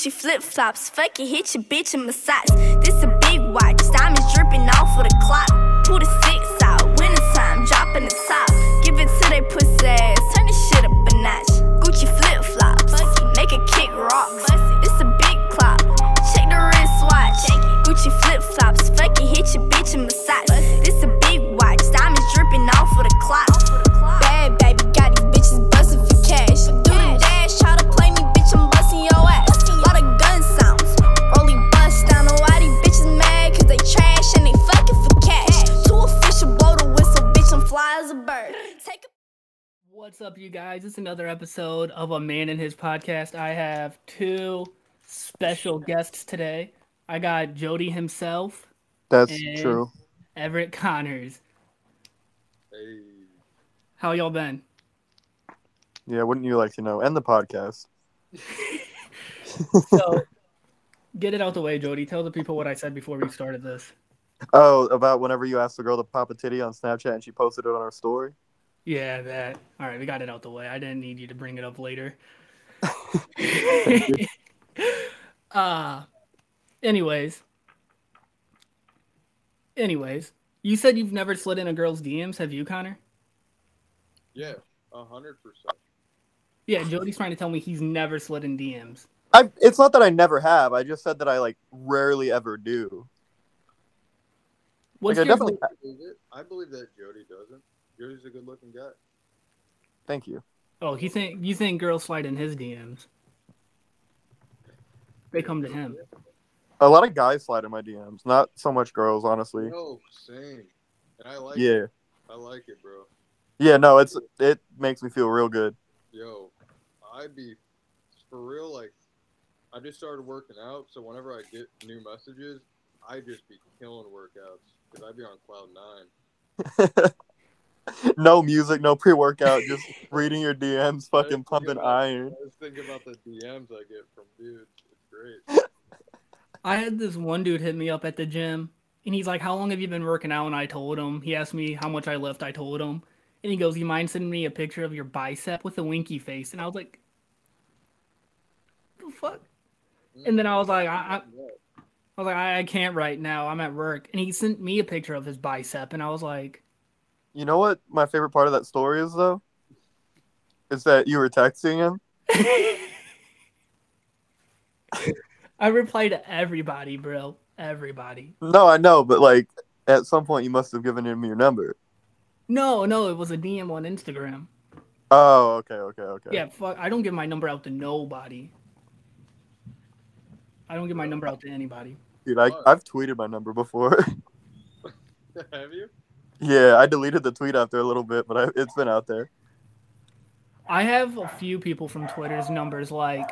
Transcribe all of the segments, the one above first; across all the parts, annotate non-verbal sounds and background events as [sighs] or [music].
Gucci flip flops, fuck it, hit your bitch in massage. This a big watch, diamonds dripping off of the clock. It's another episode of A Man and His Podcast. I have two special guests today. I got Jody himself, That's And- true. Everett Connors. Hey, How y'all been? Yeah, wouldn't you like to know? And the podcast. [laughs] So, [laughs] get it out the way, Jody. Tell the people what I said before we started this. Oh, about whenever you asked the girl to pop a titty on Snapchat and she posted it on her story. Yeah, that. All right, we got it out the way. I didn't need you to bring it up later. [laughs] uh anyways. Anyways, you said you've never slid in a girl's DMs, have you, Connor? yeah, a hundred percent. Yeah, Jody's trying to tell me he's never slid in DMs. I. It's not that I never have. I just said that I like rarely ever do. What's Like, I your definitely. I believe it. I believe that Jody doesn't. Jody's a good-looking guy. Thank you. Oh, he think you think girls slide in his DMs. They come to him. A lot of guys slide in my DMs, not so much girls, honestly. No, same. And I like. Yeah. it. I like it, bro. Yeah. No, it's it makes me feel real good. Yo, I'd be for real. Like, I just started working out, so whenever I get new messages, I just be killing workouts because I'd be on cloud nine. [laughs] [laughs] no music, no pre-workout, just reading your DMs, fucking pumping about- iron. I just think about the DMs I get from dudes. It's great. I had this one dude hit me up at the gym, and he's like, "How long have you been working out?" And I told him. He asked me how much I lift. I told him, and he goes, "You mind sending me a picture of your bicep with a winky face?" And I was like, "The fuck?" Mm. And then I was like, I, I, I was like, I, I can't right now. I'm at work. And he sent me a picture of his bicep, and I was like, You know what my favorite part of that story is though? Is that you were texting him. [laughs] I reply to everybody, bro. Everybody. No, I know, but like at some point you must have given him your number. No, no, it was a DM on Instagram. Oh, okay, okay, okay. Yeah, fuck. I don't give my number out to nobody. I don't give my number out to anybody. Dude, I, I've tweeted my number before. [laughs] Have you? Yeah, I deleted the tweet after a little bit, but I, it's been out there. I have a few people from Twitter's numbers. Like,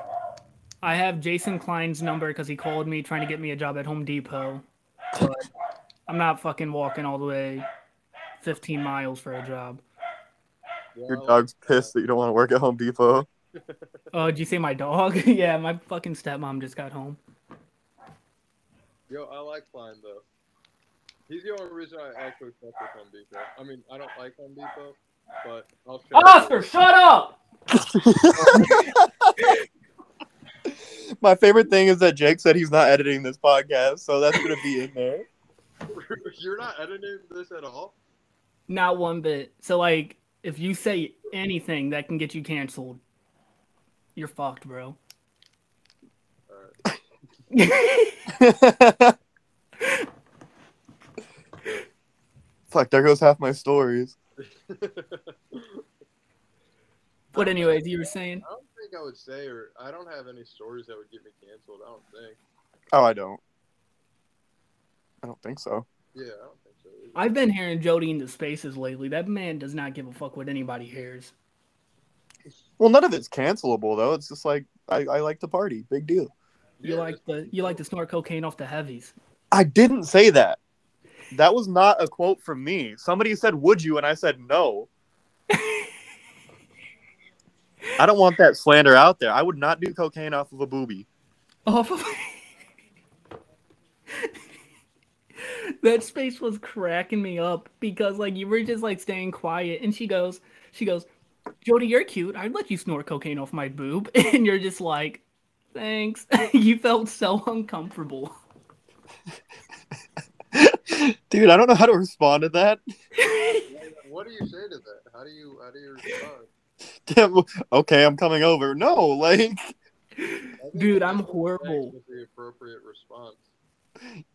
I have Jason Klein's number because he called me trying to get me a job at Home Depot. But I'm not fucking walking all the way 15 miles for a job. Your dog's pissed that you don't want to work at Home Depot. [laughs] Oh, did you say my dog? [laughs] yeah, my fucking stepmom just got home. Yo, I like Klein though. He's the only reason I actually fuck with Home Depot. I mean, I don't like Home Depot, but I'll show Oscar, shut up! [laughs] My favorite thing is that Jake said he's not editing this podcast, so that's gonna be in there. [laughs] You're not editing this at all. Not one bit. So, like, if you say anything that can get you canceled, you're fucked, bro. [laughs] Fuck, there goes half my stories. [laughs] But anyways, you were saying I don't think I would say, or I don't have any stories that would get me canceled. I don't think. Oh, I don't. I don't think so. Yeah, I don't think so. Either. I've been hearing Jody in the spaces lately. That man does not give a fuck what anybody hears. Well, none of it's cancelable though. It's just like I, I like to party. Big deal. You Yeah, like the you like to snort cocaine off the heavies. I didn't say that. That was not a quote from me. Somebody said, "Would you?" and I said, "No." [laughs] I don't want that slander out there. I would not do cocaine off of a booby. Off of [laughs] that space was cracking me up because like you were just like staying quiet and she goes she goes Jody, you're cute. I'd let you snort cocaine off my boob. [laughs] And you're just like, thanks. you felt so uncomfortable. Dude, I don't know how to respond to that. [laughs] What do you say to that? How do you how do you respond? Damn, okay, I'm coming over. No, like Dude, I'm horrible. The appropriate response.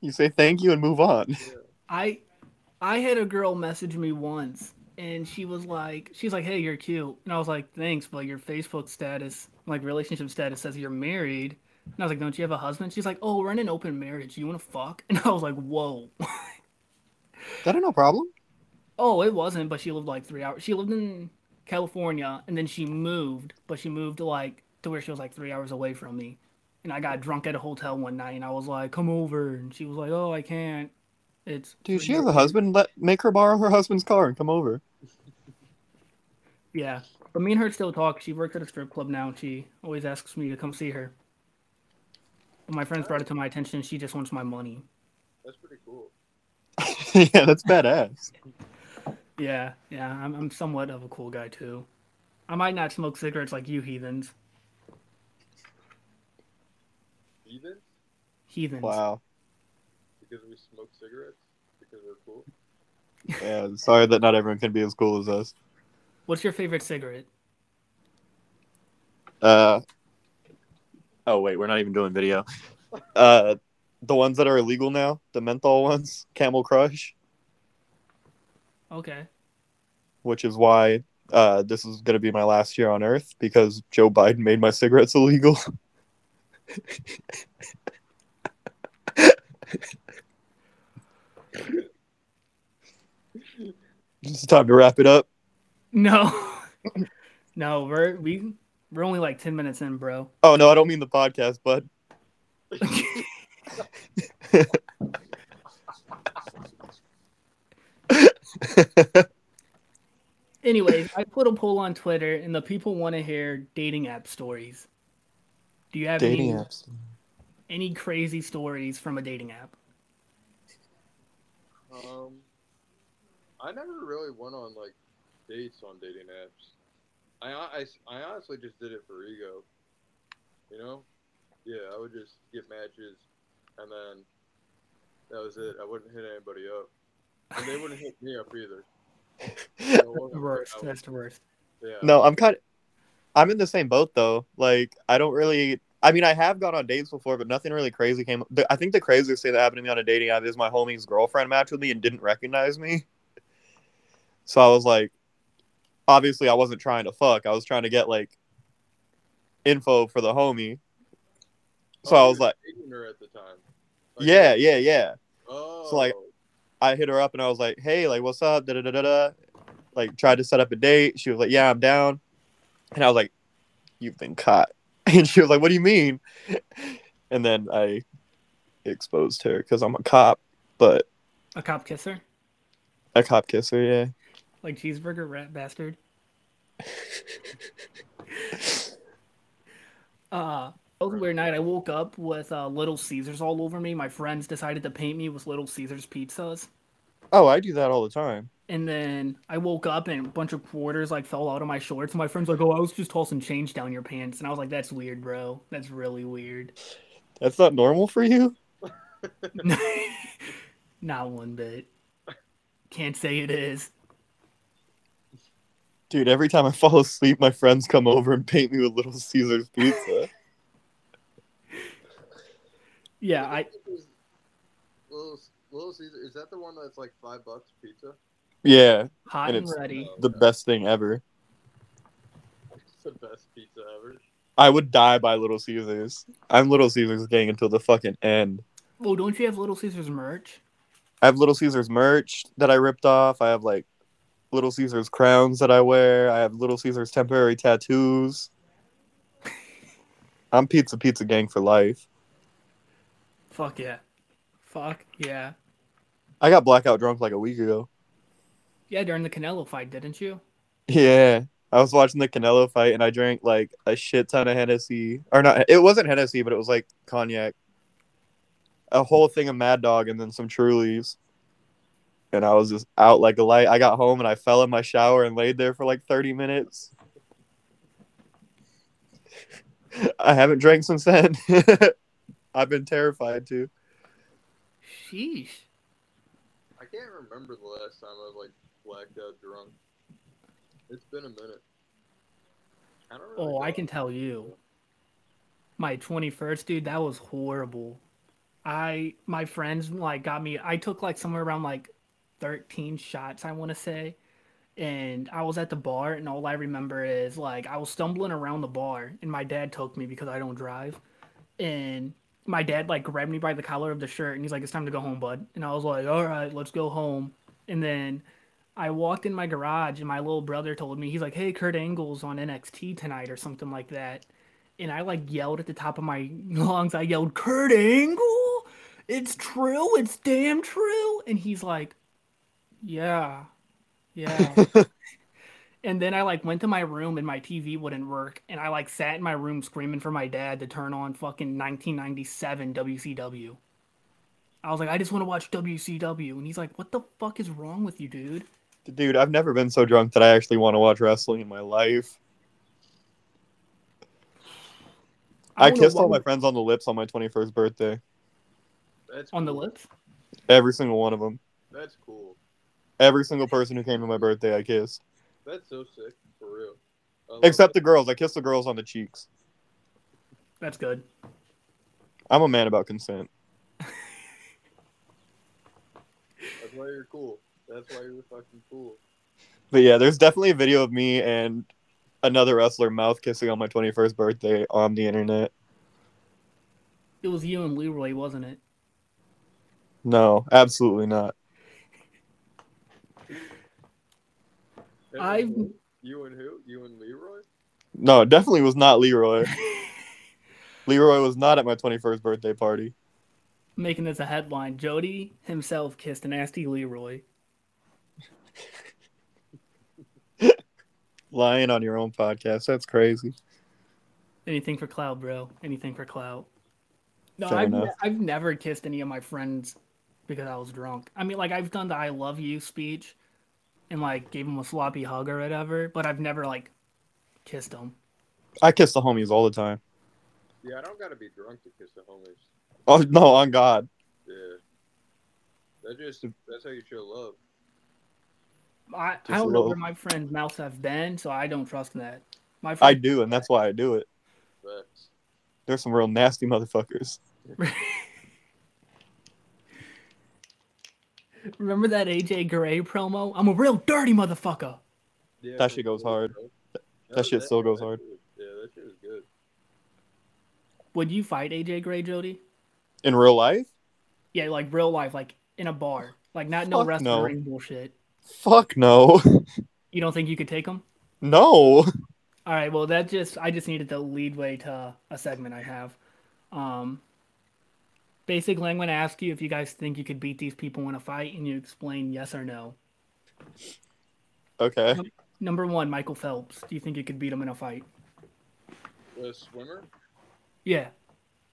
you say thank you and move on. Yeah. I I had a girl message me once and she was like she's like, Hey, you're cute. And I was like, Thanks, but your Facebook status, like relationship status says you're married. And I was like, Don't you have a husband? She's like, Oh, we're in an open marriage. You wanna fuck? [laughs] And I was like, Whoa. [laughs] That ain't no problem. oh, it wasn't, but she lived like three hours. She lived in California and then she moved, but she moved to like to where she was like three hours away from me. And I got drunk at a hotel one night and I was like, Come over and she was like, Oh, I can't. It's Dude, she has a husband. Let make her borrow her husband's car and come over. Yeah. But me and her still talk. She works at a strip club now and she always asks me to come see her. But my friends brought it to my attention. She just wants my money. That's pretty cool. yeah, that's badass. Yeah, yeah. I'm, I'm somewhat of a cool guy too. I might not smoke cigarettes like you heathens. Even Heathens. Wow. because we smoke cigarettes because we're cool. Yeah, sorry that not everyone can be as cool as us. What's your favorite cigarette? Uh. Oh wait, we're not even doing video. Uh, the ones that are illegal now, the menthol ones, [laughs] Camel Crush, Okay. which is why uh this is gonna be my last year on Earth because Joe Biden made my cigarettes illegal. [laughs] it's time to wrap it up. No. [laughs] no, we're we we're only like ten minutes in, bro. Oh no, I don't mean the podcast, bud. Anyways, I put a poll on Twitter and the people want to hear dating app stories. Do you have Dating any, apps. any crazy stories from a dating app? Um, I never really went on like dates on dating apps. I, I, I honestly just did it for ego. You know? Yeah, I would just get matches, and then that was it. I wouldn't hit anybody up, and they wouldn't hit me up either. [laughs] So The worst. That's the worst. yeah. No, I'm kind of. I'm in the same boat though. Like, I don't really. I mean, I have gone on dates before, but nothing really crazy came. the- I think the craziest thing that happened to me on a dating app is my homie's girlfriend matched with me and didn't recognize me. So I was like, obviously, I wasn't trying to fuck. I was trying to get like info for the homie. So Oh, I was like, her at the time. Like, yeah, yeah, yeah. Oh. like, I hit her up and I was like, "Hey, like, what's up?" Da da da da da. Like, tried to set up a date. She was like, "Yeah, I'm down." And I was like, "You've been caught." [laughs] And she was like, "What do you mean?" And then I exposed her because I'm a cop, but A cop kisser? a cop kisser, yeah. Like cheeseburger rat bastard. [laughs] Uh, that was a weird night. I woke up with uh, Little Caesars all over me. My friends decided to paint me with Little Caesars pizzas. Oh, I do that all the time. And then I woke up and a bunch of quarters like fell out of my shorts. And My friend's like, "Oh, I was just tossing change down your pants," and I was like, "That's weird, bro. That's really weird." That's not normal for you. [laughs] Not one bit. Can't say it is. Dude, every time I fall asleep, my friends come over and paint me with Little Caesars pizza. [laughs] Yeah, I Little Little Caesar is that the one that's like five bucks pizza? yeah, hot And and, it's- ready. Oh, the okay. best thing ever. It's the best pizza ever. I would die by Little Caesars. I'm Little Caesars gang until the fucking end. Oh, don't you have Little Caesars merch? I have Little Caesars merch that I ripped off. I have like Little Caesars crowns that I wear. I have Little Caesars temporary tattoos. [laughs] I'm pizza pizza gang for life. Fuck yeah. Fuck yeah. I got blackout drunk like a week ago. Yeah, during the Canelo fight, didn't you? Yeah. I was watching the Canelo fight and I drank like a shit ton of Hennessy. Or not it wasn't Hennessy, but it was like cognac. A whole thing of Mad Dog and then some Trulies. And I was just out like a light. I got home and I fell in my shower and laid there for like 30 minutes. [laughs] I haven't drank since then. [laughs] I've been terrified too. Sheesh. I can't remember the last time I was like blacked out drunk. It's been a minute. I don't really Oh, I can tell you. My 21st, dude, that was horrible. I my friends like got me I took like somewhere around like 13 shots, I want to say. And I was at the bar and all I remember is like I was stumbling around the bar and my dad took me because I don't drive. And my dad like grabbed me by the collar of the shirt and he's like it's time to go home, bud. And I was like, "All right, let's go home." And then I walked in my garage and my little brother told me, he's like, hey, Kurt Angle's on NXT tonight or something like that. And I like yelled at the top of my [laughs] lungs, I yelled, Kurt Angle? It's true. It's damn true. And he's like, yeah, yeah. [laughs] and then I like went to my room and my TV wouldn't work. And I like sat in my room screaming for my dad to turn on fucking 1997 WCW. I was like, I just want to watch WCW. And he's like, what the fuck is wrong with you, dude? Dude, I've never been so drunk that I actually want to watch wrestling in my life. I, don't kissed all my friends on the lips on my 21st birthday. That's on the lips. Every single one of them. That's cool. Every single person who came to my birthday, I kissed. That's so sick for real. I love Except the girls. I kiss the girls on the cheeks. That's good. I'm a man about consent. That's why you're cool. That's why you're fucking cool. But yeah, there's definitely a video of me and another wrestler mouth kissing on my 21st birthday on the internet. It was you and Leroy, wasn't it? No, absolutely not. I've You and who? You and Leroy? No, it definitely was not Leroy. [laughs] Leroy was not at my 21st birthday party. making this a headline. Jody himself kissed nasty Leroy. [laughs] Lying on your own podcast. That's crazy. Anything for clout, bro. Anything for clout. No, Fair I've, ne- I've never kissed any of my friends because I was drunk. I mean, like I've done the "I love you" speech and like gave him a sloppy hug or whatever, but I've never like kissed him. I kiss the homies all the time. Yeah, I don't gotta be drunk to kiss the homies. Oh no, on God. Yeah. That just that's how you show love. I, Just I don't a know where my friends' mouths have been, so I don't trust that. My I do, and that's why I do it. Facts. There's some real nasty motherfuckers. [laughs] remember that AJ Gray promo? I'm a real dirty motherfucker. Yeah, That shit goes real, hard. bro. That shit still goes hard. shit- Yeah, that shit is good. Would you fight AJ Gray, Jody? In real life? Yeah, like real life, like in a bar, like not no Fuck wrestling no. ring bullshit. Fuck no. [laughs] You don't think you could take him? no. All right, well that just I just needed the lead way to a segment I have. Um, basically, I'm going to ask you if you guys think you could beat these people in a fight, and you explain yes or no. Okay. Number one, Michael Phelps. Do you think you could beat him in a fight? The swimmer? Yeah.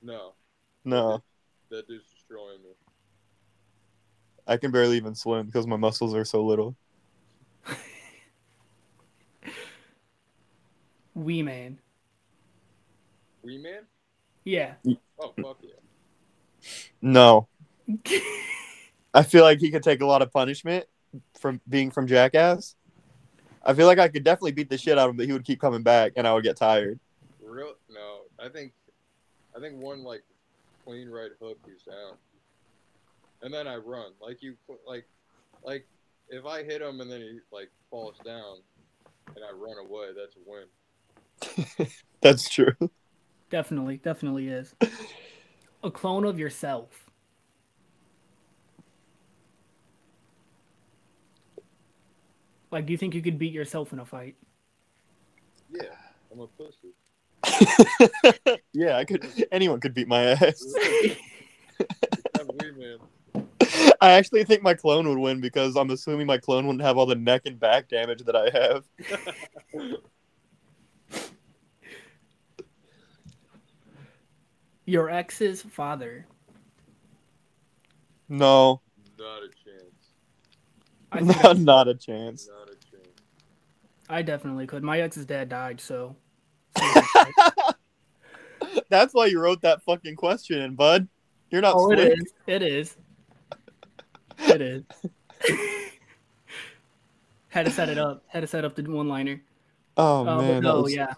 No, No. that dude's destroying me. I can barely even swim because my muscles are so little. [laughs] Wee man. Wee man? Yeah. Oh fuck yeah. No. [laughs] I feel like he could take a lot of punishment from being from Jackass. I feel like I could definitely beat the shit out of him, but he would keep coming back and I would get tired. Real? No, I think, I think one like clean right hook he's down, and then I run like you like, like if I hit him and then he like falls down, and I run away, that's a win. [laughs] That's true. Definitely, definitely is. [laughs] A clone of yourself. Like, do you think you could beat yourself in a fight? Yeah, I'm a pussy. [laughs] yeah, I could. Anyone could beat my ass. [laughs] [laughs] I'm man. I actually think my clone would win because I'm assuming my clone wouldn't have all the neck and back damage that I have. Your ex's father. No, Not a chance. I [laughs] not, not a chance. Not a chance. I definitely could. My ex's dad died, so. [laughs] That's why you wrote that fucking question in, bud. You're not Oh, it slick. is. It is. [laughs] It is. Had to set it up. Had to set up the one liner. Oh Uh, man. but that no, was- yeah.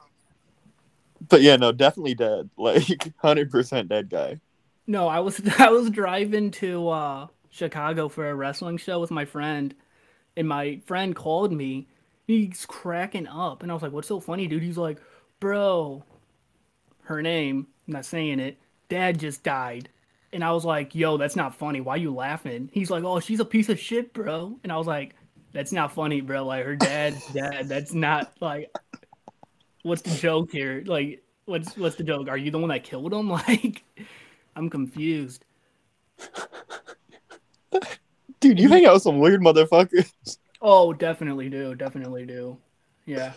But yeah, no, definitely dead. [laughs] Like hundred percent dead guy. No, I was [laughs] I was driving to uh, Chicago for a wrestling show with my friend, and my friend called me. He's cracking up, and I was like, "What's so funny, dude?" He's like, "Bro, her name. I'm not saying it. Dad just died." And I was like, "Yo, that's not funny. Why you laughing?" He's like, "Oh, she's a piece of shit, bro." And I was like, "That's not funny, bro. Like her dad, dad. That's not like. What's the joke here? Like, what's what's the joke? Are you the one that killed him? [laughs] Like." I'm confused. Dude, you hang out with some weird motherfuckers. Oh, definitely do. Definitely do. Yeah.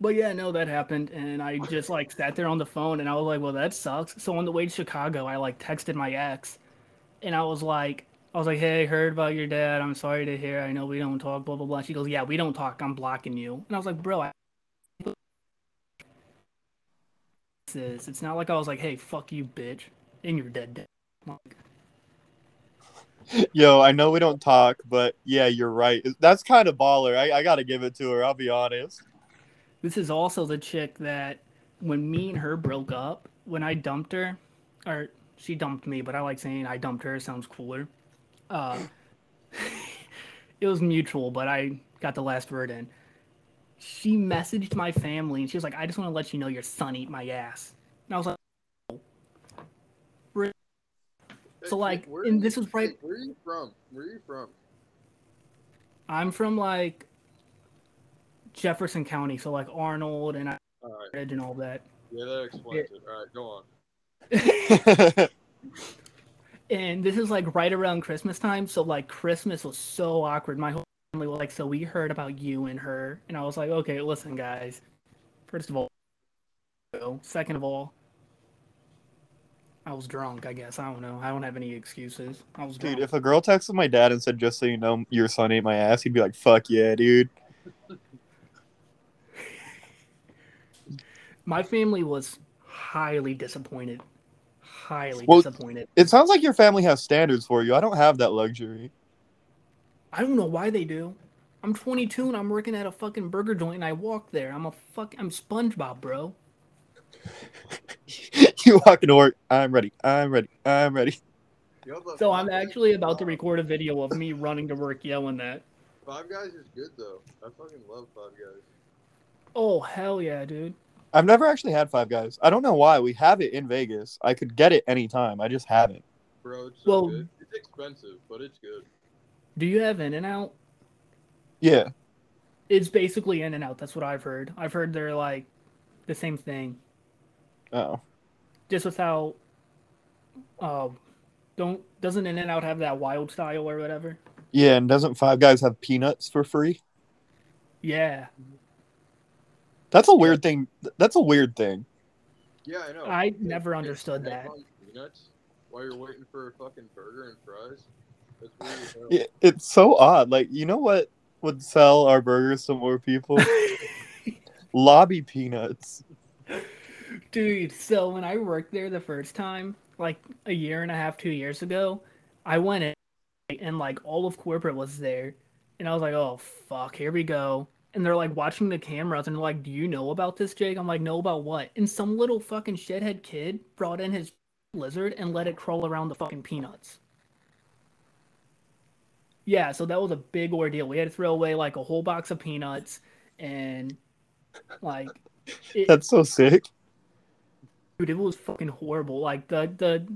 But yeah, no, that happened. And I just like sat there on the phone and I was like, well, that sucks. So on the way to Chicago, I like texted my ex and I was like, I was like, hey, heard about your dad. I'm sorry to hear. I know we don't talk, blah, blah, blah. She goes, yeah, we don't talk. I'm blocking you. And I was like, bro, I. This. It's not like I was like, hey, fuck you, bitch. And you're dead. dead. Like, [laughs] Yo, I know we don't talk, but yeah, you're right. That's kind of baller. I, I gotta give it to her. I'll be honest. This is also the chick that when me and her broke up, when I dumped her, or she dumped me, but I like saying I dumped her, sounds cooler. Uh, [laughs] it was mutual, but I got the last word in. She messaged my family and she was like, I just want to let you know your son ate my ass. And I was like, oh. So, like, Where and this was right- Where are you from? Where are you from? I'm from like Jefferson County, so like Arnold and All right. And all that. Yeah, that explains it. All right, go on. [laughs] and this is like right around Christmas time, so like Christmas was so awkward. My whole was like, "So we heard about you and her," and I was like, "Okay, listen, guys. First of all, second of all, I was drunk. I guess I don't know. I don't have any excuses. I was drunk. dude, if a girl texted my dad and said, "Just so you know, your son ate my ass," he'd be like, "Fuck yeah, dude." [laughs] My family was highly disappointed. Highly Well- disappointed. It sounds like your family has standards for you. I don't have that luxury. I don't know why they do. I'm 22 and I'm working at a fucking burger joint and I walk there. I'm a fuck. I'm SpongeBob, bro. [laughs] you walk into work. I'm ready. I'm ready. I'm ready. So I'm actually about to record a video of me running to work yelling that. Five Guys is good though. I fucking love Five Guys. Oh hell yeah, dude. I've never actually had Five Guys. I don't know why. We have it in Vegas. I could get it anytime. I just haven't. Bro, it's so Well- good. It's expensive, but it's good. Do you have In and Out? Yeah. It's basically In and Out. That's what I've heard. I've heard they're like the same thing, Oh. just without. Uh, don't doesn't In and Out have that wild style or whatever? Yeah, and doesn't Five Guys have peanuts for free? Yeah, That's a weird thing. That's a weird thing. Yeah, I know. I Kids- never understood snack that. on Peanuts while you're waiting for a fucking burger and fries. That's weird. as hell. Yeah, it's so odd. Like, you know what would sell our burgers to more people? [laughs] Lobby peanuts. Dude, so when I worked there the first time, like a year and a half, two years ago, I went in and like all of corporate was there. And I was like, oh, fuck, here we go. And they're like watching the cameras and they're like, do you know about this, Jake? I'm like, no, about what? And some little fucking shithead kid brought in his lizard and let it crawl around the fucking peanuts. Yeah, so that was a big ordeal. We had to throw away like a whole box of peanuts and like it, That's so sick. dude, it was fucking horrible. Like the the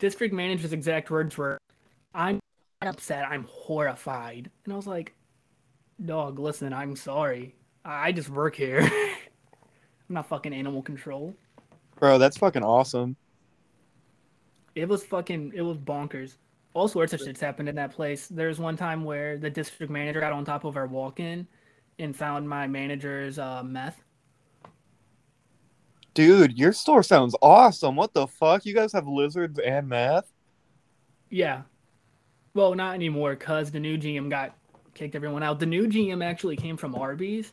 district manager's exact words were, "I'm upset. I'm horrified." And I was like, "Dog, listen, I'm sorry. I I just work here. [laughs] I'm not fucking animal control." Bro, that's fucking awesome. It was fucking. It was bonkers. All sorts of shits happened in that place. There's one time where the district manager got on top of our walk-in and found my manager's uh, meth. Dude, your store sounds awesome. What the fuck? You guys have lizards and meth? Yeah. Well, not anymore because the new GM got kicked everyone out. The new GM actually came from Arby's,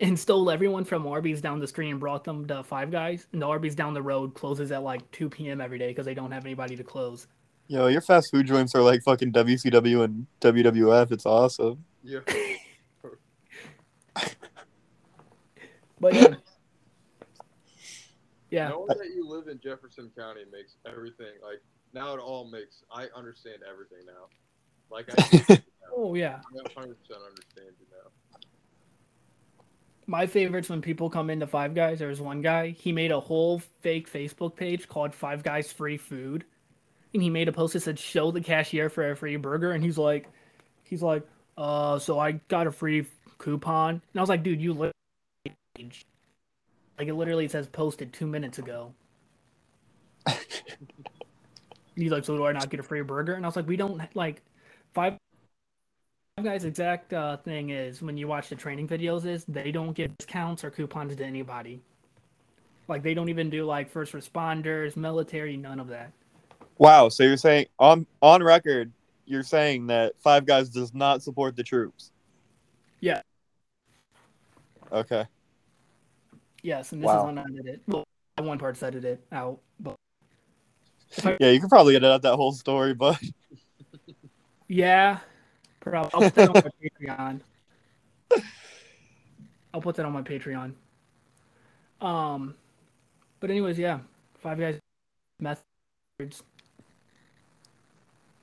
and stole everyone from Arby's down the street and brought them to Five Guys. And the Arby's down the road closes at like 2 p.m. every day because they don't have anybody to close. Yo, your fast food joints are like fucking WCW and WWF. It's awesome. Yeah. [laughs] But yeah. Yeah. Knowing that you live in Jefferson County makes everything like now it all makes I understand everything now. Like I, [laughs] Oh, yeah. I 100% understand you now. My favorites when people come into Five Guys, there was one guy, he made a whole fake Facebook page called Five Guys Free Food. And he made a post that said, show the cashier for a free burger. And he's like, he's like, uh, so I got a free coupon. And I was like, dude, you literally, like it literally says posted two minutes ago. [laughs] he's like, so do I not get a free burger? And I was like, we don't like Five Guys' exact uh, thing is when you watch the training videos is they don't give discounts or coupons to anybody. Like they don't even do like first responders, military, none of that. Wow. So you're saying on on record, you're saying that Five Guys does not support the troops. Yeah. Okay. Yes, and this Wow. is unedited. Well, one part's edited out, but Yeah, you could probably edit out that whole story, but [laughs] yeah, probably. I'll put that on my Patreon. I'll put that on my Patreon. Um, but anyways, yeah, Five Guys methods.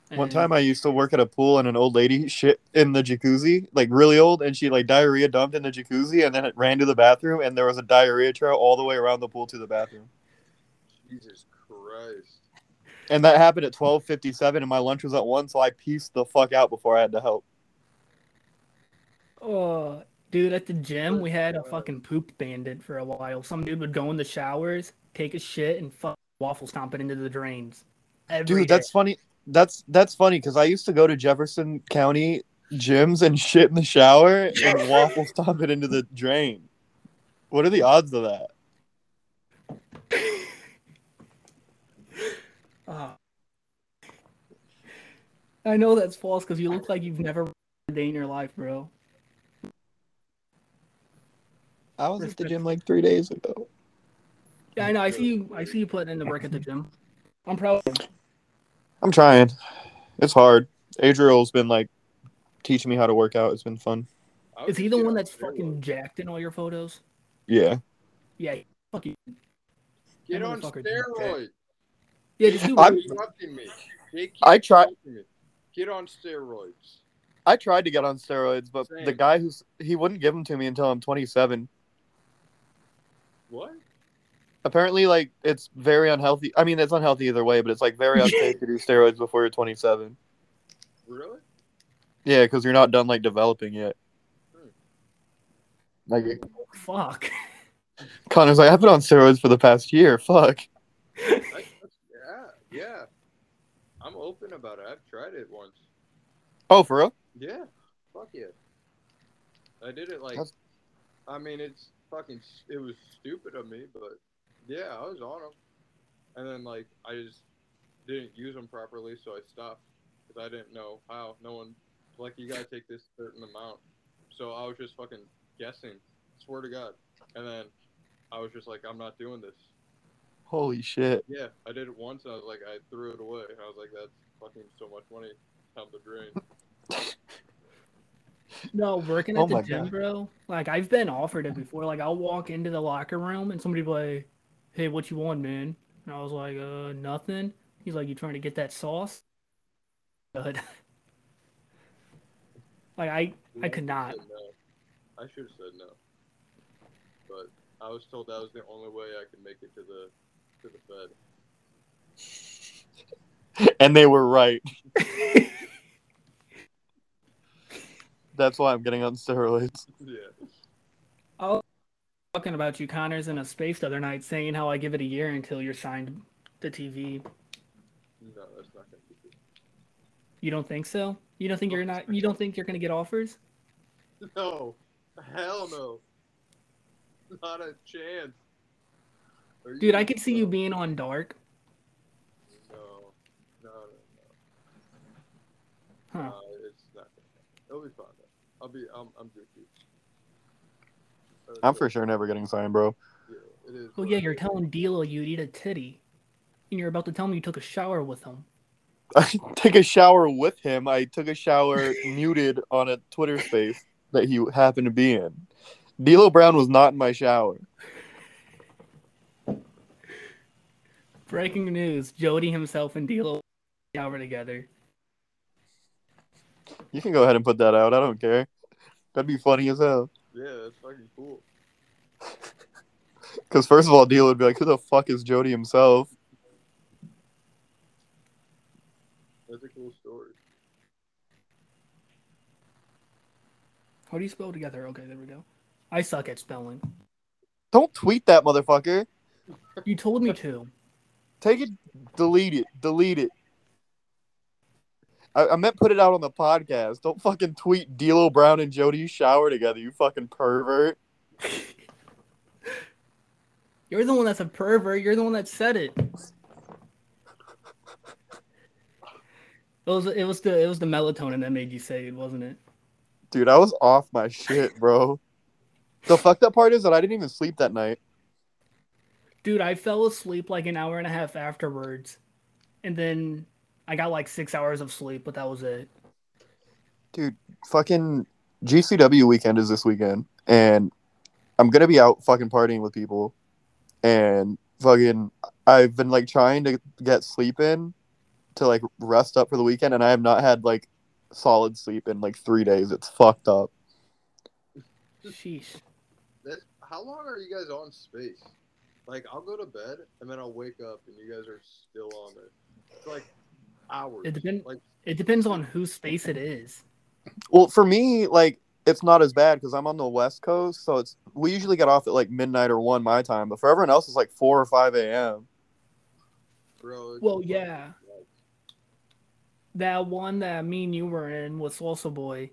One mm-hmm. time I used to work at a pool and an old lady shit in the jacuzzi, like really old, and she like diarrhea dumped in the jacuzzi and then it ran to the bathroom and there was a diarrhea trail all the way around the pool to the bathroom. Jesus Christ. And that happened at twelve fifty seven and my lunch was at one, so I pieced the fuck out before I had to help. Oh, dude, at the gym we had a fucking poop bandit for a while. Some dude would go in the showers, take a shit, and fuck waffle stomp it into the drains. Every Dude, day. that's funny. That's that's funny because I used to go to Jefferson County gyms and shit in the shower and [laughs] waffle stomp it into the drain. What are the odds of that? Oh. [laughs] I know that's false because you look like you've never a day in your life, bro. I was at the gym like three days ago. Yeah, I know. I see you. I see you putting in the work at the gym. I'm proud. of you. I'm trying. It's hard. Adriel's been like teaching me how to work out. It's been fun. Is he the one that's steroids. fucking jacked in all your photos? Yeah. Yeah. Fuck you. Get on steroids. Yeah, just do I'm- You're me. I try- interrupting me. Get on steroids. I tried to get on steroids, but the guy who's he wouldn't give them to me until I'm 27. What? Apparently, like it's very unhealthy. I mean, it's unhealthy either way, but it's like very [laughs] unsafe to do steroids before you're 27. Really? Yeah, because you're not done like developing yet. Hmm. Like Fuck. Connor's like, I've been on steroids for the past year. Fuck. That's, that's, yeah, yeah. I'm open about it. I've tried it once. Oh, for real? Yeah. Fuck yeah. I did it like. That's- I mean, it's fucking. It was stupid of me, but yeah, I was on them, and then like I just didn't use them properly, so I stopped because I didn't know how. No one like you gotta take this certain amount, so I was just fucking guessing. Swear to God, and then I was just like, I'm not doing this. Holy shit. Yeah, I did it once, and I was like, I threw it away. I was like, that's fucking so much money down the drain. [laughs] No, working Oh at the gym, God. bro. Like I've been offered it before. Like I'll walk into the locker room and somebody be like, "Hey, what you want, man?" And I was like, "Uh, nothing." He's like, "You trying to get that sauce?" Good. [laughs] like I, I could not. I should have said no, but I was told that was the only way I could make it to the to the Fed. [laughs] And they were right. [laughs] That's why I'm getting on steroids. Yeah. Talking about you, Connors, in a space the other night, saying how I give it a year until you're signed to TV. No, that's not gonna be. You don't think so? You don't think you're not? You don't think you're gonna get offers? [laughs] No, hell no. Not a chance. Are Dude, I could see you being on Dark. No, no, no, Huh. no. Uh, it's not. Gonna happen. It'll be fine. Though. I'll be. I'm. I'm. Or I'm for sure never getting signed, bro. Yeah, it is. Well, yeah, you're telling D'Lo you'd eat a titty, and you're about to tell me you took a shower with him. [laughs] I take a shower with him. I took a shower [laughs] muted on a Twitter space that he happened to be in. D'Lo Brown was not in my shower. Breaking news: Jody himself and D'Lo shower together. You can go ahead and put that out. I don't care. That'd be funny as hell. Yeah, that's fucking cool. [laughs] Because first of all, D'Lo would be like, "Who the fuck is Jody himself?" That's a cool story. How do you spell together? Okay, there we go. I suck at spelling. Don't tweet that motherfucker. You told me to. Take it, delete it, delete it. I, I meant put it out on the podcast. Don't fucking tweet D'Lo Brown and Jody shower together. You fucking pervert. You're the one that's a pervert. You're the one that said it. It was it was the it was the melatonin that made you say it, wasn't it? Dude, I was off my shit, bro. The fucked up part is that I didn't even sleep that night. Dude, I fell asleep like an hour and a half afterwards, and then I got like six hours of sleep, but that was it. Dude, fucking GCW weekend is this weekend, and I'm gonna be out fucking partying with people, and fucking I've been like trying to get sleep in to like rest up for the weekend, and I have not had like solid sleep in like three days. It's fucked up. Sheesh. That, how long are you guys on space? Like, I'll go to bed and then I'll wake up and you guys are still on there. It's like hours. It depend- Like, It depends on whose space it is. Well, for me, like it's not as bad because I'm on the West Coast, so it's we usually get off at like midnight or one my time, but for everyone else, it's like four or five a.m. bro. Well, fucking yeah. nuts. That one that me and you were in with Salsa Boy,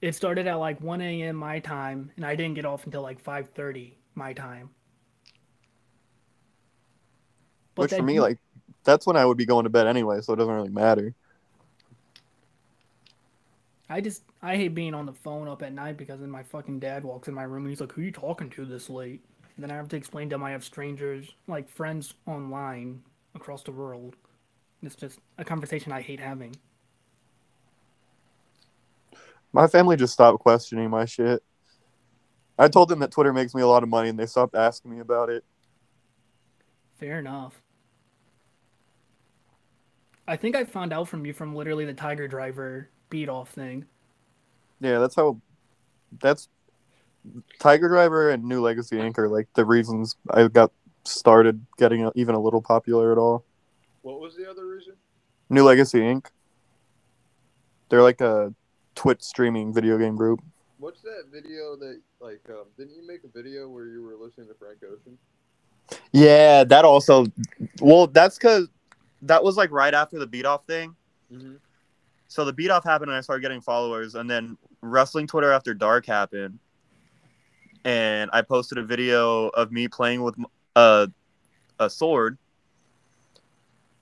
it started at like 1 a.m. my time, and I didn't get off until like 5:30 my time. But Which for me, like that's when I would be going to bed anyway, so it doesn't really matter. I just I hate being on the phone up at night because then my fucking dad walks in my room and he's like, "Who are you talking to this late?" And then I have to explain to him I have strangers like friends online across the world. It's just a conversation I hate having. My family just stopped questioning my shit. I told them that Twitter makes me a lot of money, and they stopped asking me about it. Fair enough. I think I found out from you from literally the Tiger Driver beat off thing. Yeah, that's how. That's Tiger Driver and New Legacy Inc. are like the reasons I got started getting even a little popular at all. What was the other reason? New Legacy Inc. They're like a Twitch streaming video game group. What's that video that, like, um, didn't you make a video where you were listening to Frank Ocean? Yeah, that also. Well, that's because that was like right after the beat off thing. Mm-hmm. So the beat off happened, and I started getting followers, and then Wrestling Twitter After Dark happened, and I posted a video of me playing with a a sword,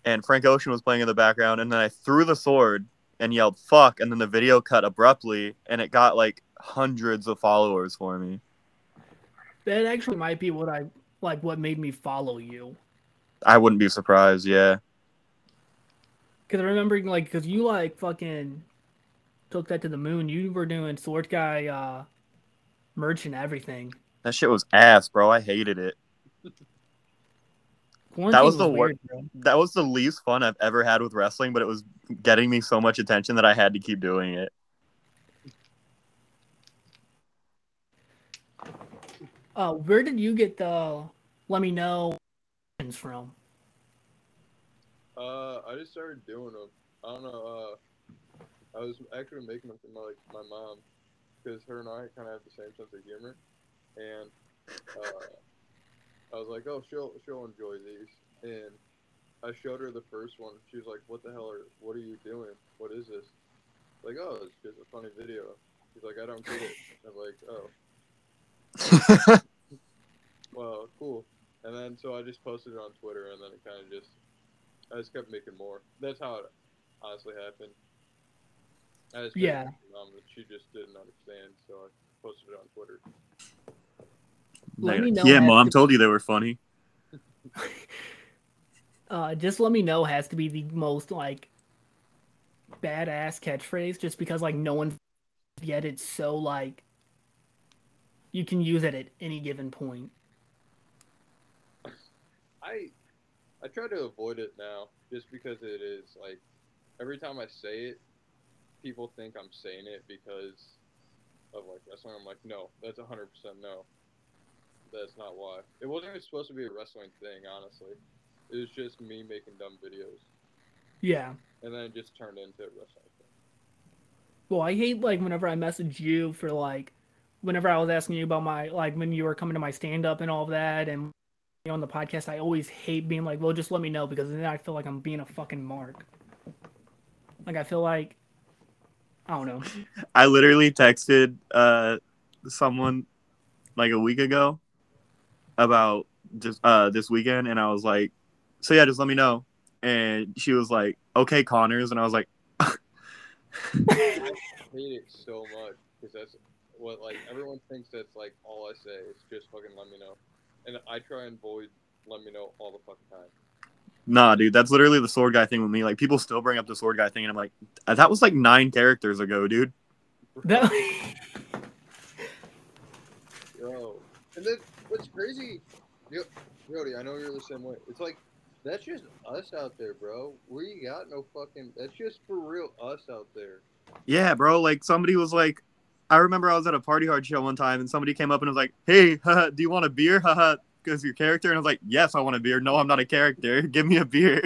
and Frank Ocean was playing in the background, and then I threw the sword and yelled "fuck," and then the video cut abruptly, and it got like hundreds of followers for me. That actually might be what I like what made me follow you. I wouldn't be surprised. Yeah, Cause I remember like cause you like fucking took that to the moon. You were doing sword guy uh merch and everything. that shit was ass, bro. I hated it. Quarantine was the bro. That was the least fun I've ever had with wrestling, but it was getting me so much attention that I had to keep doing it. Uh, where did you get the let me know from? Uh, I just started doing them. I don't know. Uh, I was actually making them for my like my mom because her and I kind of have the same sense of humor, and uh, I was like, oh, she'll she'll enjoy these, and I showed her the first one. She was like, what the hell are what are you doing? What is this? Like, oh, it's just a funny video. She's like, I don't get it. I'm like, oh, [laughs] well, cool. And then so I just posted it on Twitter, and then it kind of just I just kept making more. That's how it honestly happened. I just Yeah. for mom that she just didn't understand, so I posted it on Twitter. Let me know. yeah, mom to- told you they were funny. [laughs] Uh, just let me know has to be the most like badass catchphrase, just because like no one yet it's so like you can use it at any given point. I I try to avoid it now just because it is like every time I say it, people think I'm saying it because of like wrestling. I'm like, no, that's hundred percent no. That's not why. It wasn't even supposed to be a wrestling thing, honestly. It was just me making dumb videos, Yeah. and then it just turned into a wrestling thing. Well, I hate like whenever I message you for like whenever I was asking you about my like when you were coming to my stand up and all of that and on the podcast, I always hate being like, well, just let me know because then I feel like I'm being a fucking mark. Like I feel like I don't know. I literally texted uh someone like a week ago about just uh this weekend and I was like, so yeah, just let me know. And she was like, okay, Connors, and I was like, [laughs] I hate it so much because that's what like everyone thinks that's like all I say is just fucking let me know, and I try and avoid let me know all the fucking time. nah, dude, that's literally the sword guy thing with me. Like people still bring up the sword guy thing, and I'm like, that was like nine characters ago, dude. That [laughs] Yo, and then what's crazy, yo, Jody, I know you're the same way. It's like that's just us out there, bro. We got no fucking. That's just for real us out there. Yeah, bro. Like somebody was like, I remember I was at a party hard show one time, and somebody came up and was like, "Hey, [laughs] haha, do you want a beer? [laughs] Haha, because your character." And I was like, "Yes, I want a beer. No, I'm not a character. [laughs] Give me a beer."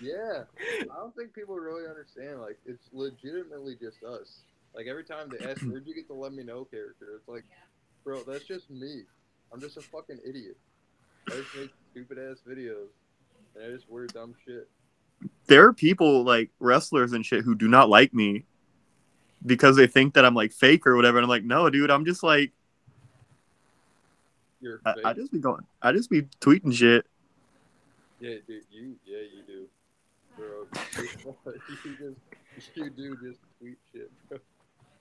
Yeah, I don't think people really understand. Like, it's legitimately just us. Like every time they ask, "Where'd you get the let me know character?" It's like, bro, that's just me. I'm just a fucking idiot. I just make stupid ass videos, and I just wear dumb shit. there are people like wrestlers and shit who do not like me because they think that I'm like fake or whatever. And I'm like, no, dude, I'm just like, You're I. I just be going, I just be tweeting shit. Yeah, dude, you, yeah, you do, bro. [laughs] you just, you do just tweet shit. Bro.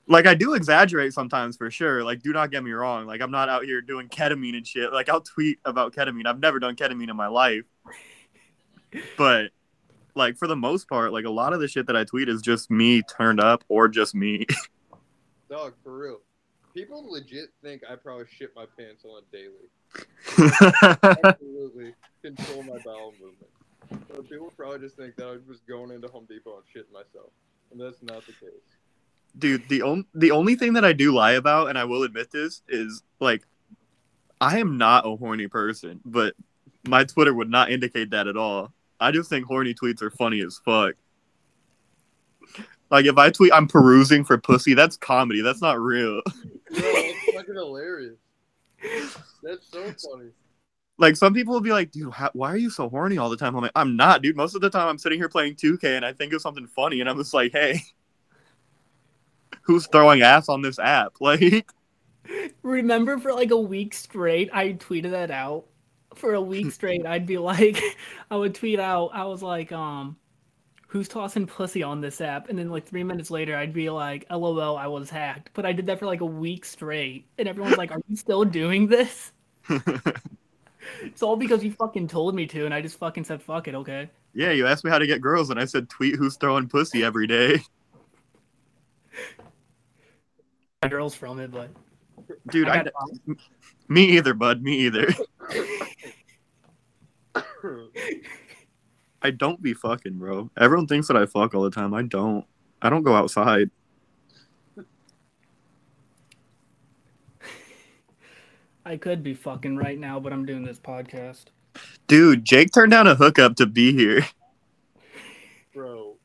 Like I do exaggerate sometimes for sure. Like, do not get me wrong. Like I'm not out here doing ketamine and shit. Like I'll tweet about ketamine. I've never done ketamine in my life, but like for the most part, like a lot of the shit that I tweet is just me turned up or just me. [laughs] Dog, for real. People legit think I probably shit my pants on daily. Absolutely control my bowel movement. So people probably just think that I was just going into Home Depot and shitting myself, and that's not the case. dude the only the only thing that i do lie about and i will admit this is like i am not a horny person but my twitter would not indicate that at all i just think horny tweets are funny as fuck like if i tweet i'm perusing for pussy that's comedy that's not real [laughs] Bro, that's fucking hilarious. That's so [laughs] funny. like some people will be like dude how, why are you so horny all the time i'm like i'm not dude most of the time i'm sitting here playing 2k and i think of something funny and i'm just like hey [laughs] who's throwing ass on this app like remember for like a week straight, I tweeted that out. For a week straight, I'd be like, [laughs] I would tweet out, I was like, um, who's tossing pussy on this app? And then like three minutes later, I'd be like, LOL, I was hacked. But I did that for like a week straight, and everyone's like, Are you still doing this? It's all because you fucking told me to, and I just fucking said, Fuck it, okay. Yeah, you asked me how to get girls, and I said tweet who's throwing pussy every day. Girls from it, but Dude, I [laughs] me either, bud. Me either. [laughs] I don't be fucking, bro. Everyone thinks that I fuck all the time. I don't. I don't go outside. I could be fucking right now, but I'm doing this podcast. Dude, Jake turned down a hookup to be here. bro,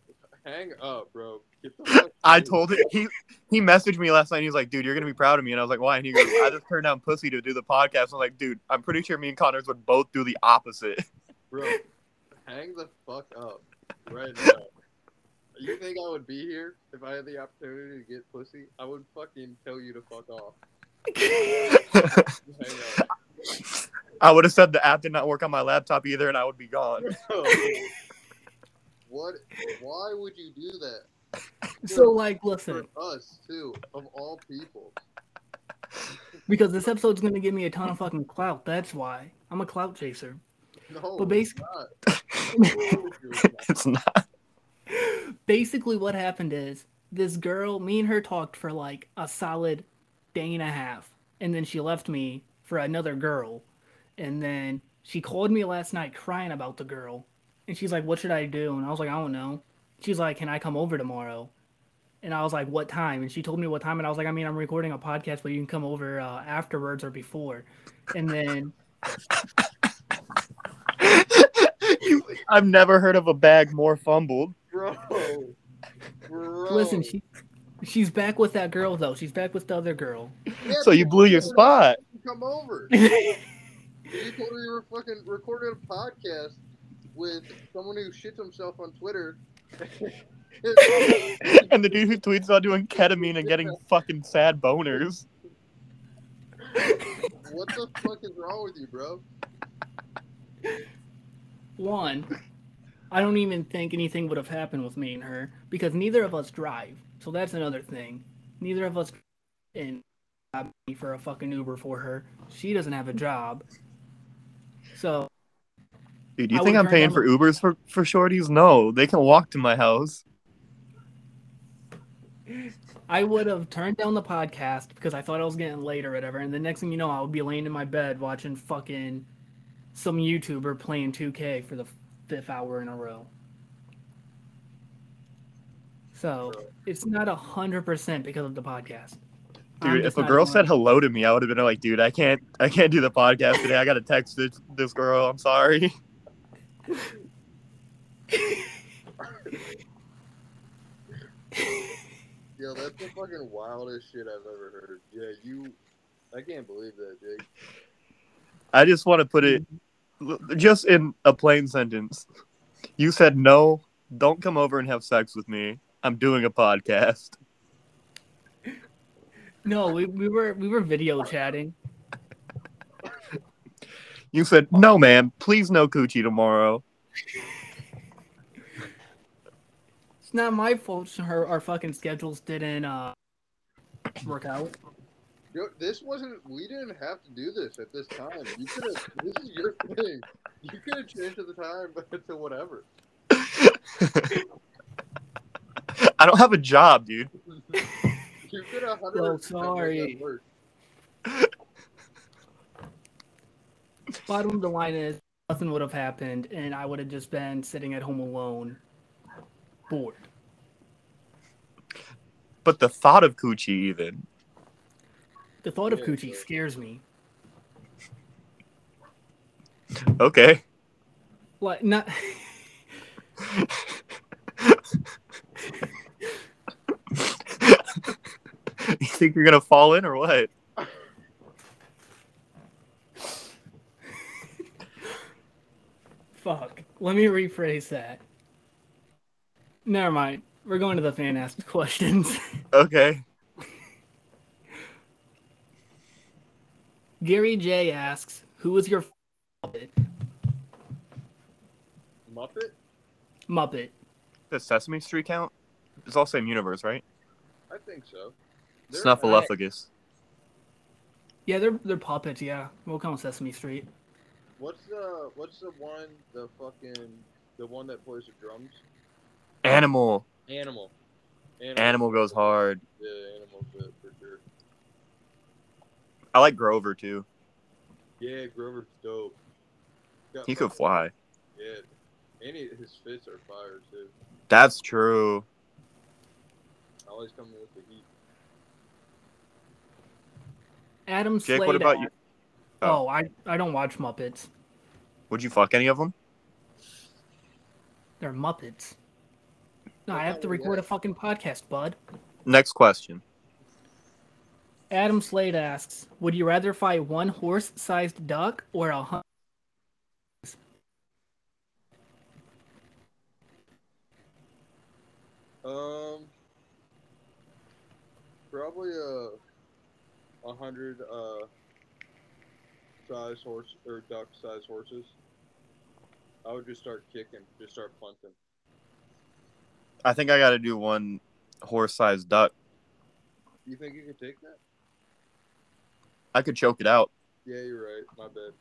hang up, bro. Get the [laughs] fuck I told him he he messaged me last night. He's like, dude, you're gonna be proud of me. And I was like, why? And he goes, I just turned down pussy to do the podcast. I'm like, dude, I'm pretty sure me and Connors would both do the opposite. Bro, hang the fuck up right now. You think I would be here if I had the opportunity to get pussy? I would fucking tell you to fuck off. [laughs] I would have said the app did not work on my laptop either, and I would be gone. [laughs] what? Why would you do that? So like, listen, For us too, of all people. because this episode's gonna give me a ton of fucking clout. That's why I'm a clout chaser. No, But it's not. [laughs] it's not. Basically, what happened is this girl, me and her talked for like a solid day and a half, and then she left me for another girl, and then she called me last night crying about the girl, and she's like, "What should I do?" And I was like, "I don't know." She's like, "Can I come over tomorrow?" And I was like, "What time?" And she told me what time, and I was like, "I mean, I'm recording a podcast, but you can come over uh, afterwards or before." And then [laughs] You- I've never heard of a bag more fumbled. bro. Bro. listen, she she's back with that girl though. She's back with the other girl. Yeah, So you blew your spot. Come over. [laughs] You told her you were fucking recording a podcast with someone who shits himself on Twitter. [laughs] and the dude who tweets about doing ketamine and getting fucking sad boners. what the fuck is wrong with you, bro? One, I don't even think anything would have happened with me and her because neither of us drive. So that's another thing. Neither of us and for a fucking Uber for her. She doesn't have a job. So Dude, you I think I'm paying for the- Ubers for, for shorties? No, they can walk to my house. I would have turned down the podcast because I thought I was getting late or whatever. And the next thing you know, I would be laying in my bed watching fucking some YouTuber playing 2K for the fifth hour in a row. So it's not a hundred percent because of the podcast. Dude, if a girl doing said hello to me, I would have been like, dude, I can't I can't do the podcast today. I gotta text this this girl. I'm sorry. [laughs] Yo, that's the fucking wildest shit I've ever heard. Yeah, you. I can't believe that, Jake. I just want to put it mm-hmm. Just in a plain sentence. You said no, don't come over and have sex with me. I'm doing a podcast. No, we, we were we were video chatting. You said no, man. Please no coochie tomorrow. It's not my fault. Her our fucking schedules didn't uh work out. Yo, this wasn't. We didn't have to do this at this time. You could have. This is your [laughs] thing. You could have changed the time but to whatever. [laughs] I don't have a job, dude. [laughs] You could have. Well, sorry. Bottom of the line is nothing would have happened, and I would have just been sitting at home alone, bored. But the thought of coochie, even. The thought of Yeah, coochie scares me. Okay. Like not. [laughs] you think you're gonna fall in or what? Fuck. Let me rephrase that. Never mind. We're going to the fan asked questions. [laughs] Okay. Gary J asks, "Who was your Muppet?" Muppet. Muppet. The Sesame Street count? It's all same universe, right? I think so. They're- Snuffleupagus. Yeah, they're they're puppets. Yeah, we'll call them Sesame Street. What's the What's the one? The fucking the one that plays the drums. Animal. Animal. Animal goes hard. Yeah, animal good for sure. I like Grover too. Yeah, Grover's dope. Got He could fly. Yeah, and he, his fists are fire too. That's true. Always coming with the heat. Adam Jake, Slade. what about you? asked- oh. oh, I I don't watch Muppets. Would you fuck any of them? They're Muppets. No, I have to record a fucking podcast, bud. Next question. Adam Slade asks, "Would you rather fight one horse-sized duck or a hun- Um, probably a a hundred uh size horse or duck size horses. I would just start kicking, just start punting. I think I got to do one horse-sized duck. You think you could take that? I could choke it out. Yeah, you're right. My bad.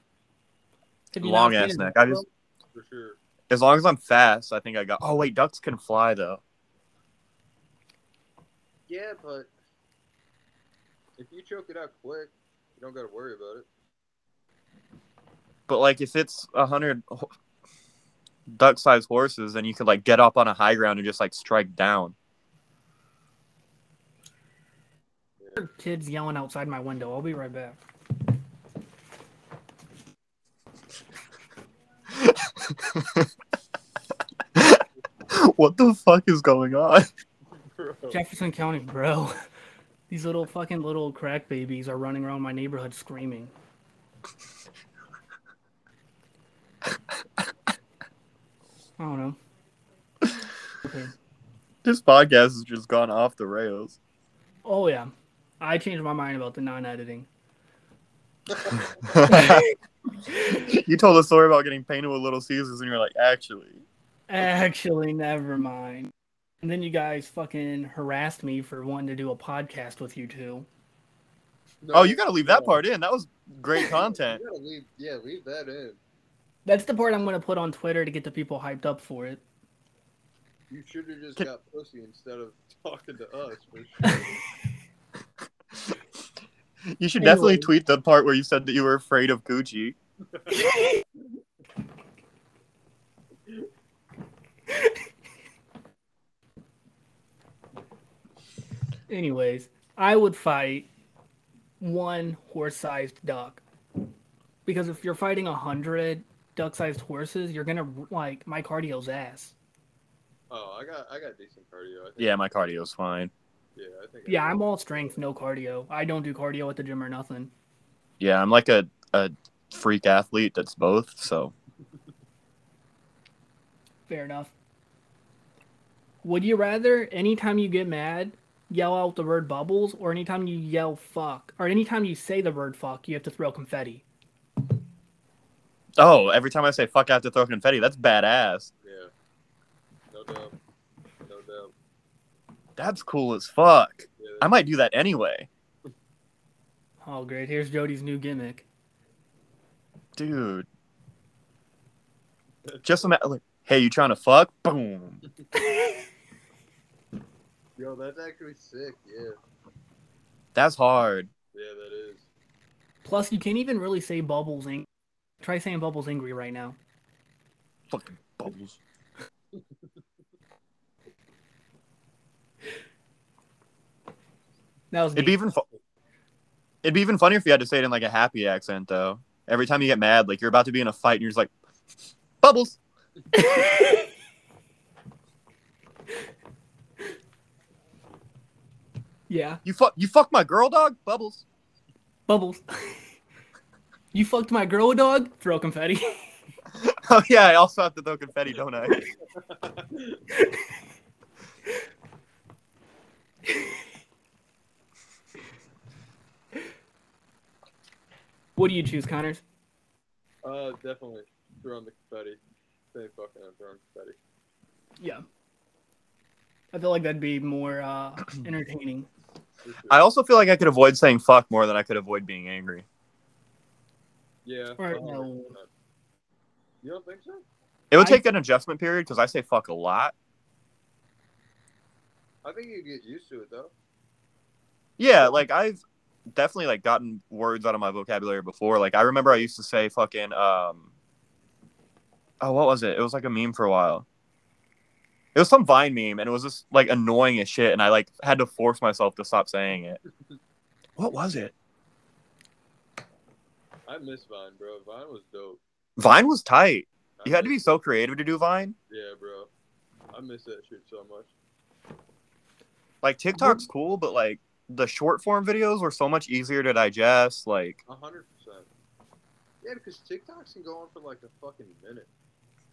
Have Long ass neck. I just For sure. as long as I'm fast, I think I got. Oh wait, ducks can fly though. Yeah, but if you choke it out quick, you don't got to worry about it. But like if it's a hundred duck-sized horses, then you could like get up on a high ground and just like strike down. Kids yelling outside my window. I'll be right back. [laughs] what the fuck is going on? Bro. Jefferson County, bro. [laughs] These little fucking little crack babies are running around my neighborhood screaming. I don't know. Okay. This podcast has just gone off the rails. Oh yeah, I changed my mind about the non-editing. [laughs] you told a story about getting painted with Little Caesars, and you're like, actually, Actually, never mind. And then you guys fucking harassed me for wanting to do a podcast with you two. No, oh, you gotta leave that no. part in. That was great content. [laughs] You gotta leave. Yeah, leave that in. That's the part I'm gonna put on Twitter to get the people hyped up for it. You should have just Can- got pussy instead of talking to us. [laughs] For sure. You should definitely tweet the part where you said that you were afraid of coochie. [laughs] Anyways, I would fight one horse-sized duck because if you're fighting a hundred duck-sized horses, you're gonna like my cardio's ass. Oh, I got I got decent cardio. I think. Yeah, my cardio's fine. Yeah, I think. I Yeah, got I'm all strength, no cardio. I don't do cardio at the gym or nothing. Yeah, I'm like a, a freak athlete that's both. So Fair enough. Would you rather anytime you get mad, yell out the word bubbles, or anytime you yell fuck, or anytime you say the word fuck, you have to throw confetti? oh, every time I say fuck, I have to throw confetti. That's badass. Yeah. No doubt. No doubt. That's cool as fuck. Yeah. I might do that anyway, Oh, great. Here's Jody's new gimmick. dude. Just imagine, like, hey, you trying to fuck? Boom. [laughs] Yo, that's actually sick. Yeah. That's hard. Yeah, that is. Plus, you can't even really say bubbles. Ang- Try saying bubbles angry right now. Fucking bubbles. That was It'd be even. Fu- It'd be even funnier if you had to say it in like a happy accent, though. Every time you get mad, like you're about to be in a fight, and you're just like, bubbles. [laughs] yeah, You fuck. You fuck my girl, dog. Bubbles. bubbles. [laughs] you fucked my girl dog. Throw confetti. [laughs] Oh yeah, I also have to throw confetti, don't I? What do you choose, Connors? Uh, definitely throwing the confetti. Say fucking I'm throwing confetti. Yeah. I feel like that'd be more uh, [clears throat] entertaining. I also feel like I could avoid saying fuck more than I could avoid being angry. yeah. Or no. You don't think so? It would I- take an adjustment period because I say fuck a lot. I think you get used to it though. Yeah, like I've definitely like gotten words out of my vocabulary before. Like I remember I used to say fucking um Oh, what was it? It was like a meme for a while. It was some Vine meme and it was just like annoying as shit and I like had to force myself to stop saying it. [laughs] What was it? I miss Vine, bro. Vine was dope. Vine was tight. I You had to be so creative to do Vine. Yeah, bro. I miss that shit so much. Like TikTok's cool, but like the short form videos were so much easier to digest. Like A hundred percent. Yeah, because TikToks can go on for like a fucking minute.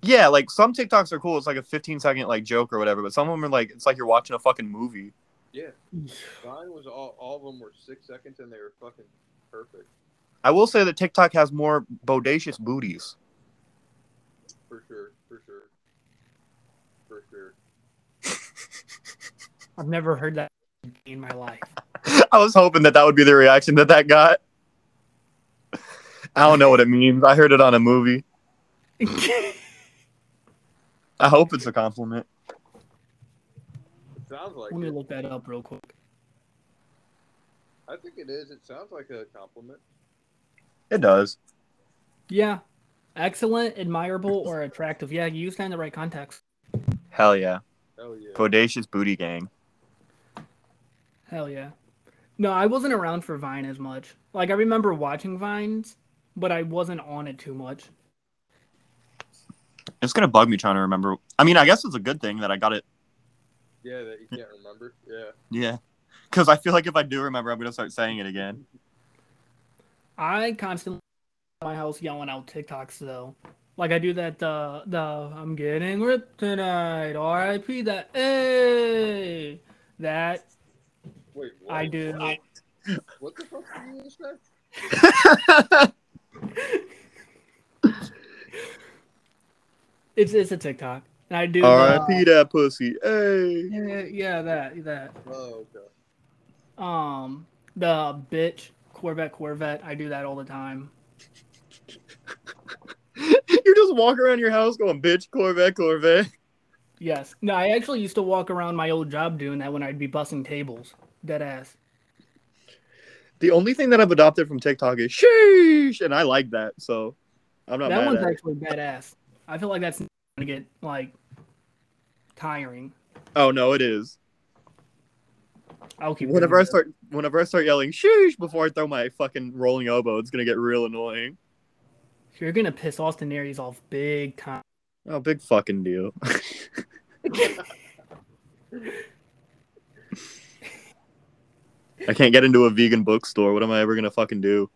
yeah, like some TikToks are cool. It's like a 15 second like joke or whatever, but some of them are like it's like you're watching a fucking movie. Yeah. Vine was all all of them were six seconds and they were fucking perfect. I will say that TikTok has more bodacious booties. For sure. For sure. For sure. I've never heard that in my life. I was hoping that that would be the reaction that that got. I don't know what it means. I heard it on a movie. I hope it's a compliment. It sounds like Let me it. look that up real quick. I think it is. It sounds like a compliment. It does. Yeah. Excellent, admirable, or attractive. Yeah, you use that in the right context. Hell yeah. Hell yeah. Bodacious booty gang. Hell yeah. No, I wasn't around for Vine as much. Like I remember watching Vines, but I wasn't on it too much. It's gonna bug me trying to remember. I mean, I guess it's a good thing that I got it. Yeah, that you can't remember. Yeah. Yeah. Because I feel like if I do remember, I'm gonna start saying it again. I constantly at my house yelling out TikToks though. Like I do that the the I'm getting ripped tonight. R.I.P. That hey that Wait. What? I do. What the fuck did you just say? [laughs] It's it's a TikTok. And I do. R.I.P. The, that pussy. Hey. yeah, yeah, that that. Oh, okay. Um, the bitch Corvette Corvette. I do that all the time. [laughs] you just walk around your house going, bitch, Corvette, Corvette. Yes. No, I actually used to walk around my old job doing that when I'd be bussing tables. Dead ass. The only thing that I've adopted from TikTok is sheesh, and I like that, so I'm not that one's at it. actually badass. I feel like that's gonna get like tiring. Oh no, it is. I'll keep. Whenever I start, whenever I start yelling sheesh before I throw my fucking rolling elbow, it's gonna get real annoying. You're gonna piss Austin Aries off big time. Oh, big fucking deal. [laughs] [laughs] I can't get into a vegan bookstore. What am I ever gonna fucking do?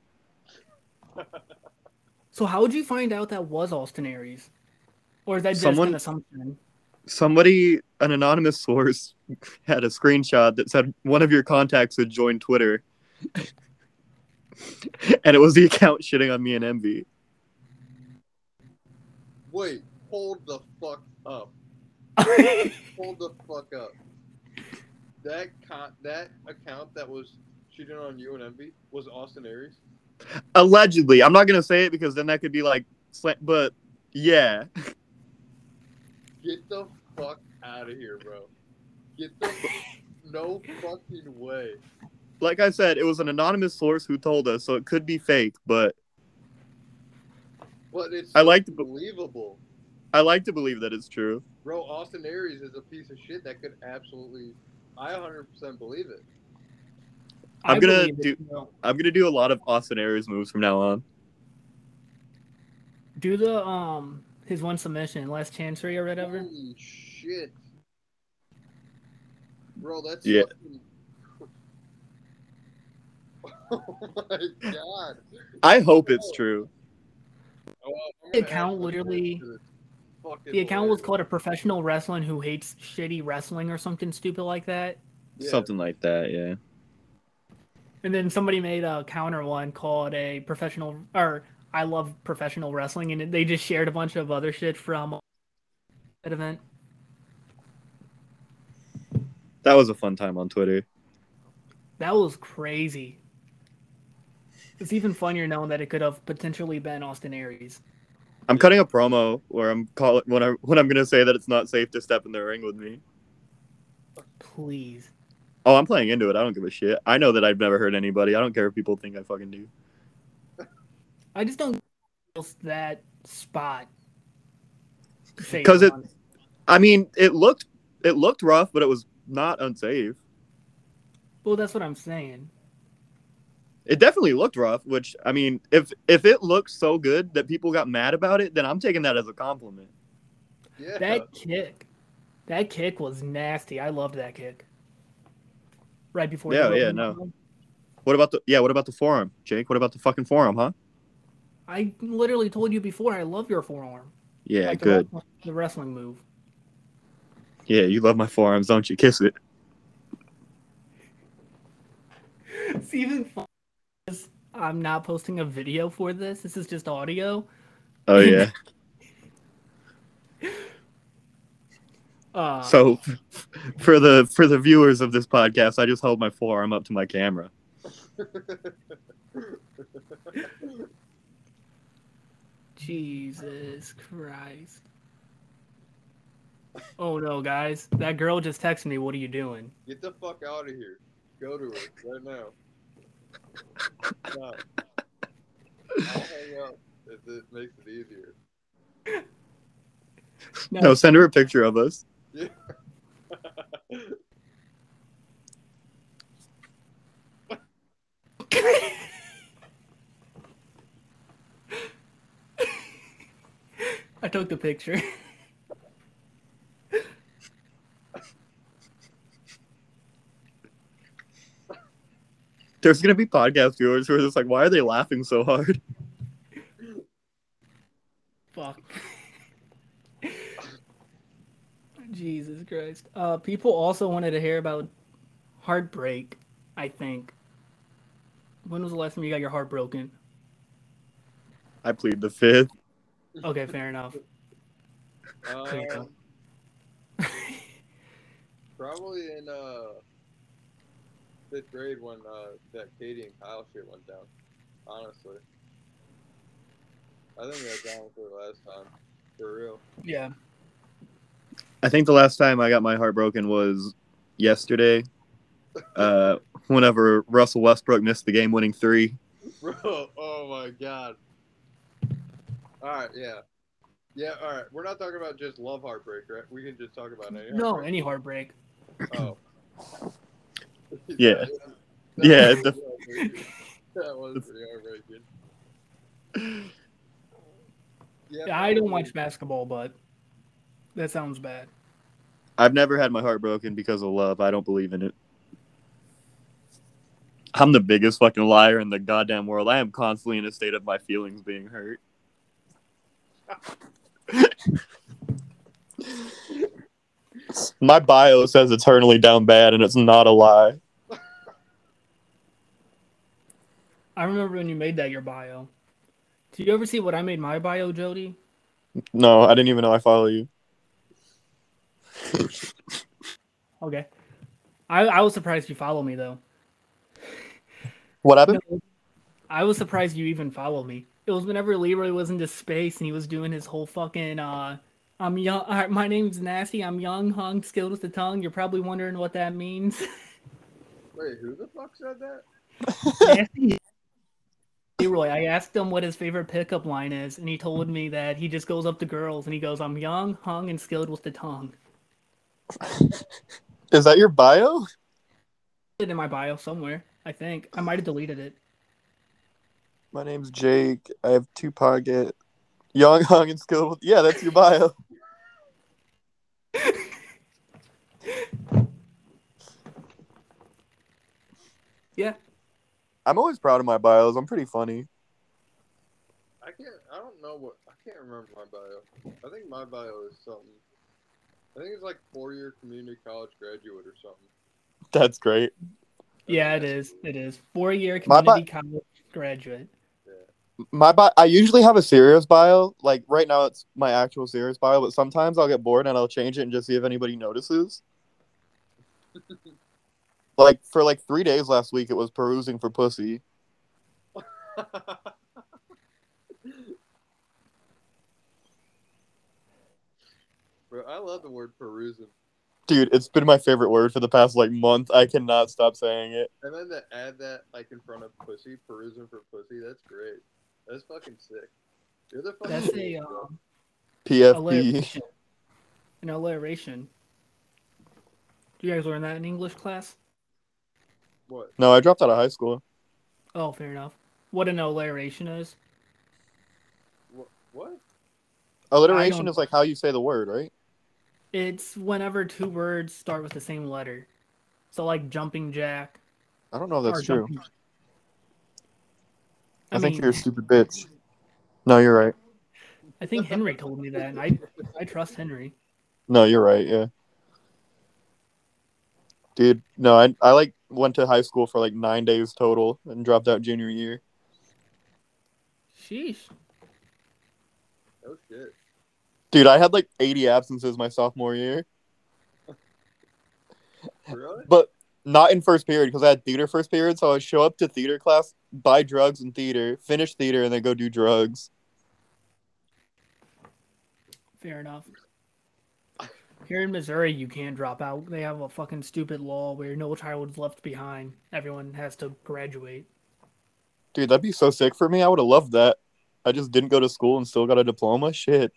So how would you find out that was Austin Aries? Or is that just Someone- an assumption? Somebody, an anonymous source, [laughs] had a screenshot that said one of your contacts had joined Twitter, [laughs] and it was the account shitting on me and Envy. Wait. Hold the fuck up. [laughs] Hold the fuck up. That con- that account that was cheating on you and Envy was Austin Aries. Allegedly, I'm not gonna say it because then that could be like, but yeah. Get the fuck out of here, bro. Get the [laughs] no fucking way. like I said, it was an anonymous source who told us, so it could be fake, but But it's I like to be- believable. I like to believe that it's true. Bro, Austin Aries is a piece of shit that could absolutely I 100% believe it. I'm I gonna believe it, do- no. I'm gonna do a lot of Austin Aries moves from now on. do the um his one submission, last chancery or whatever. Holy shit. Bro, that's Yeah. fucking... [laughs] Oh my god. I hope it's true. Oh, I'm The gonna account literally- look into this. Fucking The account was called a professional wrestling who hates shitty wrestling or something stupid like that. Yeah. Something like that, yeah. And then somebody made a counter one called a professional or I love professional wrestling, and they just shared a bunch of other shit from that event. That was a fun time on Twitter. That was crazy. It's even funnier knowing that it could have potentially been Austin Aries. I'm cutting a promo where I'm call when I when I'm gonna say that it's not safe to step in the ring with me. Please. Oh, I'm playing into it. I don't give a shit. I know that I've never hurt anybody. I don't care if people think I fucking do. I just don't that spot. Because it- on I mean, it looked it looked rough, but it was not unsafe. Well, that's what I'm saying. It definitely looked rough, which I mean, if if it looked so good that people got mad about it, then I'm taking that as a compliment. Yeah. That kick, that kick was nasty. I loved that kick. Right before. Yeah, yeah, no. Rumble. What about the yeah? What about the forearm, Jake? What about the fucking forearm, huh? I literally told you before. I love your forearm. Yeah, Like the good. wrestling- The wrestling move. Yeah, you love my forearms, don't you? Kiss it. [laughs] It's even fun. Is I'm not posting a video for this. This is just audio. Oh yeah. Uh, [laughs] [laughs] so, for the for the viewers of this podcast, I just held my forearm up to my camera. [laughs] Jesus Christ. Oh no, guys. That girl just texted me, what are you doing? Get the fuck out of here. Go to her right now. Stop. I'll hang up if it makes it easier. No, send her a picture of us. [laughs] I took the picture. There's gonna be podcast viewers who are just like, why are they laughing so hard? Fuck. [laughs] Jesus Christ. Uh, people also wanted to hear about heartbreak, I think. When was the last time you got your heart broken? I plead the fifth. Okay, fair enough. There you go. Um, probably in uh fifth grade when uh that Katie and Kyle shit went down. Honestly. I think that's down for the last time. For real. Yeah. I think the last time I got my heart broken was yesterday. [laughs] Uh, whenever Russell Westbrook missed the game-winning three. Bro, oh my god. Alright, yeah. Yeah, alright. We're not talking about just love heartbreak, right? We can just talk about any No, heartbreak. any heartbreak. Oh. [laughs] Yeah. That [laughs] Yeah, was the- [laughs] That was pretty heartbreaking. Yeah, I don't watch basketball, but that sounds bad. I've never had my heart broken because of love. I don't believe in it. I'm the biggest fucking liar in the goddamn world. I am constantly in a state of my feelings being hurt. [laughs] my bio says eternally down bad, and it's not a lie. I remember when you made that your bio. Do you ever see what I made my bio, Jody? No, I didn't even know I follow you. Okay. I, I was surprised you follow me though. What happened? I was surprised you even follow me. It was whenever Leroy was into space and he was doing his whole fucking uh I'm young uh, [laughs] my name's Nasty, I'm young, hung, skilled with the tongue. You're probably wondering what that means. [laughs] Wait, who the fuck said that? Nasty. Leroy, I asked him what his favorite pickup line is, and he told me that he just goes up to girls and he goes, I'm young, hung, and skilled with the tongue. [laughs] Is that your bio? It in my bio somewhere, I think. I might have deleted it. My name's Jake. I have two pocket. Young, hung, and skilled. With... Yeah, that's your bio. [laughs] Yeah. I'm always proud of my bios. I'm pretty funny. I can't. I don't know what. I can't remember my bio. I think my bio is something. I think it's like four-year community college graduate or something. That's great. Yeah, it is. It is. Four year My bi- community college graduate. My bio. I usually have a serious bio. Like right now, it's my actual serious bio. But sometimes I'll get bored and I'll change it and just see if anybody notices. [laughs] like for like three days last week, it was perusing for pussy. [laughs] Bro, I love the word perusing. Dude, it's been my favorite word for the past like month. I cannot stop saying it. And then to add that like in front of pussy, perusing for pussy, that's great. That's fucking sick. You're the fucking That's a coolest, um, PFP. alliteration. An alliteration. Do you guys learn that in English class? What? No, I dropped out of high school. Oh, fair enough. What an alliteration is? What? What? Alliteration is like how you say the word, right? It's whenever two words start with the same letter. So like jumping jack. I don't know if that's true. jumping- I, I, think mean, you're a stupid bitch. No, you're right. I think Henry told me that, and I I trust Henry. No, you're right. Yeah. Dude, no, I I like went to high school for like nine days total and dropped out junior year. Sheesh. Oh shit. Dude, I had like 80 absences my sophomore year, Really? but not in first period because I had theater first period. So I would show up to theater class, buy drugs in theater, finish theater, and then go do drugs. Fair enough. Here in Missouri, you can drop out. They have a fucking stupid law where no child is left behind. Everyone has to graduate. Dude, that'd be so sick for me. I would have loved that. I just didn't go to school and still got a diploma. Shit.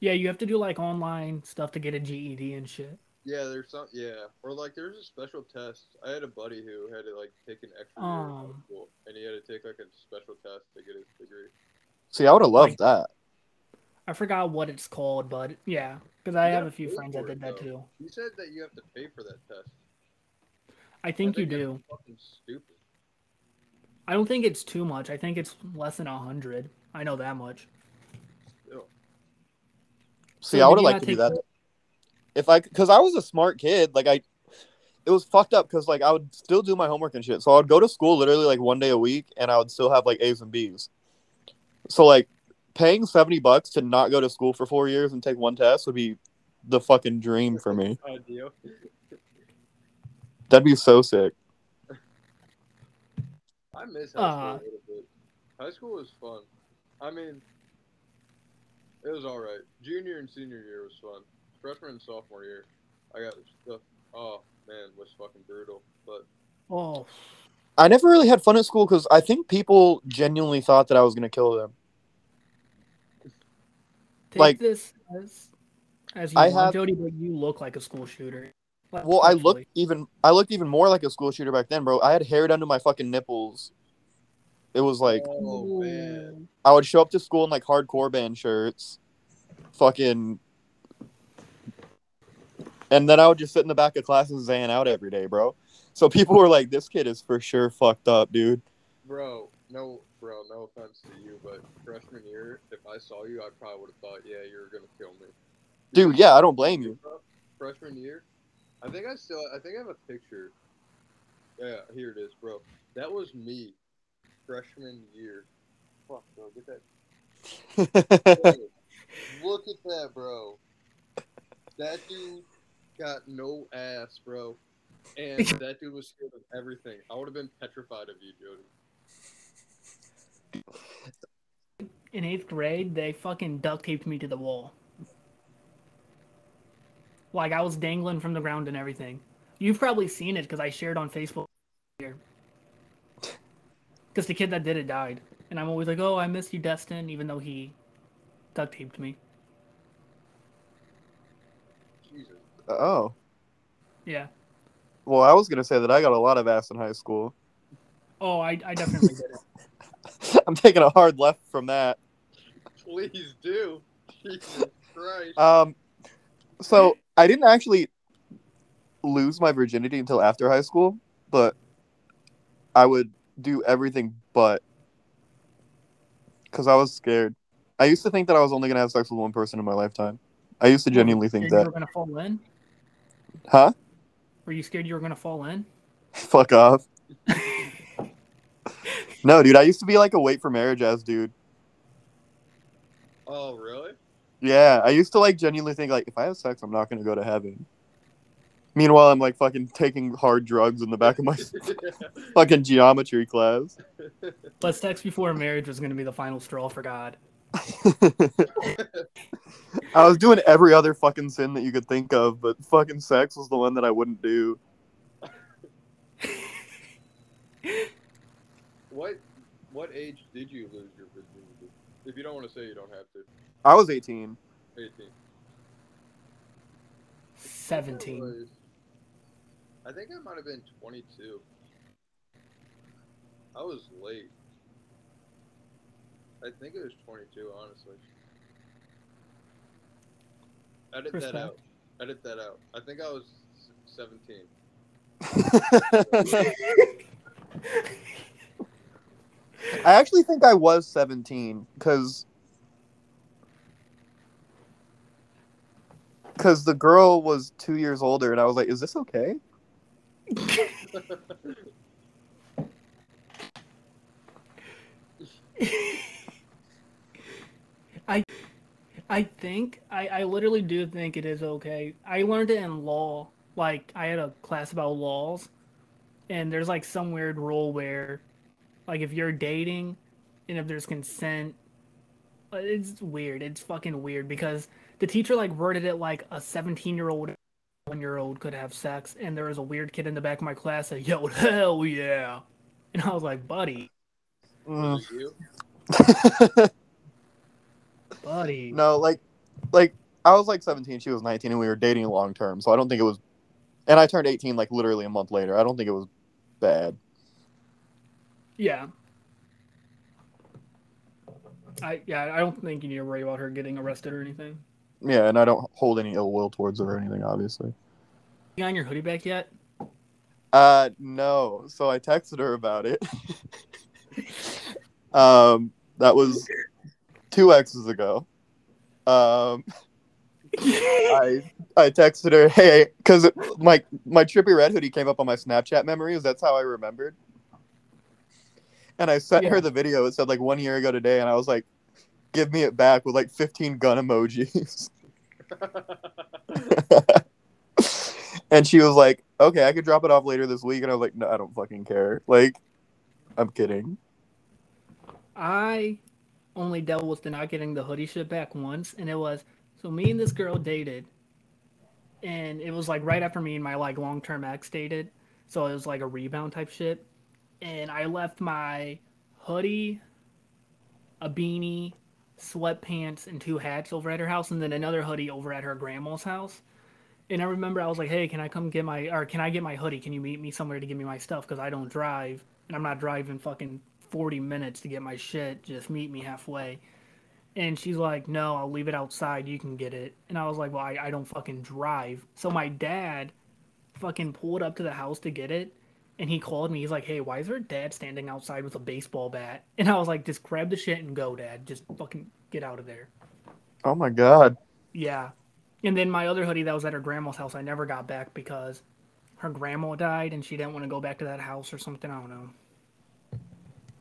Yeah, you have to do like online stuff to get a GED and shit. Yeah, there's some. Yeah, or like there's a special test. I had a buddy who had to like take an extra year of Um. school, and he had to take like a special test to get his degree. See, I would have loved Like- that. I forgot what it's called, but yeah, because I have a few pay friends that for it, did that though. too. He said that you have to pay for that test. I think you do. Fucking stupid. I don't think it's too much. I think it's less than a hundred. I know that much. Still. See, So I would have liked to do that. the- If I, because I was a smart kid. Like I, it was fucked up because like I would still do my homework and shit. So I would go to school literally like one day a week, and I would still have like A's and B's. So like, paying seventy bucks to not go to school for four years and take one test would be the fucking dream for me. [laughs] Ideal. That'd be so sick. I miss high school Uh. a little bit. High school was fun. I mean, it was all right. Junior and senior year was fun. Freshman and sophomore year, I got stuff. Oh man, was fucking brutal. But Oh, I never really had fun at school because I think people genuinely thought that I was gonna kill them. Take Like- this as as you I want, have- Jody, but you look like a school shooter. Like, Well, I looked even I looked even more like a school shooter back then, bro. I had hair down to my fucking nipples. It was like oh man, I would show up to school in like hardcore band shirts, fucking, and then I would just sit in the back of class and zan out every day, bro. So people were like, "This kid is for sure fucked up, dude." bro, no, bro, no offense to you, but freshman year, if I saw you, I probably would have thought, yeah, you were gonna kill me. Dude, yeah, I don't blame you. Freshman year, I think I still, I think I have a picture. Yeah, here it is, bro. That was me, freshman year. Fuck, bro, get that Bro, [laughs] Look at that, bro. That dude got no ass, bro. And [laughs] that dude was scared of everything. I would have been petrified of you, Jody. In eighth grade, they fucking duct taped me to the wall. Like I was dangling from the ground and everything. You've probably seen it because I shared on Facebook [laughs] here. Because the kid that did it died, and I'm always like, "Oh, I miss you, Destin," even though he duct taped me. Jesus. oh, Yeah. well, I was gonna say that I got a lot of ass in high school. Oh, I, I definitely did it. [laughs] I'm taking a hard left from that. Please do. Jesus Christ. Um, so I didn't actually lose my virginity until after high school, but I would do everything but because I was scared. I used to think that I was only gonna have sex with one person in my lifetime. I used to genuinely think Scared You that. were gonna fall in. Huh? Were you scared you were gonna fall in? [laughs] Fuck off. [laughs] no, dude. I used to be like a wait for marriage ass dude. oh, really? Yeah, I used to like genuinely think like if I have sex, I'm not gonna go to heaven. Meanwhile, I'm like fucking taking hard drugs in the back of my [laughs] fucking geometry class. But sex before marriage was gonna be the final straw for God. [laughs] I was doing every other fucking sin that you could think of, but fucking sex was the one that I wouldn't do. [laughs] what what age did you lose your virginity? If you don't want to say, you don't have to. I was 18. 18. Seventeen. was- I think I might have been 22. I was late. I think it was 22, honestly. Edit that out. Edit that out. I think I was 17. [laughs] [laughs] [laughs] I actually think I was 17 because because the girl was two years older, and I was like, "Is this okay?" [laughs] I I think I, I literally do think it is okay. I learned it in law. Like I had a class about laws, and there's like some weird rule where, like if you're dating, and if there's consent, Uh, It's weird. It's fucking weird because the teacher like worded it like a 17 year old, one year old could have sex, and there was a weird kid in the back of my class that yelled "Hell yeah!" and I was like, "Buddy, Mm. Was it you? [laughs] buddy." no, like, like I was like 17, she was 19, and we were dating long term. So I don't think it was. And I turned 18 like literally a month later. I don't think it was bad. Yeah. I yeah, I don't think you need to worry about her getting arrested or anything. Yeah, and I don't hold any ill will towards her or anything, obviously. You got your hoodie back yet? Uh, no. So I texted her about it. [laughs] um, that was two X's ago. Um, [laughs] I I texted her, hey, because my my trippy red hoodie came up on my Snapchat memories. That's how I remembered. And I sent Yeah. her the video. It said like one year ago today, and I was like, "Give me it back" with like 15 gun emojis. [laughs] [laughs] and she was like, "Okay, I could drop it off later this week." And I was like, "No, I don't fucking care." Like, I'm kidding. I only dealt with the not getting the hoodie shit back once, and it was so me and this girl dated, and it was like right after me and my like long term ex dated, so it was like a rebound type shit, and I left my hoodie, a beanie, sweatpants, and two hats over at her house, and then another hoodie over at her grandma's house. And I remember I was like, "Hey, can I come get my or can I get my hoodie? Can you meet me somewhere to give me my stuff? Because I don't drive, and I'm not driving fucking 40 minutes to get my shit. Just meet me halfway." And she's like, "No, I'll leave it outside. You can get it." And I was like, "Well, I, I don't fucking drive." So my dad fucking pulled up to the house to get it, and he called me. He's like, "Hey, why is her dad standing outside with a baseball bat?" [laughs] And I was like, "Just grab the shit and go, dad. Just fucking get out of there." Oh my god. Yeah. And then my other hoodie that was at her grandma's house, I never got back because her grandma died and she didn't want to go back to that house or something. I don't know.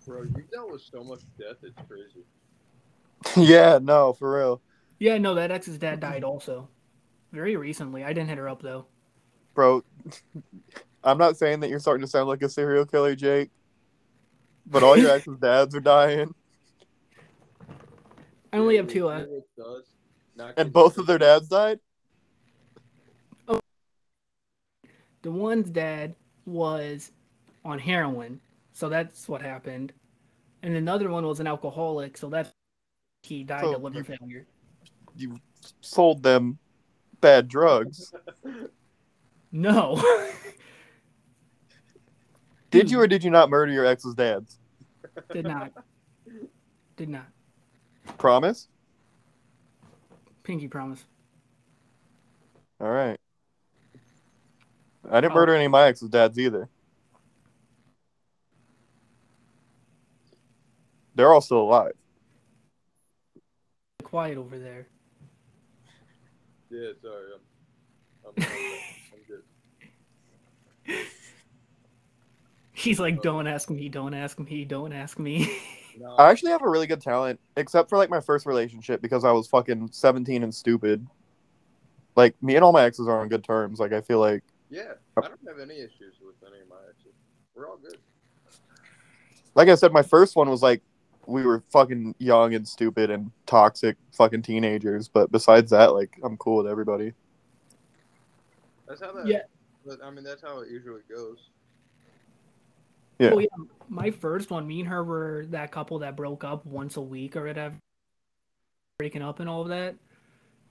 Bro, you dealt with so much death, it's crazy. [laughs] yeah, no, for real, Yeah, no, that ex's dad died also. Very recently. I didn't hit her up though. bro. I'm not saying that you're starting to sound like a serial killer, Jake. But all your [laughs] ex's dads are dying, I only have two left. know what does? Not and both of their dads died. Oh. The one's dad was on heroin, so that's what happened. And another one was an alcoholic, so that's he died So of liver you- failure. You sold them bad drugs. [laughs] No. [laughs] Did hmm. you or did you not murder your ex's dads? Did not. Did not. Promise. Pinky promise. All right. I didn't Oh. murder any of my ex's dads either. They're all still alive. Quiet over there. Yeah, sorry. I'm, I'm, I'm good. [laughs] He's like, don't ask me, don't ask me, don't ask me. No, [laughs] I actually have a really good talent, except for like my first relationship because I was fucking 17 and stupid. Like me and all my exes are on good terms. Like I feel like yeah, I don't have any issues with any of my exes. We're all good. like I said, my first one was like we were fucking young and stupid and toxic fucking teenagers. But besides that, like I'm cool with everybody. That's how that. Yeah. But I mean, that's how it usually goes. Yeah. Oh yeah, my first one, me and her were that couple that broke up once a week or whatever, breaking up and all of that.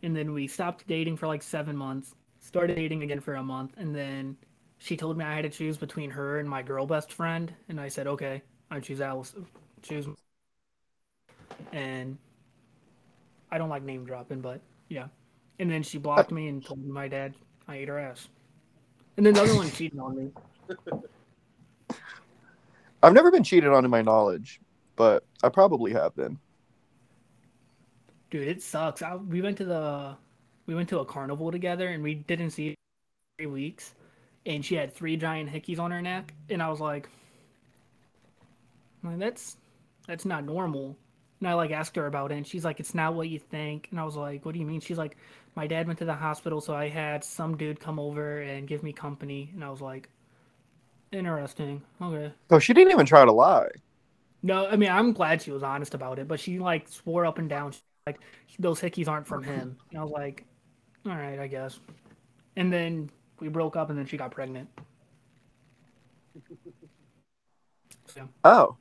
And then we stopped dating for like seven months, started dating again for a month, and then she told me I had to choose between her and my girl best friend, and I said okay, I choose Alice, choose. And I don't like name dropping, but yeah. And then she blocked me and told my dad I ate her ass. And then the other one cheated on me. [laughs] I've never been cheated on in my knowledge, but I probably have been. Dude, it sucks. I, we went to the we went to a carnival together and we didn't see three weeks, and she had three giant hickeys on her neck, and I was like, like that's that's not normal. And I like asked her about it, and she's like, it's not what you think. And I was like, what do you mean? She's like, my dad went to the hospital, so I had some dude come over and give me company, and I was like, interesting. Okay. So she didn't even try to lie. No, I mean I'm glad she was honest about it, but she like swore up and down like those hickeys aren't from him. And I was like, all right, I guess. And then we broke up, and then she got pregnant. [laughs] So, Oh.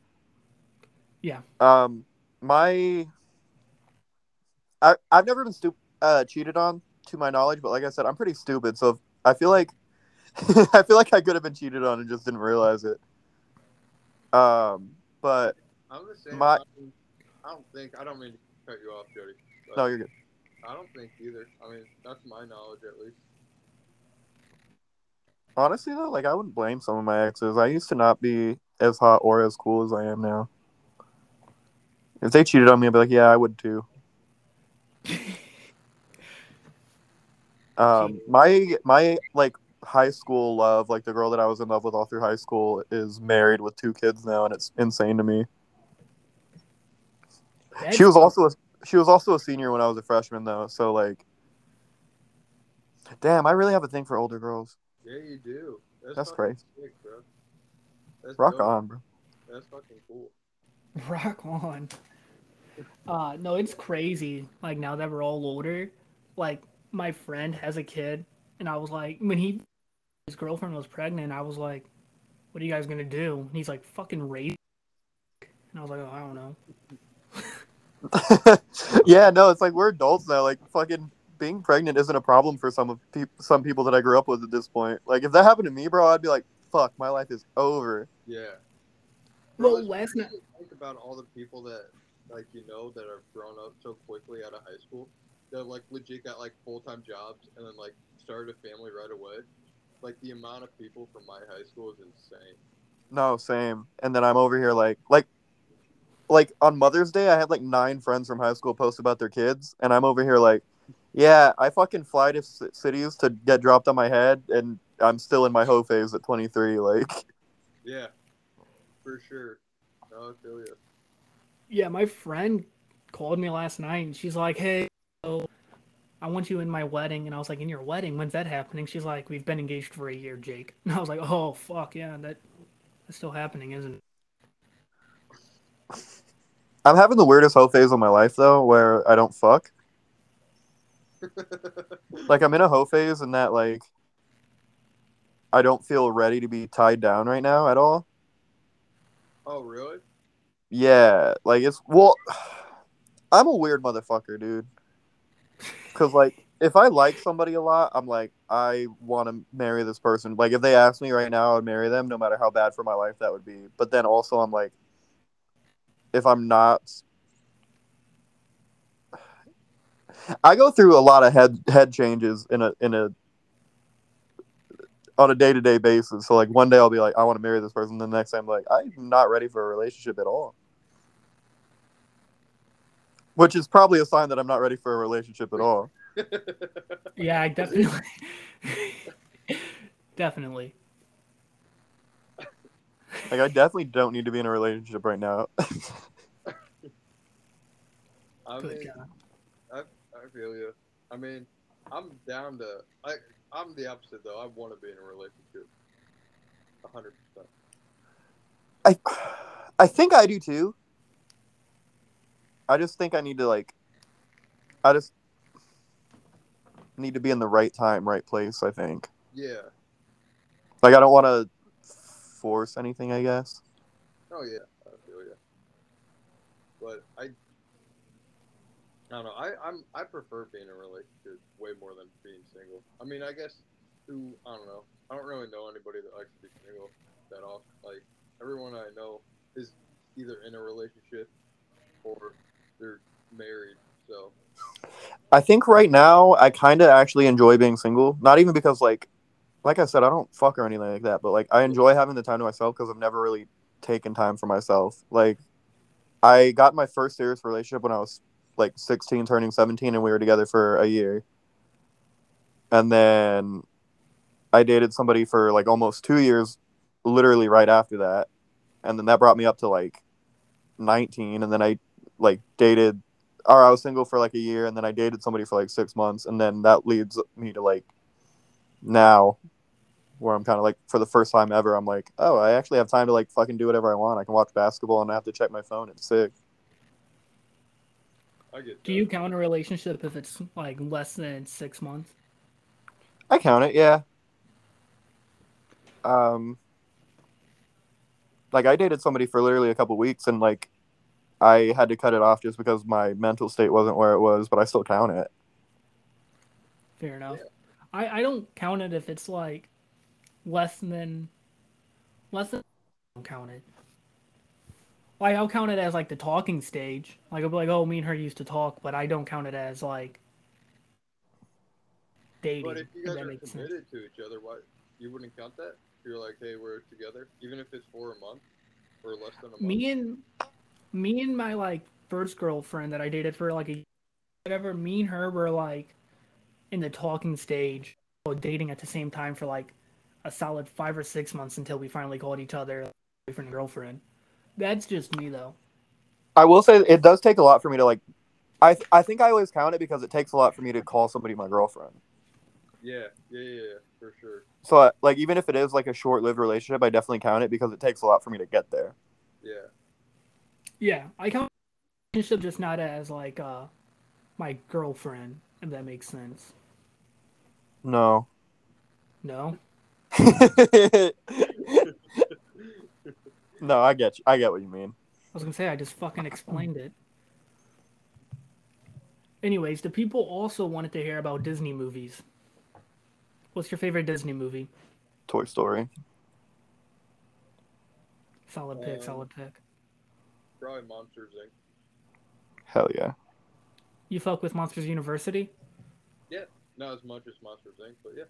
Yeah. Um, my, I I've never been stupid uh, cheated on to my knowledge, but like I said, I'm pretty stupid. So I feel like [laughs] I feel like I could have been cheated on and just didn't realize it. Um, but I'm the same. My- I don't think I don't mean to cut you off, Jody. no, you're good. I don't think either. I mean, that's my knowledge at least. Honestly though, like I wouldn't blame some of my exes. I used to not be as hot or as cool as I am now. If they cheated on me, I'd be like, yeah, I would too. [laughs] Um, my my like high school love, like the girl that I was in love with all through high school, is married with two kids now, and it's insane to me. that's- She was also a, she was also a senior when I was a freshman though, so like, damn, I really have a thing for older girls. Yeah, you do. That's, That's crazy. Sick, bro. That's Rock dope. on, bro. That's fucking cool. [laughs] rock on. Uh, no, it's crazy. Like now that we're all older, like my friend has a kid, and I was like, when he his girlfriend was pregnant, I was like, "What are you guys gonna do?" And he's like, "Fucking rape." And I was like, "Oh, I don't know." [laughs] yeah, no, it's like we're adults now. Like fucking being pregnant isn't a problem for some of peop some people that I grew up with at this point. Like if that happened to me, bro, I'd be like, fuck, my life is over. Yeah. Well, Bro, it's last crazy night- to Think about all the people that, like, you know, that are grown up so quickly out of high school. That like legit got like full time jobs and then like started a family right away. Like the amount of people from my high school is insane. No, same. And then I'm over here like like like on Mother's Day, I had like nine friends from high school post about their kids, and I'm over here like, yeah, I fucking fly to c- cities to get dropped on my head, and I'm still in my hoe phase at 23. Like, Yeah, for sure. No, I feel you. Yeah, my friend called me last night, and she's like, "Hey, so I want you in my wedding." And I was like, "In your wedding? When's that happening?" She's like, "We've been engaged for a year, Jake." [laughs] And I was like, "Oh fuck yeah, that that's still happening, isn't it?" I'm having the weirdest hoe phase of my life though, where I don't fuck. [laughs] like I'm in a hoe phase, and that like I don't feel ready to be tied down right now at all. Oh, really? Yeah, like it's well, [sighs] I'm a weird motherfucker, dude. Cause like if I like somebody a lot, I'm like I want to marry this person. Like if they asked me right now, I'd marry them, no matter how bad for my life that would be. But then also I'm like, if I'm not, I go through a lot of head head changes in a in a on a day to day basis. So like one day I'll be like, I want to marry this person. The next time I'm like, I'm not ready for a relationship at all. Which is probably a sign that I'm not ready for a relationship at all. [laughs] Yeah, I definitely, [laughs] definitely. Like I definitely don't need to be in a relationship right now. [laughs] I Good mean, God. I, I feel you. I mean, I'm down to. I, I'm the opposite though. I want to be in a relationship. A hundred percent. I I think I do too. I just think I need to like I just need to be in the right time, right place, I think. Yeah. Like I don't want to force anything, I guess. Oh yeah, I feel you. But I, I don't know. I I'm I prefer being in a relationship way more than being single. I mean, I guess who I don't know. I don't really know anybody that likes to be single that often. Like everyone I know is either in a relationship or they're married. So I think right now I kind of actually enjoy being single. Not even because like, like I said, I don't fuck or anything like that. But like, I enjoy having the time to myself because I've never really taken time for myself. Like, I got my first serious relationship when I was like 16, turning 17, and we were together for a year. And then I dated somebody for like almost two years, literally right after that. And then that brought me up to like 19. And then I like dated or I was single for like a year and then I dated somebody for like six months and then that leads me to like now where I'm kind of like for the first time ever, I'm like, oh, I actually have time to like fucking do whatever I want. I can watch basketball and I have to check my phone. It's sick. I get. Do you count a relationship if it's like less than six months? I count it, yeah. Um, like I dated somebody for literally a couple weeks, and like I had to cut it off just because my mental state wasn't where it was, but I still count it. Fair enough. I, I don't count it if it's like less than less than I don't count it. Like I'll count it as like the talking stage. Like I'll be like, oh, me and her used to talk, but I don't count it as like dating. But if you guys that are makes sense. committed to each other, why you wouldn't count that? You're like, hey, we're together, even if it's for a month or less than a month. Me and me and my like first girlfriend that I dated for like a whatever. Me and her were like in the talking stage, or dating at the same time for like a solid five or six months until we finally called each other boyfriend and girlfriend. That's just me though. I will say it does take a lot for me to like. I th- I think I always count it because it takes a lot for me to call somebody my girlfriend. Yeah, yeah, yeah, yeah, for sure. So I, like even if it is like a short-lived relationship, I definitely count it because it takes a lot for me to get there. Yeah, Yeah, I count relationship just not as like uh my girlfriend, if that makes sense. No. No? [laughs] no, I get you. I get what you mean. I was gonna say I just fucking explained it. Anyways, the people also wanted to hear about Disney movies. What's your favorite Disney movie? Toy Story. Solid pick, Um, solid pick. Probably Monsters Inc. Hell yeah. You fuck with Monsters University? Yeah, not as much as Monsters Inc. But yeah,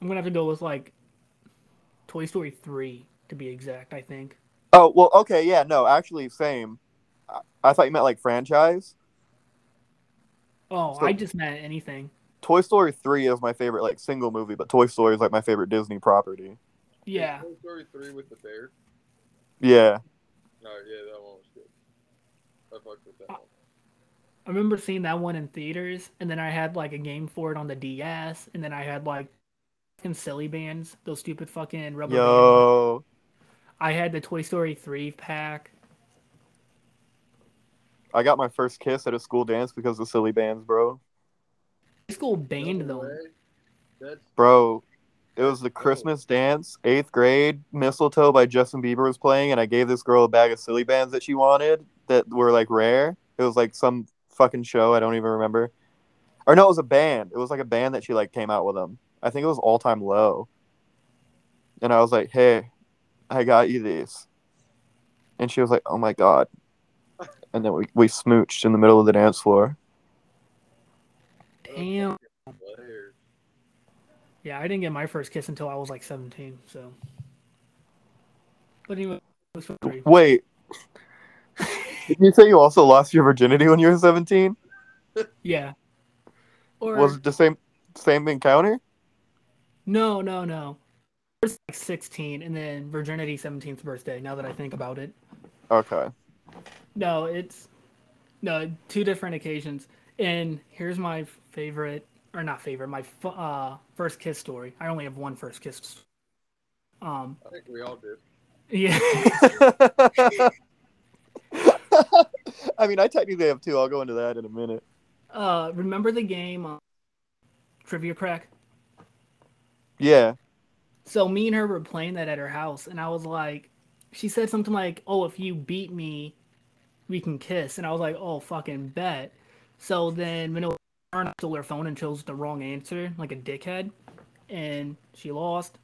I'm gonna have to go with like Toy Story three to be exact. I think. Oh well, okay, yeah, no, actually, same. I, I thought you meant like franchise. Oh, So- I just meant anything. Toy Story three is my favorite like single movie, but Toy Story is like my favorite Disney property. Yeah, Toy Story three with the bear. Yeah, No, yeah, that one was good. I fucked with that Uh, one. I remember seeing that one in theaters, and then I had like a game for it on the DS, and then I had like fucking Silly Bandz, those stupid fucking rubber bands. yo, I had the Toy Story three pack. I got my first kiss at a school dance because of Silly Bandz, bro. School banned No them. That's Bro, it was the oh. Christmas dance, eighth grade. Mistletoe by Justin Bieber was playing, and I gave this girl a bag of Silly Bandz that she wanted that were like rare. It was like some fucking show. I don't even remember. Or no, it was a band. It was like a band that she like came out with them. I think it was All Time Low. And I was like, "Hey, I got you these." And she was like, "Oh my god!" And then we we smooched in the middle of the dance floor. Damn. Yeah, I didn't get my first kiss until I was like 17. So. But anyway. Wait, did you say you also lost your virginity when you were seventeen? yeah. Or Was it the same same encounter? no, no, no. I was like 16, and then virginity 17th birthday. Now that I think about it. Okay. No, it's no two different occasions. And here's my favorite, or not favorite, my fu- uh, first kiss story. I only have one first kiss. Um, I think we all do. yeah, [laughs] I mean, I technically have two. I'll go into that in a minute. uh, remember the game uh, Trivia Crack? Yeah. So me and her were playing that at her house, and I was like, she said something like, "Oh, if you beat me, we can kiss," and I was like, "Oh, fucking bet." So then when it was I stole her phone and chose the wrong answer, like a dickhead, and she lost.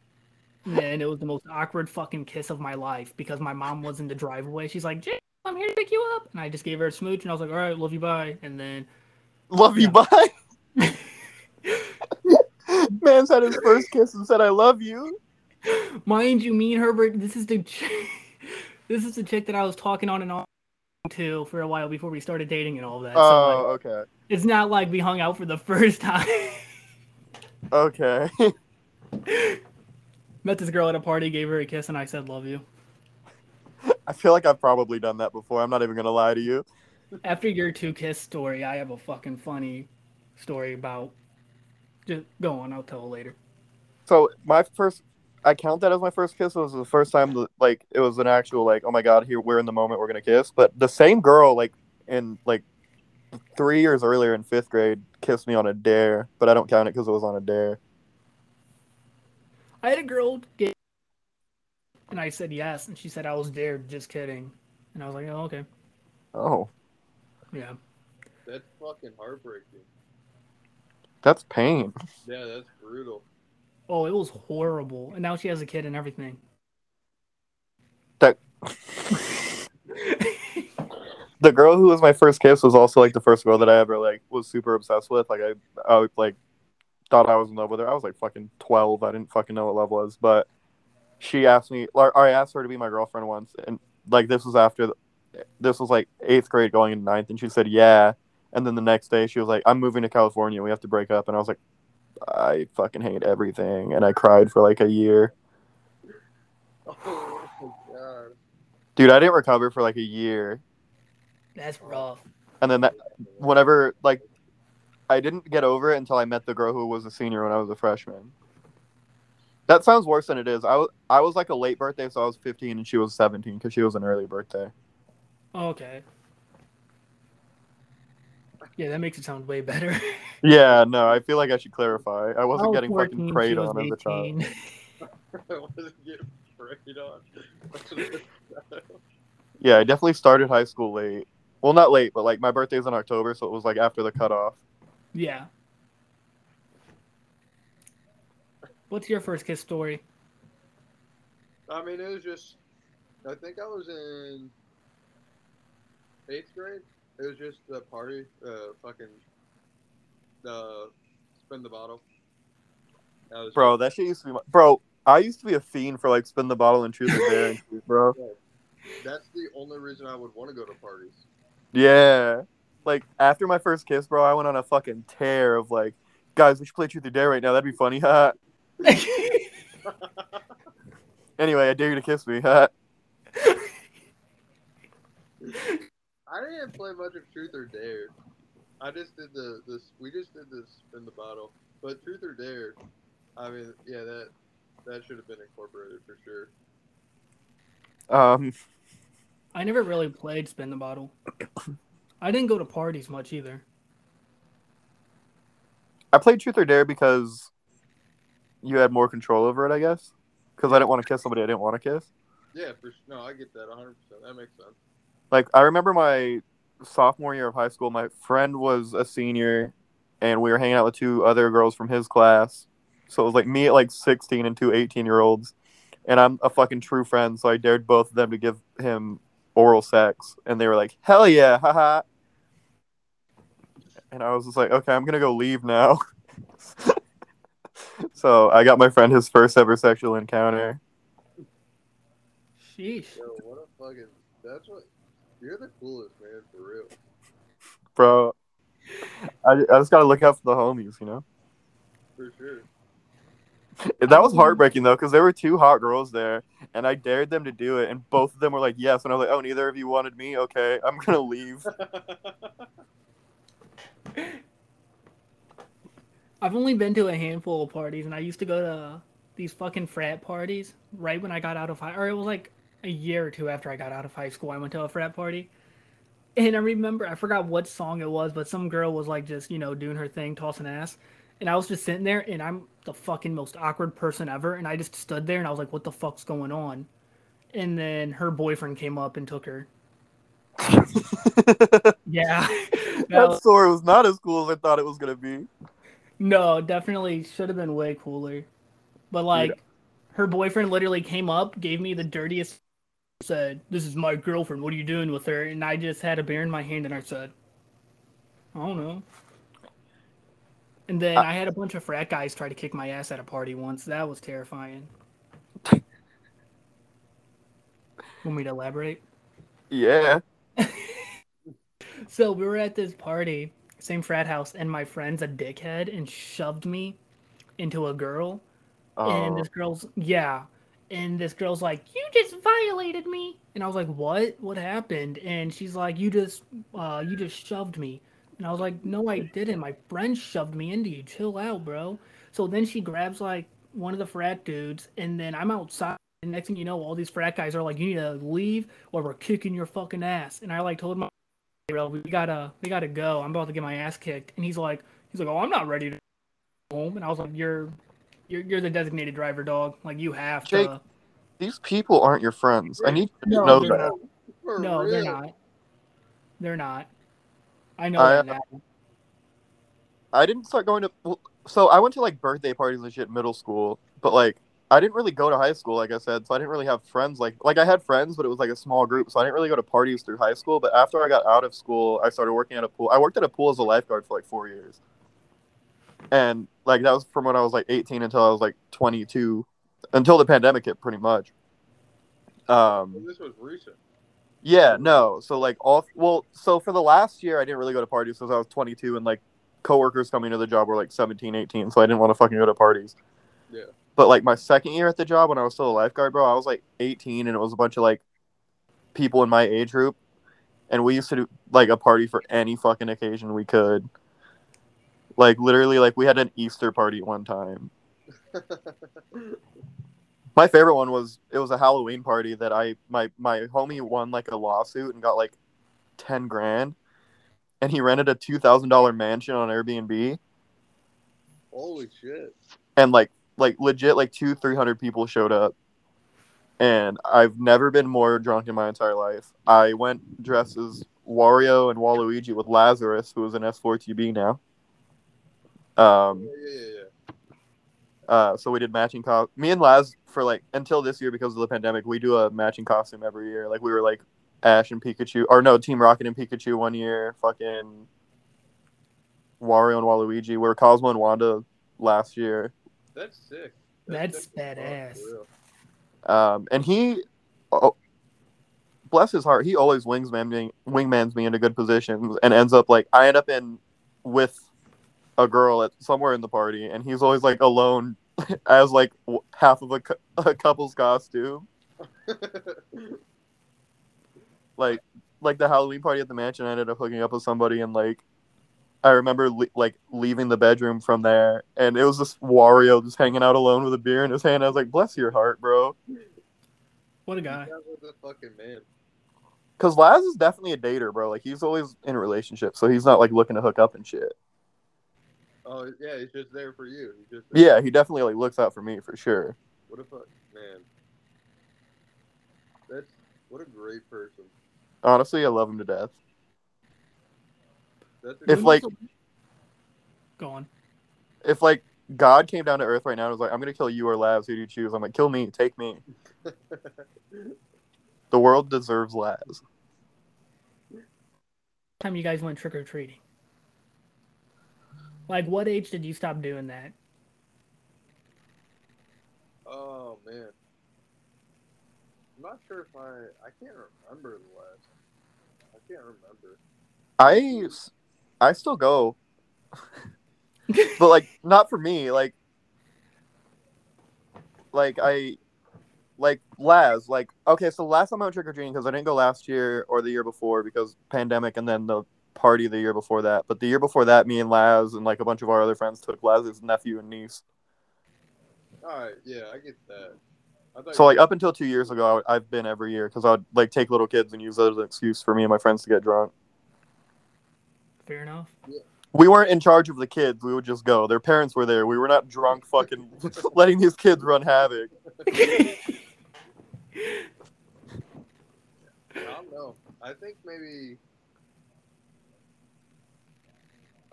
And it was the most awkward fucking kiss of my life because my mom was in the driveway. She's like, "Jay, I'm here to pick you up," and I just gave her a smooch, and I was like, "All right, love you, bye." And then Love you, bye. [laughs] Man's had his first kiss and said, I love you. Mind you, me and Herbert, this is the chick, [laughs] this is the chick that I was talking on and on to for a while before we started dating and all that. so Oh, like, okay. It's not like we hung out for the [laughs] first time. Okay. [laughs] Met this girl at a party, gave her a kiss, and I said love you. I feel like I've probably done that before. I'm not even going to lie to you. After your two kiss story, I have a fucking funny story about. Just go on, I'll tell later. So my first, I count that as my first kiss. It was the first time that like it was an actual like, oh my god, here we're in the moment, we're gonna kiss. But the same girl like in like three years earlier in fifth grade kissed me on a dare, but I don't count it because it was on a dare. I had a girl get, and I said yes, and she said I was dared. Just kidding. And I was like, oh okay, Oh, yeah. That's fucking heartbreaking. that's pain. Yeah, that's brutal. Oh, it was horrible. And now she has a kid and everything. That [laughs] the girl who was my first kiss was also like the first girl that I ever like was super obsessed with. Like I, I like thought I was in love with her. I was like fucking twelve. I didn't fucking know what love was, but she asked me. Or I asked her to be my girlfriend once, and like this was after, this was like eighth grade going into ninth, and she said yeah. And then the next day she was like, "I'm moving to California. We have to break up." And I was like, "I fucking hate everything," and I cried for like a year. Oh my god. Dude, I didn't recover for like a year. That's rough. And then that whenever like I didn't get over it until I met the girl who was a senior when I was a freshman. That sounds worse than it is. I was I was like a late birthday, so I was 15 and she was 17 because she was an early birthday. Oh, okay. Yeah, that makes it sound way better. [laughs] Yeah, no, I feel like I should clarify. I wasn't I was getting 14, fucking she preyed was on as a child. [laughs] [laughs] I wasn't getting preyed on. Yeah, I definitely started high school late. Well, not late, but like my birthday's in October, so it was like after the cutoff. Yeah. What's your first kiss story? I mean, it was just. I think I was in eighth grade. It was just a party. Uh, fucking. Uh, spin the bottle. That was Bro, that shit used to be my bro. I used to be a fiend for like spin the bottle and truth or dare, bro. That's the only reason I would want to go to parties. Yeah. Like after my first kiss, bro, I went on a fucking tear of like, guys, we should play truth or dare right now. That'd be funny. Ha. [laughs] anyway, I dare you to kiss me. [laughs] I didn't play much of Truth or Dare. I just did the this. We just did this in the bottle. But Truth or Dare, I mean, yeah, that that should have been incorporated for sure. Um, I never really played spin the bottle. I didn't go to parties much either. I played truth or dare because you had more control over it, I guess. Because I didn't want to kiss somebody I didn't want to kiss. Yeah, for s- no, I get that 100. percent That makes sense. Like I remember my sophomore year of high school, my friend was a senior, and we were hanging out with two other girls from his class. So it was like me at like 16 and two 18 year olds, and I'm a fucking true friend. So I dared both of them to give him oral sex, and they were like, "Hell yeah, haha!" And I was just like, "Okay, I'm gonna go leave now." [laughs] so I got my friend his first ever sexual encounter. Sheesh. Yo, what a fucking. That's what. You're the coolest man for real. bro. I, I just gotta look out for the homies, you know. For sure. [laughs] That was heartbreaking though, because there were two hot girls there, and I dared them to do it, and both of them were like, "Yes," and I was like, "Oh, neither of you wanted me. Okay, [laughs] I'm gonna leave." [laughs] I've only been to a handful of parties, and I used to go to these fucking frat parties right when I got out of high, or it was like a year or two after I got out of high school. I went to a frat party, and I remember I forgot what song it was, but some girl was like just you know doing her thing, tossing ass, and I was just sitting there, and I'm the fucking most awkward person ever, and I just stood there, and I was like, what the fuck's going on? And then her boyfriend came up and took her. [laughs] Yeah, [laughs] that that was- story was not as cool as I thought it was gonna be. No, definitely should have been way cooler. But like her boyfriend literally came up, gave me the dirtiest said, This is my girlfriend, what are you doing with her? And I just had a beer in my hand and I said, I don't know. And then I had a bunch of frat guys try to kick my ass at a party once. That was terrifying. [laughs] Want me to elaborate? Yeah. [laughs] So we were at this party, same frat house, and my friend's a dickhead and shoved me into a girl. And Oh, this girl's yeah. And this girl's like, You just violated me. And I was like, What? What happened? And she's like, You just uh you just shoved me. And I was like, No, I didn't. My friend shoved me into you. Chill out, bro. So then she grabs like one of the frat dudes, and then I'm outside. And next thing you know, all these frat guys are like, "You need to leave, or we're kicking your fucking ass." And I like told my, "Bro, we gotta, we gotta go. I'm about to get my ass kicked." And he's like, "He's like, oh, I'm not ready to go home." And I was like, "You're, you're, you're the designated driver, dog. Like you have Jake, to." These people aren't your friends. I need to No, know that. not. For No, they're not. They're not. I know I- that. I didn't start going to. So I went to like birthday parties and shit in middle school, but like I didn't really go to high school, like I said. So I didn't really have friends. Like like I had friends, but it was like a small group. So I didn't really go to parties through high school. But after I got out of school, I started working at a pool. I worked at a pool as a lifeguard for like four years, and like that was from when I was like 18 until I was like 22, until the pandemic hit, pretty much. Um, Well, this was recent. Yeah, no. So like all well, so for the last year I didn't really go to parties because I was 22 and like coworkers coming to the job were like 17, 18, so I didn't want to fucking go to parties. Yeah. But like my second year at the job when I was still a lifeguard, bro, I was like 18 and it was a bunch of like people in my age group and we used to do like a party for any fucking occasion we could. Like literally like we had an Easter party one time. [laughs] My favorite one was it was a Halloween party that I my my homie won like a lawsuit and got like ten grand, and he rented a two thousand dollar mansion on Airbnb, Holy shit. and like like legit like two three hundred people showed up, and I've never been more drunk in my entire life. I went dressed as Wario and Waluigi with Lazarus, who is an S four TB now. Um, yeah, yeah. Uh, so we did matching co Me and Laz for like until this year because of the pandemic, we do a matching costume every year. Like we were like Ash and Pikachu, or no, Team Rocket and Pikachu one year. Fucking Wario and Waluigi. We were Cosmo and Wanda last year. That's sick. That's sick as fuck, badass. Um, and he, oh, bless his heart, he always wingsman me, wingmans me into good positions and ends up like I end up in with a girl at somewhere in the party, and he's always like alone [laughs] as like w- half of a, cou- [laughs] a couple's costume. [laughs] like like the Halloween party at the mansion. I ended up hooking up with somebody, and like I remember le- like leaving the bedroom from there, and it was just Wario just hanging out alone with a beer in his hand. I was like, "Bless your heart, bro," What a guy. That a fucking man. because Laz is definitely a dater, bro. Like he's always in a relationship, so he's not like looking to hook up and shit. Oh yeah, he's just there for you. He's just there. Yeah, he definitely like looks out for me for sure. What a fuck man. That's what a great person. Honestly, I love him to death. That's If good- like Go on. if like God came down to earth right now and was like, "I'm gonna kill you or Laz. Who do you choose?" I'm like, "Kill me. Take me." [laughs] The world deserves Laz. Time you guys went trick or treating. Like, what age did you stop doing that? Oh man. I'm not sure if I I can't remember the last. I can't remember. I I still go, but like not for me. Like like I like Laz. Like okay, so last time I went trick or treating because I didn't go last year or the year before because pandemic, and then the party the year before that. But the year before that, me and Laz and like a bunch of our other friends took Laz's nephew and niece. Alright, yeah, I get that. I So like up until two years ago, I, I've been every year because I'd like take little kids and use that as an excuse for me and my friends to get drunk. Fair enough. We weren't in charge of the kids. We would just go. Their parents were there. We were not drunk, [laughs] fucking [laughs] letting these kids run havoc. I don't know. I think maybe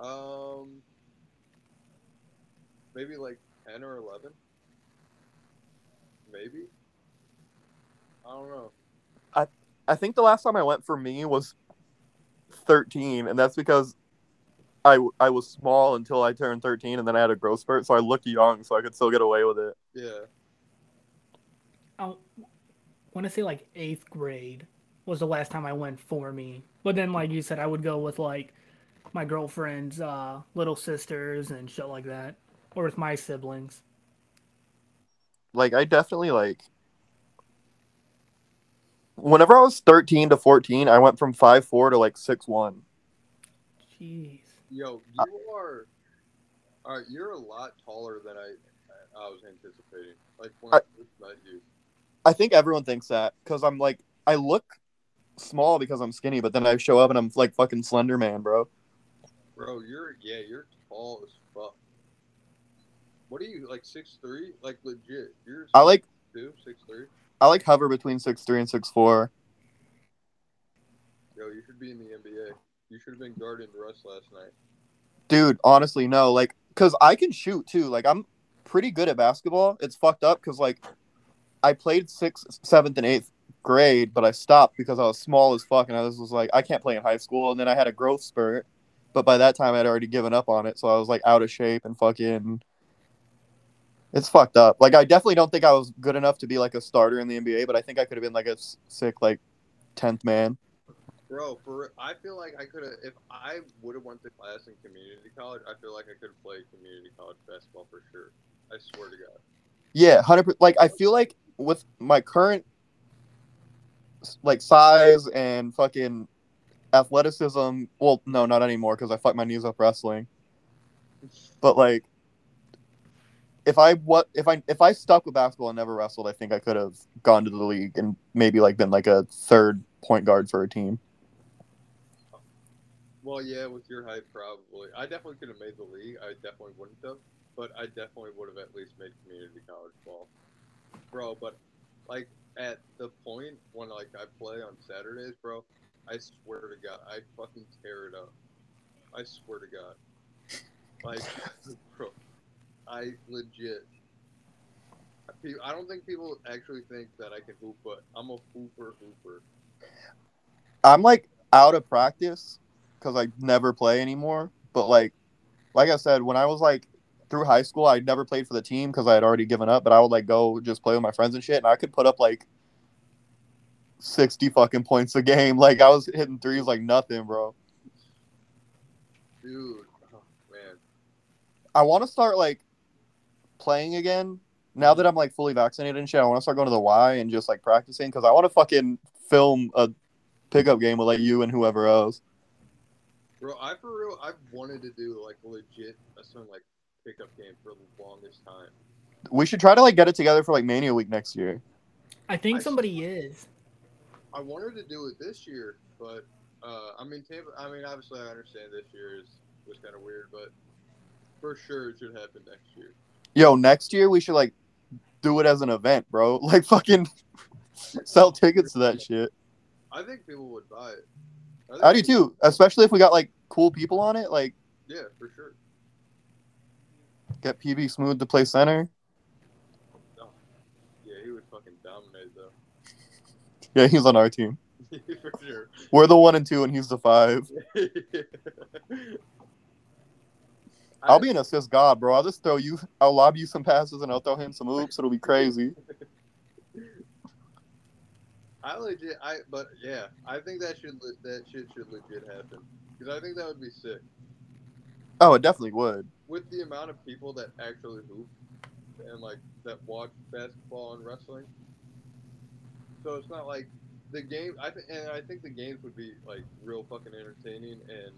um maybe like ten or eleven. Maybe. I don't know. I I think the last time I went for me was 13, and that's because I, I was small until I turned 13, and then I had a growth spurt, so I looked young, so I could still get away with it. Yeah. I want to say like eighth grade was the last time I went for me. But then, like you said, I would go with like my girlfriend's uh, little sisters and shit like that, or with my siblings. Like, I definitely, like, whenever I was 13 to 14, I went from 5'4 to like 6'1. Jeez. Yo, Uh, you are. All right, you're a lot taller than I. I was anticipating. Like when I- I first met you. I think everyone thinks that because I'm like I look small because I'm skinny, but then I show up and I'm like fucking Slender Man, bro. Bro, you're yeah, you're tall as fuck. What are you like six three? Like legit. You're I like two, six three? I like hover between six three and six four. Yo, you should be in the NBA. You should have been guarding Russ last night. Dude, honestly, no, like because I can shoot too. Like I'm pretty good at basketball. It's fucked up because like I played sixth, seventh, and eighth grade, but I stopped because I was small as fuck, and I was, was like, I can't play in high school. And then I had a growth spurt, but by that time I'd already given up on it, so I was like out of shape and fucking. It's fucked up. Like I definitely don't think I was good enough to be like a starter in the NBA, but I think I could have been like a sick like tenth man. Bro, for I feel like I could have if I would have went to class in community college, I feel like I could have played community college basketball for sure. I swear to God. Yeah, hundred. Like I feel like with my current like size and fucking athleticism. Well, no, not anymore because I fucked my knees up wrestling. But like, if I what if I if I stuck with basketball and never wrestled, I think I could have gone to the league and maybe like been like a third point guard for a team. Well, yeah, with your height, probably. I definitely could have made the league. I definitely wouldn't have, but I definitely would have at least made community college ball, bro. But like at the point when like I play on Saturdays, bro, I swear to God, I fucking tear it up. I swear to God, like, [laughs] bro, I legit. I don't think people actually think that I can hoop, but I'm a hooper, hooper. I'm like out of practice because I never play anymore. But like, like I said, when I was like through high school, I never played for the team because I had already given up. But I would like go just play with my friends and shit, and I could put up like sixty fucking points a game. [laughs] Like I was hitting threes like nothing, bro. Dude, oh, man. I want to start like playing again now that I'm like fully vaccinated and shit. I want to start going to the Y and just like practicing because I want to fucking film a pickup game with like you and whoever else. Bro, I for real, I've wanted to do like legit a some like pickup game for the longest time. We should try to like get it together for like Mania Week next year. I think I- somebody is. I wanted to do it this year, but uh, I mean, Tampa. I mean, obviously, I understand this year is was kind of weird, but for sure it should happen next year. Yo, next year we should like do it as an event, bro. [laughs] Like fucking [laughs] sell tickets to that shit. I think people would buy it. I, I do too, especially if we got like cool people on it. Like Yeah, for sure. get PB Smooth to play center. Yeah, he would fucking dominate though. [laughs] Yeah, he's on our team. [laughs] for sure. We're the one and two, and he's the five. [laughs] I'll be an assist god, bro. I'll just throw you. I'll lob you some passes, and I'll throw him some oops. It'll be crazy. I legit, I but yeah, I think that should that shit should legit happen because I think that would be sick Oh, it definitely would. with the amount of people that actually hoop and like that watch basketball and wrestling. So it's not like the game. I think and I think the games would be like real fucking entertaining and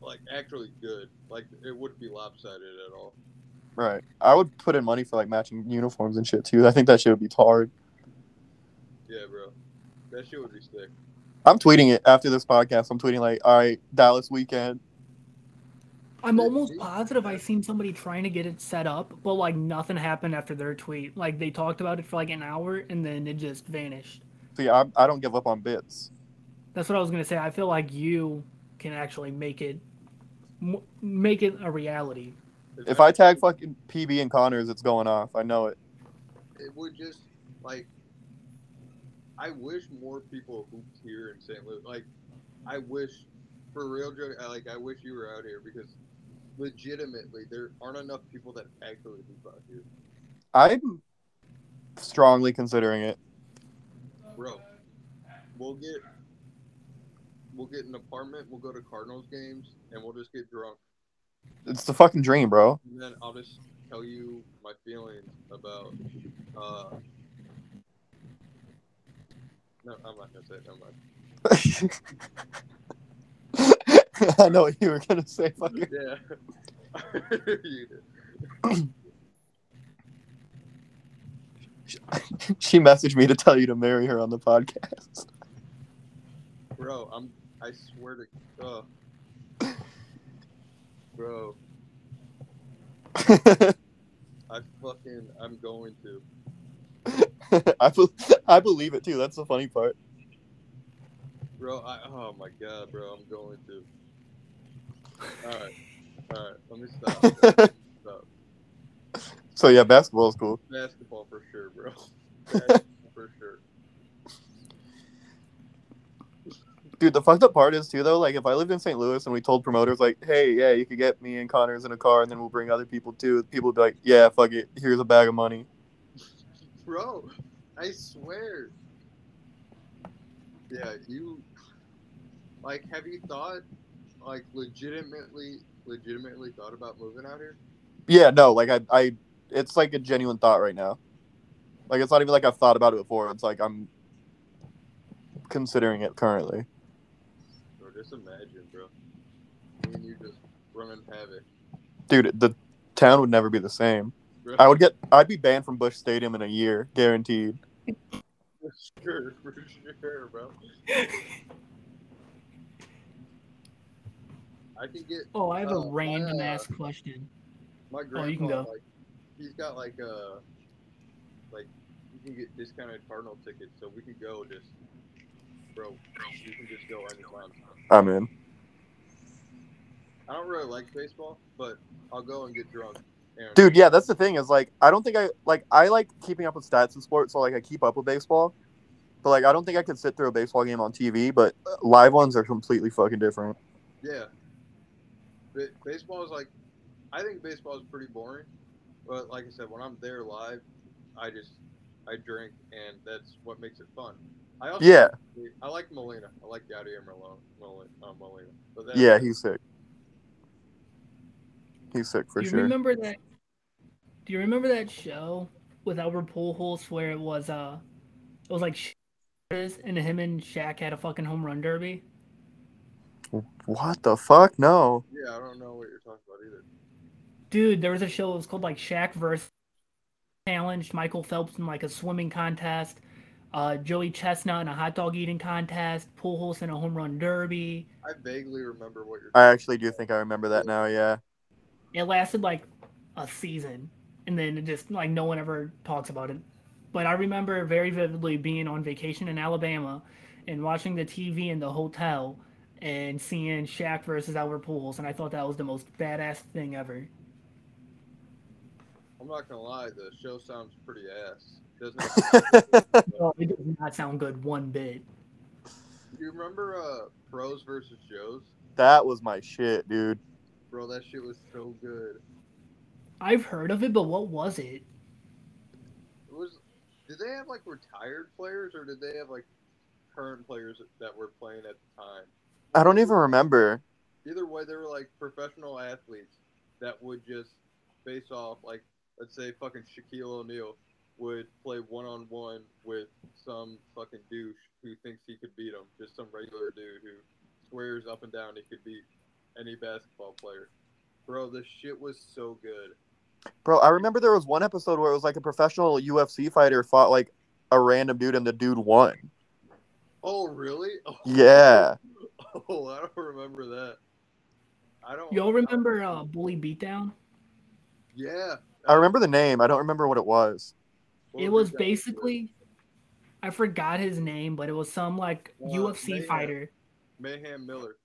like actually good. Like it wouldn't be lopsided at all. Right. I would put in money for like matching uniforms and shit too. I think that shit would be hard. Yeah, bro, that shit would be sick. I'm tweeting it after this podcast. I'm tweeting like, all right, Dallas weekend. I'm almost positive I seen somebody trying to get it set up, but like nothing happened after their tweet. Like they talked about it for like an hour and then it just vanished. See, I, I don't give up on bits. That's what I was gonna say. I feel like you can actually make it, make it a reality. If I tag fucking PB and Connors, it's going off. I know it. it would just like I wish more people hooped here in St. Louis. Like, I wish, for real, Jody. I, like, I wish you were out here because, legitimately, there aren't enough people that actually hoop out here, I'm strongly considering it. bro. We'll get, we'll get an apartment. We'll go to Cardinals games, and we'll just get drunk. It's the fucking dream, bro. And then I'll just tell you my feelings about. uh No, I'm not gonna say it. Never mind. [laughs] [laughs] I know what you were gonna say. Fucking. Yeah. [laughs] She messaged me to tell you to marry her on the podcast. Bro, I'm. I swear to. Uh, bro, [laughs] I fucking. I'm going to. I, be- I believe it too. That's the funny part. Bro, I. Oh my god, bro, I'm going to. All right, all right. Let me stop. [laughs] stop. So yeah, basketball's cool. Basketball for sure, bro. [laughs] Basketball for sure. Dude, the fucked up part is too though. Like, if I lived in St. Louis and we told promoters like, "Hey, yeah, you could get me and Connors in a car, and then we'll bring other people too," people would be like, "Yeah, fuck it. Here's a bag of money." [laughs] Bro, I swear. Yeah, you. Like, have you thought, like, legitimately, legitimately thought about moving out here? Yeah, no, like I, I, it's like a genuine thought right now. Like it's not even like I've thought about it before. It's like I'm considering it currently. Or just imagine, bro. Me and you just running havoc. Dude, the town would never be the same. Bro. I would get, I'd be banned from Busch Stadium in a year, guaranteed. For [laughs] sure, for sure, bro. [laughs] I can get Oh, I have Oh, a my, random uh, ass question. my grandpa. Oh, you can go. Like, he's got like a, like you can get discounted Cardinal tickets, so we can go just, bro. You can just go anytime. I'm in. I don't really like baseball, but I'll go and get drunk. And Dude, yeah, that's the thing is like I don't think I like I like keeping up with stats in sports, so like I keep up with baseball. But like I don't think I could sit through a baseball game on TV, but live ones are completely fucking different. Yeah. Ba- baseball is like, I think baseball is pretty boring, but like I said, when I'm there live, I just I drink, and that's what makes it fun. I also Yeah. I like Molina. I like Yadier Molina. Molina. Uh, Molina. But that, Yeah, he's sick. He's sick for Do you sure. remember that? Do you remember that show with Albert Pujols where it was uh, it was like sh- [laughs] and him and Shaq had a fucking home run derby? What the fuck? No. Yeah, I don't know what you're talking about either. Dude, there was a show. It was called like Shaq versus challenged Michael Phelps in like a swimming contest. Uh, Joey Chestnut in a hot dog eating contest. Pujols in a home run derby. I vaguely remember what you're. I actually do think I remember that now, yeah. It lasted like a season, and then it just like no one ever talks about it. But I remember very vividly being on vacation in Alabama and watching the TV in the hotel and seeing Shaq versus Albert Pujols, and I thought that was the most badass thing ever. I'm not gonna lie, the show sounds pretty ass. Doesn't it? [laughs] It does not sound good one bit. Do you remember uh pros versus Joes? that was my shit, dude. Bro, that shit was so good. I've heard of it, but what was it? It was. Did they have like retired players, or did they have like current players that were playing at the time? I don't even remember. Either way, they were like professional athletes that would just face off. Like, let's say fucking Shaquille O'Neal would play one on one with some fucking douche who thinks he could beat him. Just some regular dude who swears up and down he could beat any basketball player. Bro, this shit was so good. Bro, I remember there was one episode where it was like a professional UFC fighter fought like a random dude and the dude won. Oh, really? Oh, Yeah. [laughs] [laughs] Oh, I don't remember that. I don't. Y'all remember uh, Bully Beatdown? Yeah. I remember the name. I don't remember what it was. What It was that? basically, I forgot his name, but it was some like Uh, UFC Mayhem. fighter. Mayhem Miller.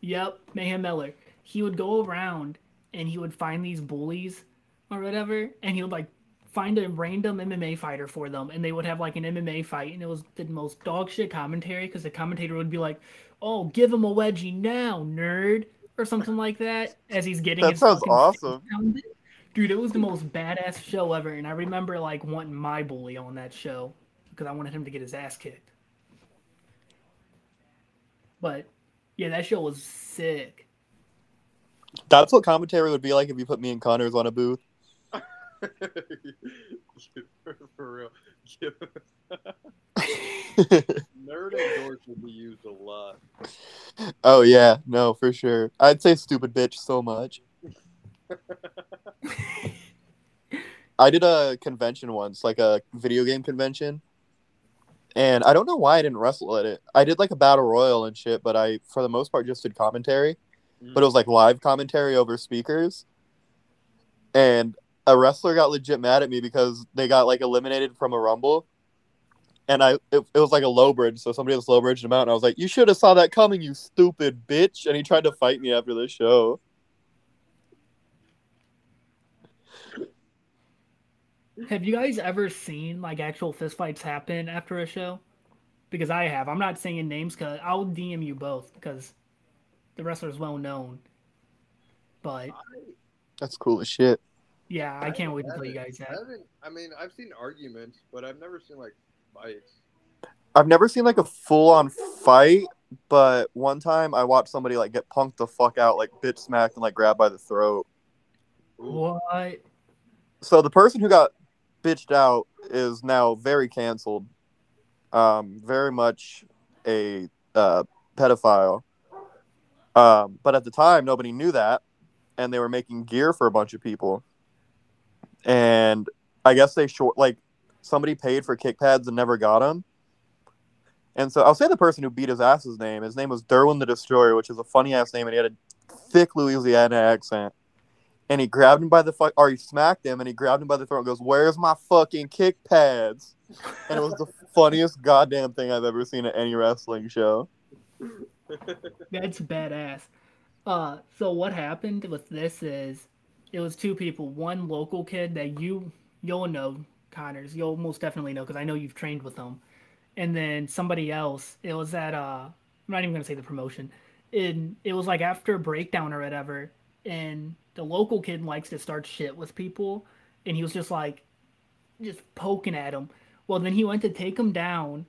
Yep, Mayhem Miller. He would go around and he would find these bullies or whatever, and he would like find a random MMA fighter for them, and they would have like an MMA fight, and it was the most dog shit commentary because the commentator would be like, "Oh, give him a wedgie now, nerd," or something like that, as he's getting. That his sounds awesome. Dude, it was the most badass show ever, and I remember like wanting my bully on that show because I wanted him to get his ass kicked. But yeah, that show was sick. That's what commentary would be like if you put me and Connors on a booth. [laughs] For real. [laughs] Nerd and dork will be used a lot. oh yeah, no, for sure. I'd say stupid bitch so much. [laughs] I did a convention once, like a video game convention, and I don't know why I didn't wrestle at it. I did like a battle royal and shit, but I, for the most part, just did commentary. Mm. But it was like live commentary over speakers, and a wrestler got legit mad at me because they got like eliminated from a rumble. And I, it, it was like a low bridge, so somebody else low bridged him out, and I was like, "You should have saw that coming, you stupid bitch!" And he tried to fight me after the show. Have you guys ever seen like actual fistfights happen after a show? Because I have. I'm not saying names because I'll DM you both because the wrestler's well known. But That's cool as shit. yeah, I can't wait to haven't- play you guys that. haven't. I mean, I've seen arguments, but I've never seen like fights. I've never seen like a full on fight, but one time I watched somebody like get punked the fuck out, like bitch smacked and like grabbed by the throat. What? So the person who got bitched out is now very canceled. Um, very much a uh, pedophile. Um, but at the time, nobody knew that, and they were making gear for a bunch of people. And I guess they short like somebody paid for kick pads and never got them. And so I'll say the person who beat his ass's name. His name was Derwin the Destroyer, which is a funny ass name, and he had a thick Louisiana accent. And he grabbed him by the fuck, or he smacked him, and he grabbed him by the throat and goes, "Where's my fucking kick pads?" And it was the [laughs] funniest goddamn thing I've ever seen at any wrestling show. [laughs] That's badass. Uh, so what happened with this is it was two people. One local kid that you you'll know, Connors. You'll most definitely know because I know you've trained with them. And then somebody else. It was at uh, I'm not even gonna say the promotion. And it was like after a breakdown or whatever. And the local kid likes to start shit with people, and he was just like, just poking at him. Well, then he went to take him down,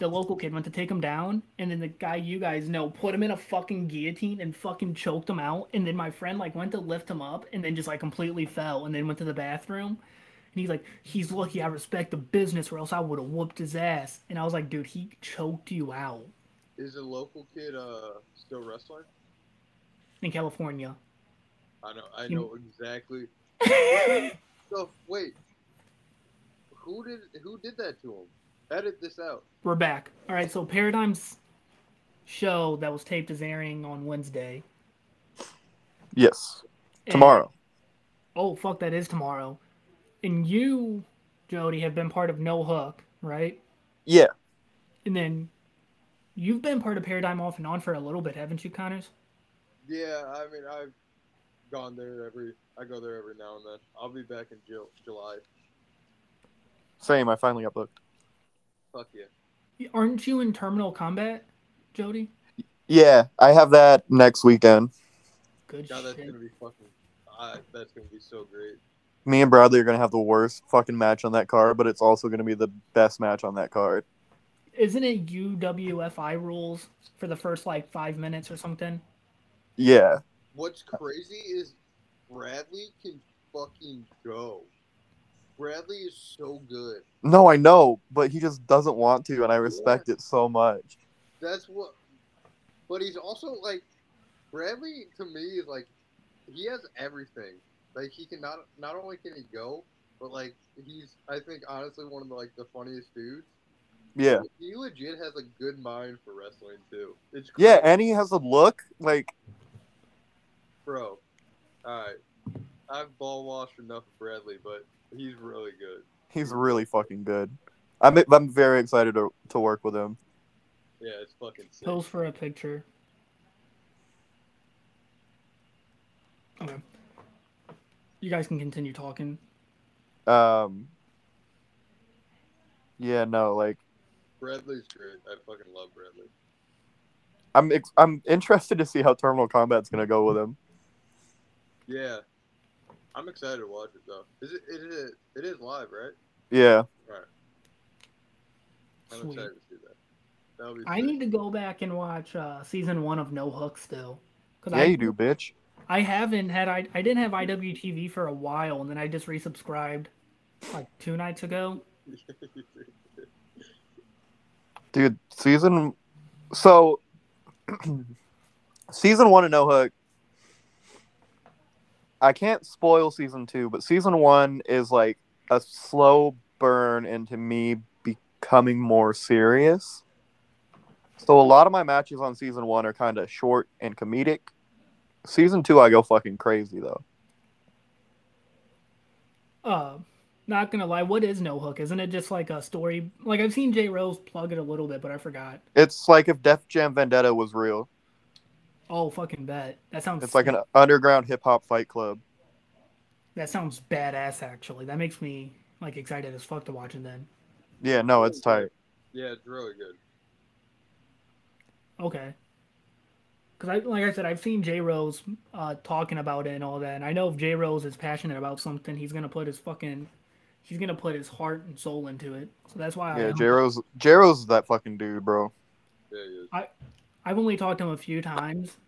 the local kid went to take him down, and then the guy you guys know put him in a fucking guillotine and fucking choked him out. And then my friend like went to lift him up and then just like completely fell and then went to the bathroom. And he's like, he's lucky I respect the business, or else I would have whooped his ass. And I was like, dude, he choked you out is a local kid uh still wrestling? in California. I know. I know exactly. [laughs] So wait, who did who did that to him? Edit this out. We're back. All right, so Paradigm's show that was taped is airing on Wednesday. Yes, And- tomorrow. oh, fuck, that is tomorrow. And you, Jody, have been part of No Hook, right? Yeah, And then you've been part of Paradigm off and on for a little bit, haven't you, Connors? Yeah, I mean I've gone there every. I go there every now and then. I'll be back in Ju- July. same. I finally got booked. Fuck yeah. Aren't you in Terminal Combat, Jody? Yeah, I have that next weekend. Good God, that's gonna be fucking. Uh, that's gonna be so great. Me and Bradley are gonna have the worst fucking match on that card, but it's also gonna be the best match on that card. Isn't it UWFI rules for the first like five minutes or something? Yeah, What's crazy is Bradley can fucking go. Bradley is so good. no, I know, but he just doesn't want to, and I respect it so much. That's what. But he's also like Bradley to me is like he has everything. Like he can not not only can he go, but like he's I think honestly one of the like the funniest dudes. Yeah, He legit has a good mind for wrestling too. It's yeah, and he has a look like bro. All right, I've ball washed enough of Bradley, but he's really good. he's really fucking good. I'm I'm very excited to to work with him. Yeah, it's fucking sick. Pose for a picture. Okay. You guys can continue talking. Um, yeah, no, like Bradley's great. I fucking love Bradley. I'm ex- I'm interested to see how Terminal Combat's gonna go with him. Yeah, I'm excited to watch it though. Is it? It is. It is live, right? Yeah, Right. I'm Sweet. excited to see that. Be. I need to go back and watch uh, season one of No Hook still. Cause yeah, I, you do, bitch. I haven't had I I didn't have IWTV for a while, and then I just resubscribed like two nights ago. [laughs] Dude, season so [clears throat] season one of No Hook. I can't spoil season two, but season one is like a slow burn into me becoming more serious. So a lot of my matches on season one are kind of short and comedic. Season two, I go fucking crazy though. Uh, not gonna lie, what is no hook? Isn't it just like a story? Like I've seen Jay Rose plug it a little bit, but I forgot. It's like if Def Jam Vendetta was real. Oh, fucking bet. That sounds. It's like an underground hip hop fight club. That sounds badass. Actually, that makes me like excited as fuck to watch it. Then. Yeah, no, it's tight. Yeah, it's really good. Okay. Because I, like I said, I've seen J Rose uh, talking about it and all that, and I know if J Rose is passionate about something, he's gonna put his fucking, he's gonna put his heart and soul into it. So that's why. Yeah, I, J Rose, J Rose is that fucking dude, bro. Yeah, he is. I've only talked to him a few times,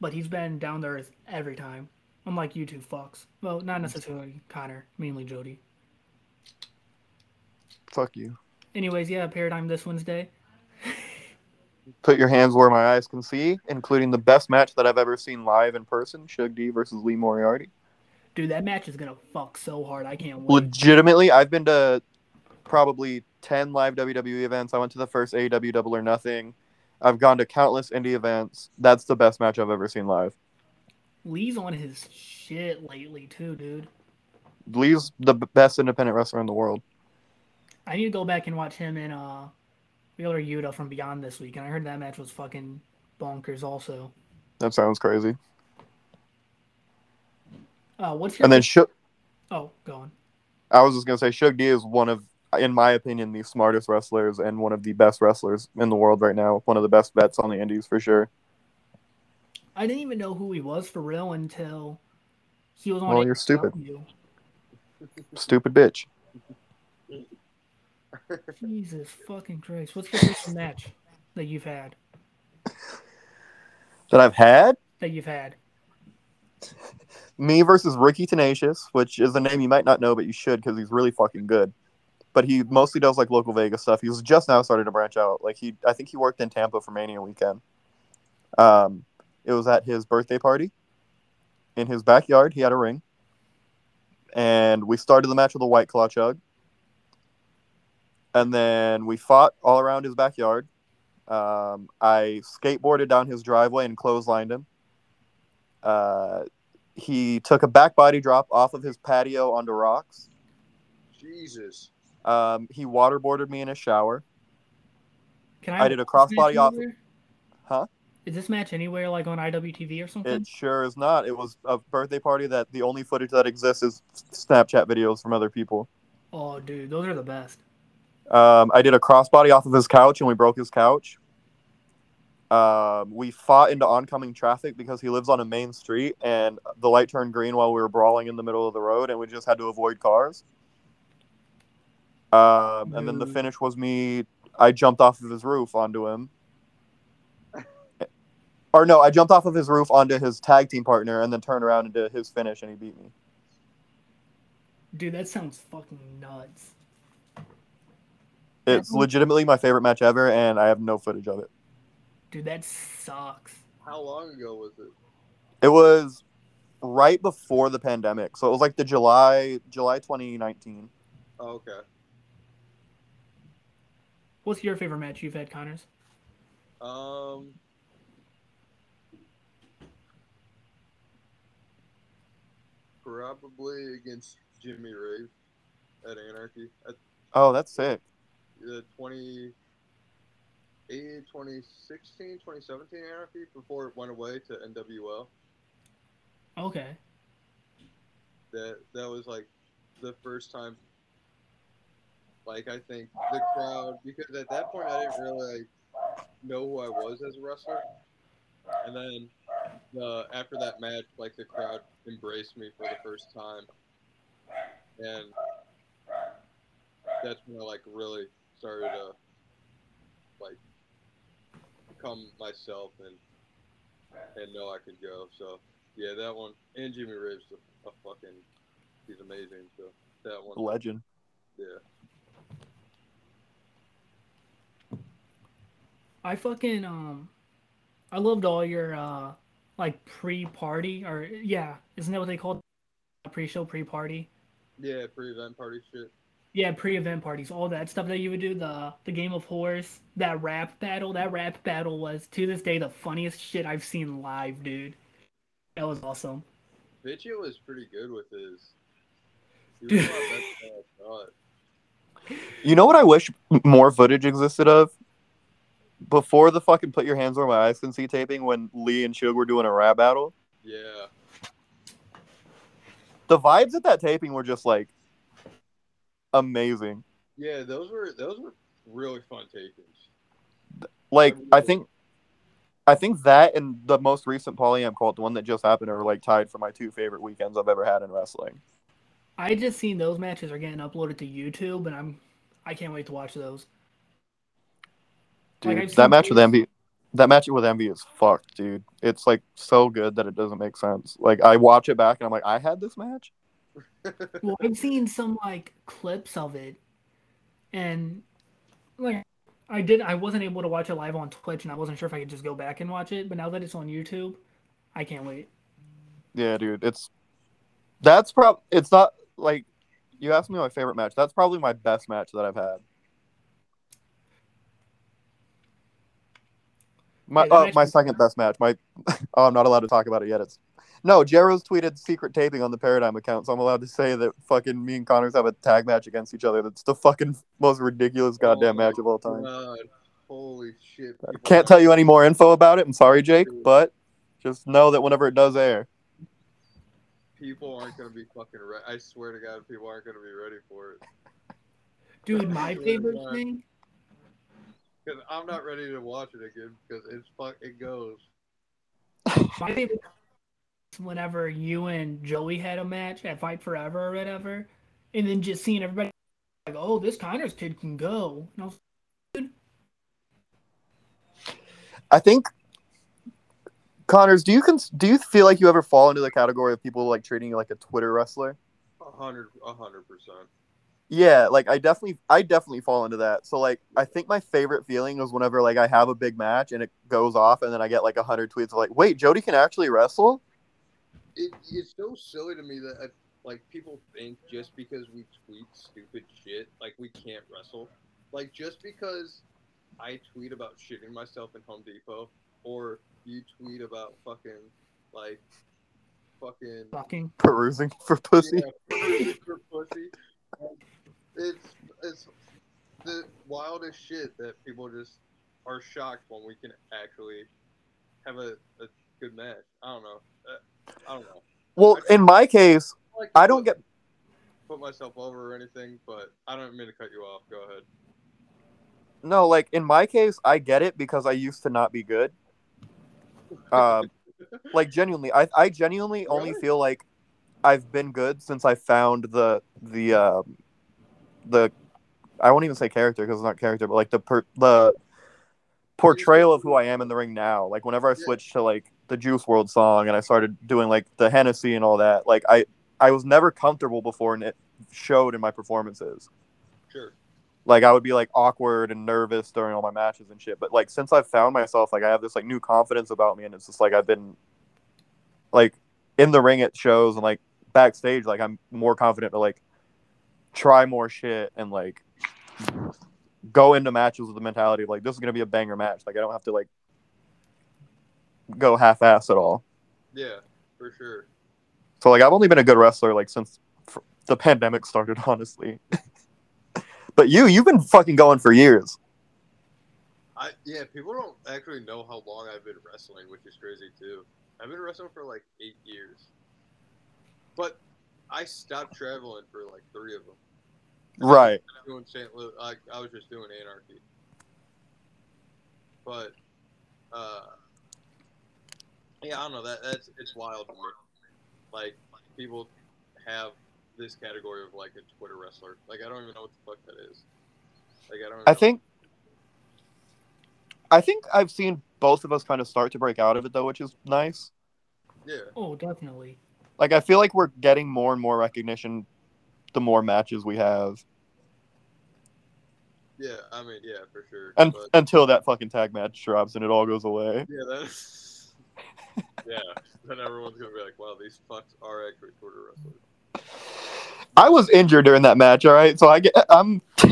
but he's been down to earth every time. Unlike you two fucks. Well, not necessarily Connor, mainly Jody. Fuck you. Anyways, yeah, Paradigm this Wednesday. Put your hands where my eyes can see, including the best match that I've ever seen live in person: Suge D versus Lee Moriarty. Dude, that match is gonna fuck so hard. I can't wait. Legitimately, I've been to probably ten live WWE events. I went to the first AEW Double or Nothing. I've gone to countless indie events. That's the best match I've ever seen live. Lee's on his shit lately too, dude. Lee's the best independent wrestler in the world. I need to go back and watch him and uh Wheeler Yuta from Beyond this week, and I heard that match was fucking bonkers also. That sounds crazy. Uh what's your And then Suge, Oh, go on. I was just gonna say Suge D is one of, in my opinion, the smartest wrestlers and one of the best wrestlers in the world right now. One of the best bets on the indies for sure. I didn't even know who he was for real until he was on Well, you're stupid. Stupid bitch. Jesus fucking Christ. What's the favorite match that you've had? That I've had That you've had. me versus Ricky Tenacious, which is a name you might not know, but you should because he's really fucking good. But he mostly does like local Vegas stuff. He's just now starting to branch out. Like he, I think he worked in Tampa for Mania weekend. Um, it was at his birthday party. In his backyard, he had a ring, and we started the match with a white claw chug. And then we fought all around his backyard. Um, I skateboarded down his driveway and clotheslined him. Uh, he took a back body drop off of his patio onto rocks. Jesus. Um, he waterboarded me in a shower. Can I I did a watch this crossbody off- anywhere? Huh? Is this match anywhere like on IWTV or something? It sure is not. It was a birthday party that the only footage that exists is Snapchat videos from other people. Oh, dude, those are the best. Um, I did a crossbody off of his couch and we broke his couch. Um, we fought into oncoming traffic because he lives on a main street and the light turned green while we were brawling in the middle of the road and we just had to avoid cars. Um, and then the finish was me. I jumped off of his roof onto him. Or no, I jumped off of his roof onto his tag team partner and then turned around and did his finish and he beat me. Dude, that sounds fucking nuts. It's legitimately my favorite match ever and I have no footage of it. Dude, that sucks. How long ago was it? It was right before the pandemic, so it was like the July July 2019. Oh, okay. What's your favorite match you've had, Connors? Um. Probably against Jimmy Rave at Anarchy at Oh, that's sick. The 20, 2016, 2017 Anarchy before it went away to NWL. Okay. That that was like the first time. Like I think the crowd because at that point I didn't really like, know who I was as a wrestler, and then uh, after that match, like the crowd embraced me for the first time, and that's when I like really started to like become myself and and know I could go. So yeah, that one and Jimmy Rave's a, a fucking he's amazing. So that one, Legend. yeah. I fucking um I loved all your uh like pre-party or yeah, isn't that what they called a pre-show pre-party? Yeah, pre-event party shit. Yeah, pre-event parties, all that stuff that you would do. The the game of horse, that rap battle. That rap battle was to this day the funniest shit I've seen live, dude. That was awesome. Bitchio was pretty good with his. Dude. was a lot better than I thought. [laughs] You know what I wish more footage existed of? Before the fucking put your hands where my eyes can see taping when Lee and Suge were doing a rap battle. Yeah, The vibes at that taping were just like amazing. yeah, those were those were really fun takings. Like I think I think that and the most recent Polyam cult, the one that just happened, are like tied for my two favorite weekends I've ever had in wrestling. I just seen those matches are getting uploaded to YouTube, and I'm I can't wait to watch those. Dude, I've that seen match with videos- Envy that match with Envy is fucked, dude. It's like so good that it doesn't make sense. Like I watch it back and I'm like, I had this match? Well, I've seen some like clips of it, and like I did, I wasn't able to watch it live on Twitch, and I wasn't sure if I could just go back and watch it. But now that it's on YouTube, I can't wait. Yeah, dude. It's that's prob it's not like you asked me my favorite match. That's probably my best match that I've had. My Yeah, uh, my second best match. My [laughs] oh, I'm not allowed to talk about it yet. It's no. Jero's tweeted secret taping on the Paradigm account, so I'm allowed to say that fucking me and Connors have a tag match against each other. That's the fucking most ridiculous goddamn Oh match of all time. Oh, God, holy shit! I people can't tell you any more info about it. I'm sorry, Jake, but just know that whenever it does air, People aren't gonna be fucking ready. I swear to God, people aren't gonna be ready for it. Dude, my favorite thing. Because I'm not ready to watch it again because it's fuck. It goes. My favorite is whenever you and Joey had a match at Fight Forever or whatever, and then just seeing everybody like, "Oh, this Connors kid can go." And I was I think Connors, do you cons- do you feel like you ever fall into the category of people like treating you like a Twitter wrestler? A hundred, a hundred percent. Yeah, like I definitely I definitely fall into that. So like I think my favorite feeling was whenever like I have a big match and it goes off and then I get like a hundred tweets of like, wait, Jody can actually wrestle? It, it's so silly to me that like people think just because we tweet stupid shit, like we can't wrestle. Like just because I tweet about shitting myself in Home Depot, or you tweet about fucking like fucking fucking. Perusing for pussy. Yeah, for pussy. It's it's the wildest shit that people just are shocked when we can actually have a, a good match. I don't know. I don't know. Well, in my case, Like, I don't put- get put myself over or anything, but I don't mean to cut you off. Go ahead. no, like in my case, I get it because I used to not be good. Um [laughs] like genuinely i i genuinely only feel like i've been good since i found the the um the i won't even say character because it's not character but like the per, the portrayal of who i am in the ring now like whenever i Yeah. to like the Juice WRLD song and i started doing like the hennessy and all that like i i was never comfortable before and it showed in my performances Sure. like I would be like awkward and nervous during all my matches and shit. But like since I've found myself, like I have this like new confidence about me, and it's just like I've been like in the ring at shows and like backstage, like I'm more confident to like try more shit and like go into matches with the mentality of like this is gonna be a banger match. Like I don't have to like go half ass at all. Yeah, for sure. So like I've only been a good wrestler like since the pandemic started, [laughs] honestly. but you, you've been fucking going for years. I yeah, people don't actually know how long I've been wrestling, which is crazy too. I've been wrestling for like eight years, but I stopped traveling for like three of them. Right. doing St. Louis. I, I was just doing Anarchy. But, uh, yeah, I don't know. That that's it's wild to me. Like people have this category of like a Twitter wrestler. Like I don't even know what the fuck that is. Like I don't. Even I know. think I think I've seen both of us kind of start to break out of it though, which is nice. Yeah. Oh, definitely. Like I feel like we're getting more and more recognition the more matches we have. Yeah. I mean, yeah, for sure. And but, until that fucking tag match drops and it all goes away. yeah, that's. Yeah. Then everyone's gonna be like, "Wow, these fucks are actually Twitter wrestlers." I was injured during that match. All right, so I get I'm. [laughs]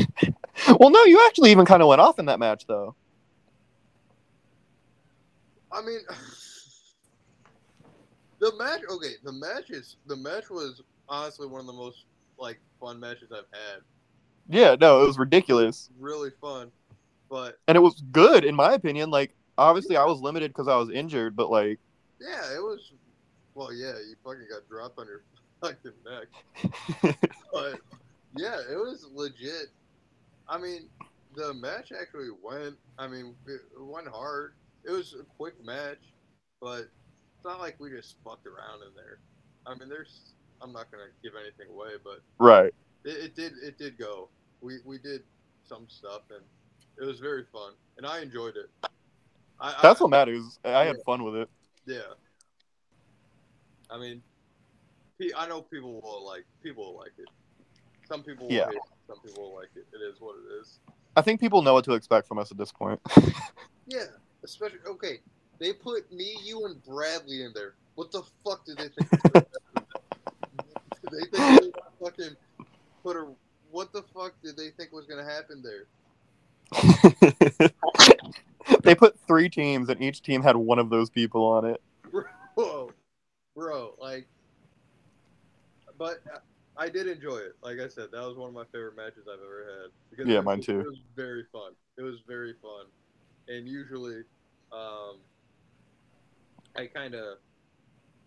well, no, you actually even kind of went off in that match though. I mean, [sighs] the match. Okay, the match is the match was honestly one of the most like fun matches I've had. Yeah, no, it was ridiculous, Really fun, but and it was good in my opinion. Like, obviously, I was limited because I was injured, but like, yeah, it was. Well, yeah, you fucking got dropped on your [laughs] fucking neck, but yeah, it was legit. I mean, the match actually went. I mean, it went hard. It was a quick match, but it's not like we just fucked around in there. I mean, there's. I'm not gonna give anything away, but right. it, it did. It did go. We we did some stuff, and it was very fun, and I enjoyed it. I, That's I, what matters. I had fun with it. Yeah. I mean, I know people will like people will like it. Some people will Yeah. hate it, some people will like it. It is what it is. I think people know what to expect from us at this point. [laughs] Yeah, especially okay. They put me, you, and Bradley in there. What the fuck did they think? was gonna happen there? they think they fucking put a. What the fuck did they think was gonna happen there? [laughs] they put three teams, and each team had one of those people on it. Whoa, bro, like. But I did enjoy it. Like I said, that was one of my favorite matches I've ever had. Because Yeah, was- mine too. It was very fun. It was very fun, and usually, um, I kind of,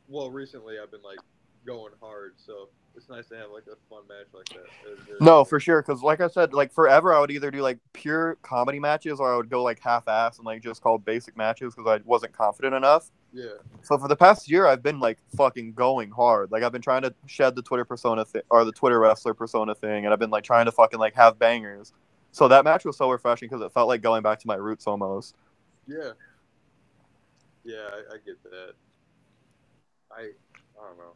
well, recently I've been like going hard, so it's nice to have like a fun match like that. Very- No, for sure. Because like I said, like forever, I would either do like pure comedy matches, or I would go like half-ass and like just call basic matches because I wasn't confident enough. Yeah, So for the past year, I've been like fucking going hard. Like I've been trying to shed the Twitter persona thing or the Twitter wrestler persona thing, and I've been like trying to fucking like have bangers. So that match was so refreshing because it felt like going back to my roots almost. yeah, yeah. I, I get that. I, I don't know.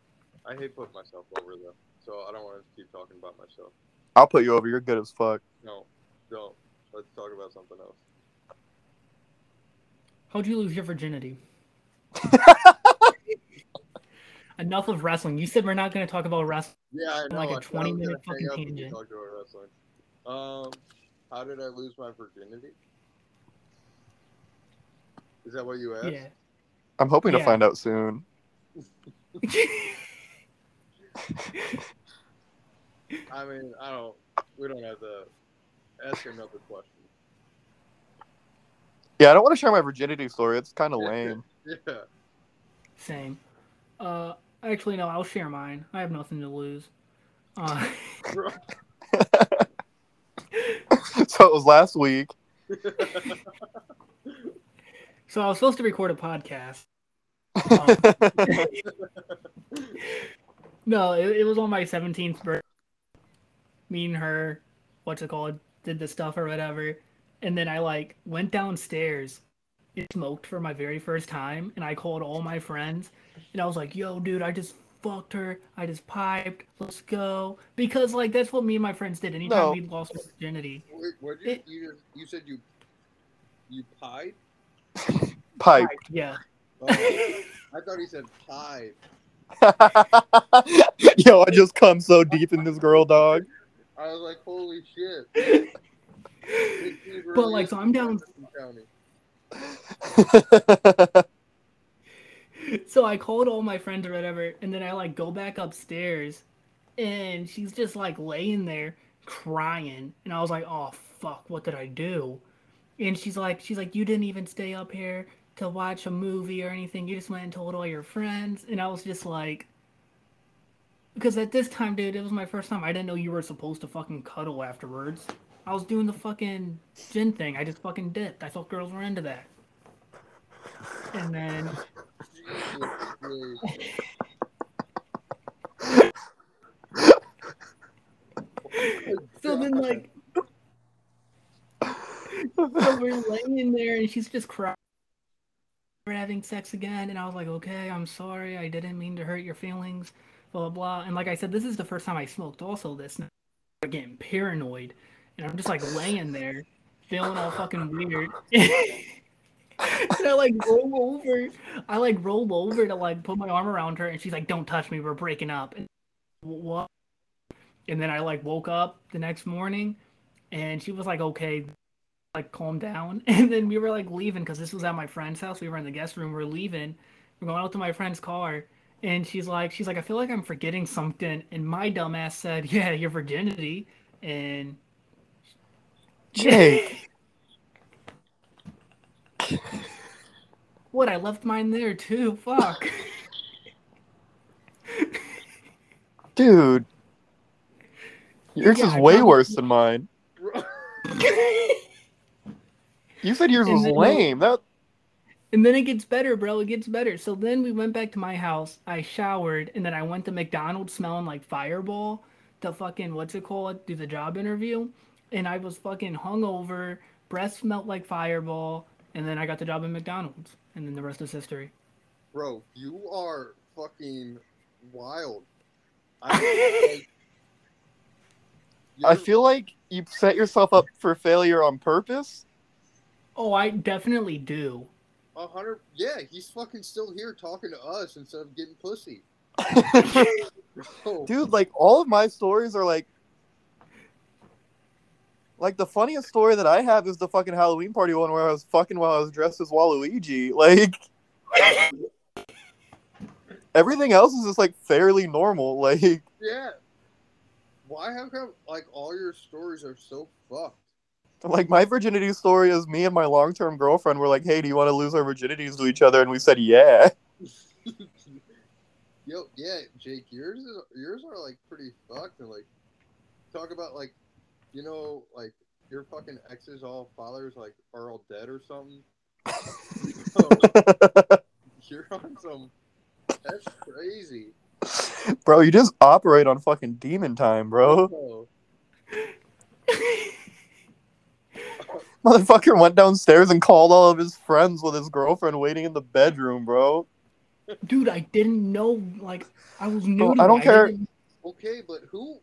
I hate putting myself over though, so I don't want to keep talking about myself. I'll put you over. You're good as fuck. No, don't. Let's talk about something else. How'd you lose your virginity? [laughs] Enough of wrestling. You said we're not going to talk about wrestling. Yeah, I know. Like a I said I 20 was gonna minute fucking hang up when we tangent. talked about wrestling. Um, how did I lose my virginity? Is that what you asked? Yeah. I'm hoping to find out soon. [laughs] [laughs] [laughs] I mean, I don't. We don't have to ask another question. Yeah, I don't want to share my virginity story. It's kind of lame. Yeah. Same. Uh, actually, no. I'll share mine. I have nothing to lose. Uh, [laughs] so it was last week. [laughs] so I was supposed to record a podcast. Um, no, it, it was on my 17th birthday. Me and her, what's it called, did the stuff or whatever. And then I like went downstairs and smoked for my very first time. And I called all my friends and I was like, yo, dude, I just fucked her. I just piped. Let's go. Because like that's what me and my friends did anytime No. we lost our virginity. Wait, what did It- you, you just, you said you you pied? Pipe. Yeah. Oh, I thought he said pied. [laughs] Yo, I just come so deep in this girl, dog. I was like, holy shit. [laughs] But like, so I'm down [laughs] so I called all my friends or whatever, and then I like go back upstairs, and she's just like laying there crying, and I was like, "Oh fuck, what did I do?" And she's like, "She's like, you didn't even stay up here to watch a movie or anything. You just went and told all your friends." And I was just like, because at this time, dude, it was my first time. I didn't know you were supposed to fucking cuddle afterwards. I was doing the fucking gin thing. I just fucking dipped. I thought girls were into that. And then. [laughs] So then, like, so we're laying in there, and she's just crying. We're having sex again, and I was like, "Okay, I'm sorry. I didn't mean to hurt your feelings." Blah blah blah. And like I said, this is the first time I smoked. Also, this now I'm getting paranoid, and I'm just like laying there, feeling all fucking weird. [laughs] and I like roll over. I like roll over to like put my arm around her, and she's like, "Don't touch me. We're breaking up." And what? And then I like woke up the next morning and she was like, okay, like calm down. [laughs] And then we were like leaving because this was at my friend's house. We were in the guest room. We are leaving. We're going out to my friend's car. And she's like, she's like, I feel like I'm forgetting something. And my dumbass said, [laughs] yeah, your virginity. And Jake. [laughs] what? I left mine there too. Fuck. Dude. Yours Yeah, is way probably- worse than mine. You said yours And was then- lame. That And then it gets better, bro. It gets better. So then we went back to my house. I showered, and then I went to McDonald's smelling like Fireball to fucking what's it called? Do the job interview, and I was fucking hungover. Breath smelled like Fireball, and then I got the job at McDonald's, and then the rest is history. Bro, you are fucking wild. [laughs] I, I feel like you set yourself up for failure on purpose. Oh, I definitely do. A hundred. Yeah, he's fucking still here talking to us instead of getting pussy. [laughs] Dude, like all of my stories are like like the funniest story that I have is the fucking Halloween party one where I was fucking while I was dressed as Waluigi. [laughs] Like everything else is just like fairly normal. [laughs] Like yeah. Why? have like all your stories are so fucked? Like my virginity story is me and my long term girlfriend were like, Hey, do you want to lose our virginities to each other? And we said yeah. [laughs] Yo, yeah, Jake, yours is yours are like pretty fucked and like talk about like you know like your fucking exes all fathers like are all dead or something. Oh, [laughs] you're on some. That's crazy. bro, you just operate on fucking demon time, bro. [laughs] Oh, Motherfucker went downstairs and called all of his friends with his girlfriend waiting in the bedroom, bro. Dude, I didn't know. Like, I was new. Bro, to I don't care. didn't- okay, but who?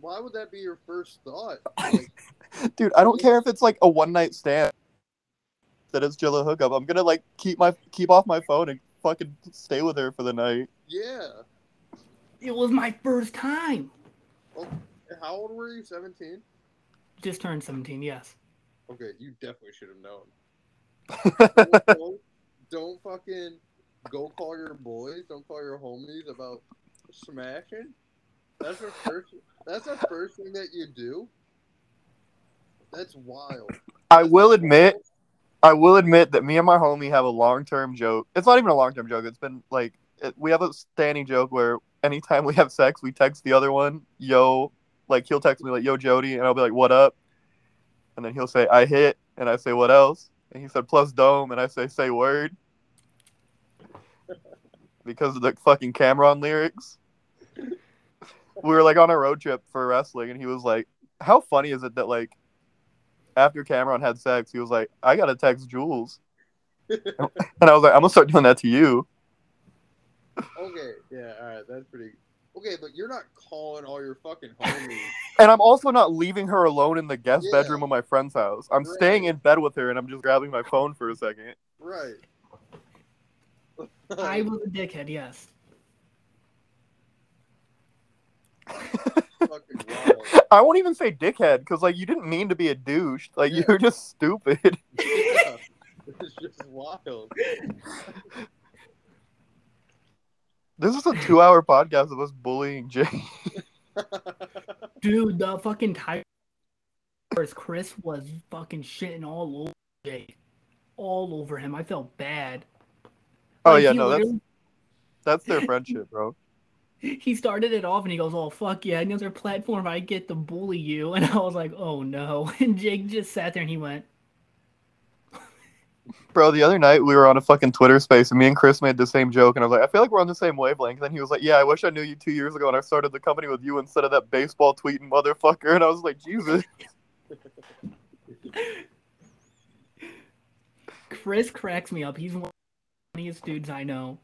Why would that be your first thought? [laughs] Like, Dude, I don't care if it's like a one night stand that it's still a hookup. I'm gonna like keep my keep off my phone and fucking stay with her for the night. yeah. It was my first time. Oh, how old were you? Seventeen. Just turned 17. Yes. Okay, you definitely should have known. don't, [laughs] don't, don't fucking go call your boys. Don't call your homies about smashing. That's the first. That's the first thing that you do. That's wild. I will admit, I will admit that me and my homie have a long term joke. It's not even a long term joke. It's been like it, we have a standing joke where anytime we have sex, we text the other one, "Yo," like he'll text me like, "Yo, Jody," and I'll be like, "What up?" And then he'll say, "I hit," and I say, "What else?" And he said, "Plus dome," and I say, "Say word," because of the fucking Cam'ron lyrics. We were like on a road trip for wrestling, and he was like, "How funny is it that like." after Cam'ron had sex, he was like, I gotta text Juelz. [laughs] and I was like, I'm gonna start doing that to you. Okay, yeah, all right, that's pretty. Okay, but you're not calling all your fucking homies. [laughs] And I'm also not leaving her alone in the guest Yeah. bedroom of my friend's house. I'm Right. staying in bed with her and I'm just grabbing my phone for a second. right. I [laughs] was a dickhead. Yes. wild. [laughs] I won't even say dickhead because like you didn't mean to be a douche. Like Yeah. you're just stupid. Yeah, it's just wild. This is a two hour podcast of us bullying Jay. [laughs] Dude, the fucking tiger. Chris was fucking shitting all over Jake. All over him. I felt bad. Oh Like, yeah, no, that's that's their [laughs] friendship, bro. he started it off and he goes, "Oh fuck yeah, another platform I get to bully you," [laughs] and I was like, "Oh no!" And Jake just sat there and he went, Bro, the other night we were on a fucking Twitter space and me and Chris made the same joke and I was like, I feel like we're on the same wavelength. And then he was like, Yeah, I wish I knew you two years ago and I started the company with you instead of that baseball tweeting motherfucker. And I was like, Jesus. "Chris cracks me up. He's one of the funniest dudes I know."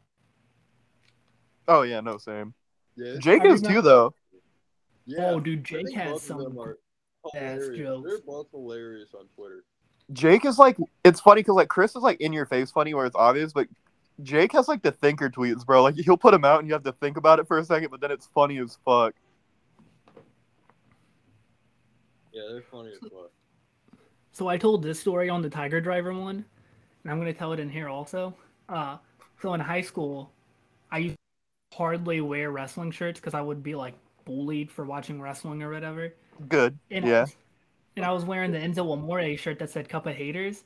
Oh yeah, no, same. Yeah, Jake I is not- too though. yeah. Oh, dude, Jake has some them ass hilarious. jokes. They're both hilarious on Twitter. Jake is like it's funny because like Chris is like in your face funny where it's obvious, but Jake has like the thinker tweets, bro. Like he'll put them out and you have to think about it for a second, but then it's funny as fuck. Yeah, they're funny as fuck. So I told this story on the Tiger Driver one, and I'm gonna tell it in here also. Uh, so in high school, I used to hardly wear wrestling shirts because I would be like bullied for watching wrestling or whatever. Good. And Yeah. was, and I was wearing the Enzo Amore shirt that said "Cup of Haters,"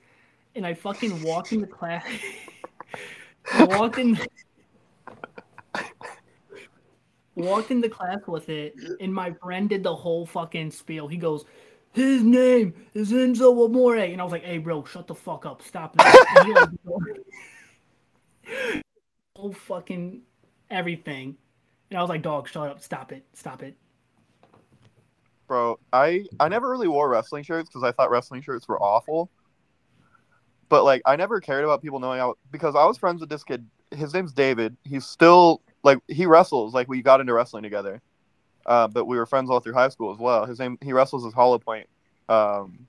and I fucking walked into class. [laughs] I walked in. Walked into class with it, and my friend did the whole fucking spiel. He goes, "His name is Enzo Amore," and I was like, "Hey, bro, shut the fuck up, stop that." And he, like, [laughs] whole fucking everything, and I was like, "Dog, shut up, stop it, stop it." Bro, I I never really wore wrestling shirts because I thought wrestling shirts were awful. But like, I never cared about people knowing I because I was friends with this kid. His name's David. He's still like he wrestles. Like we got into wrestling together, uh, but we were friends all through high school as well. His name he wrestles as Hollow Point, um,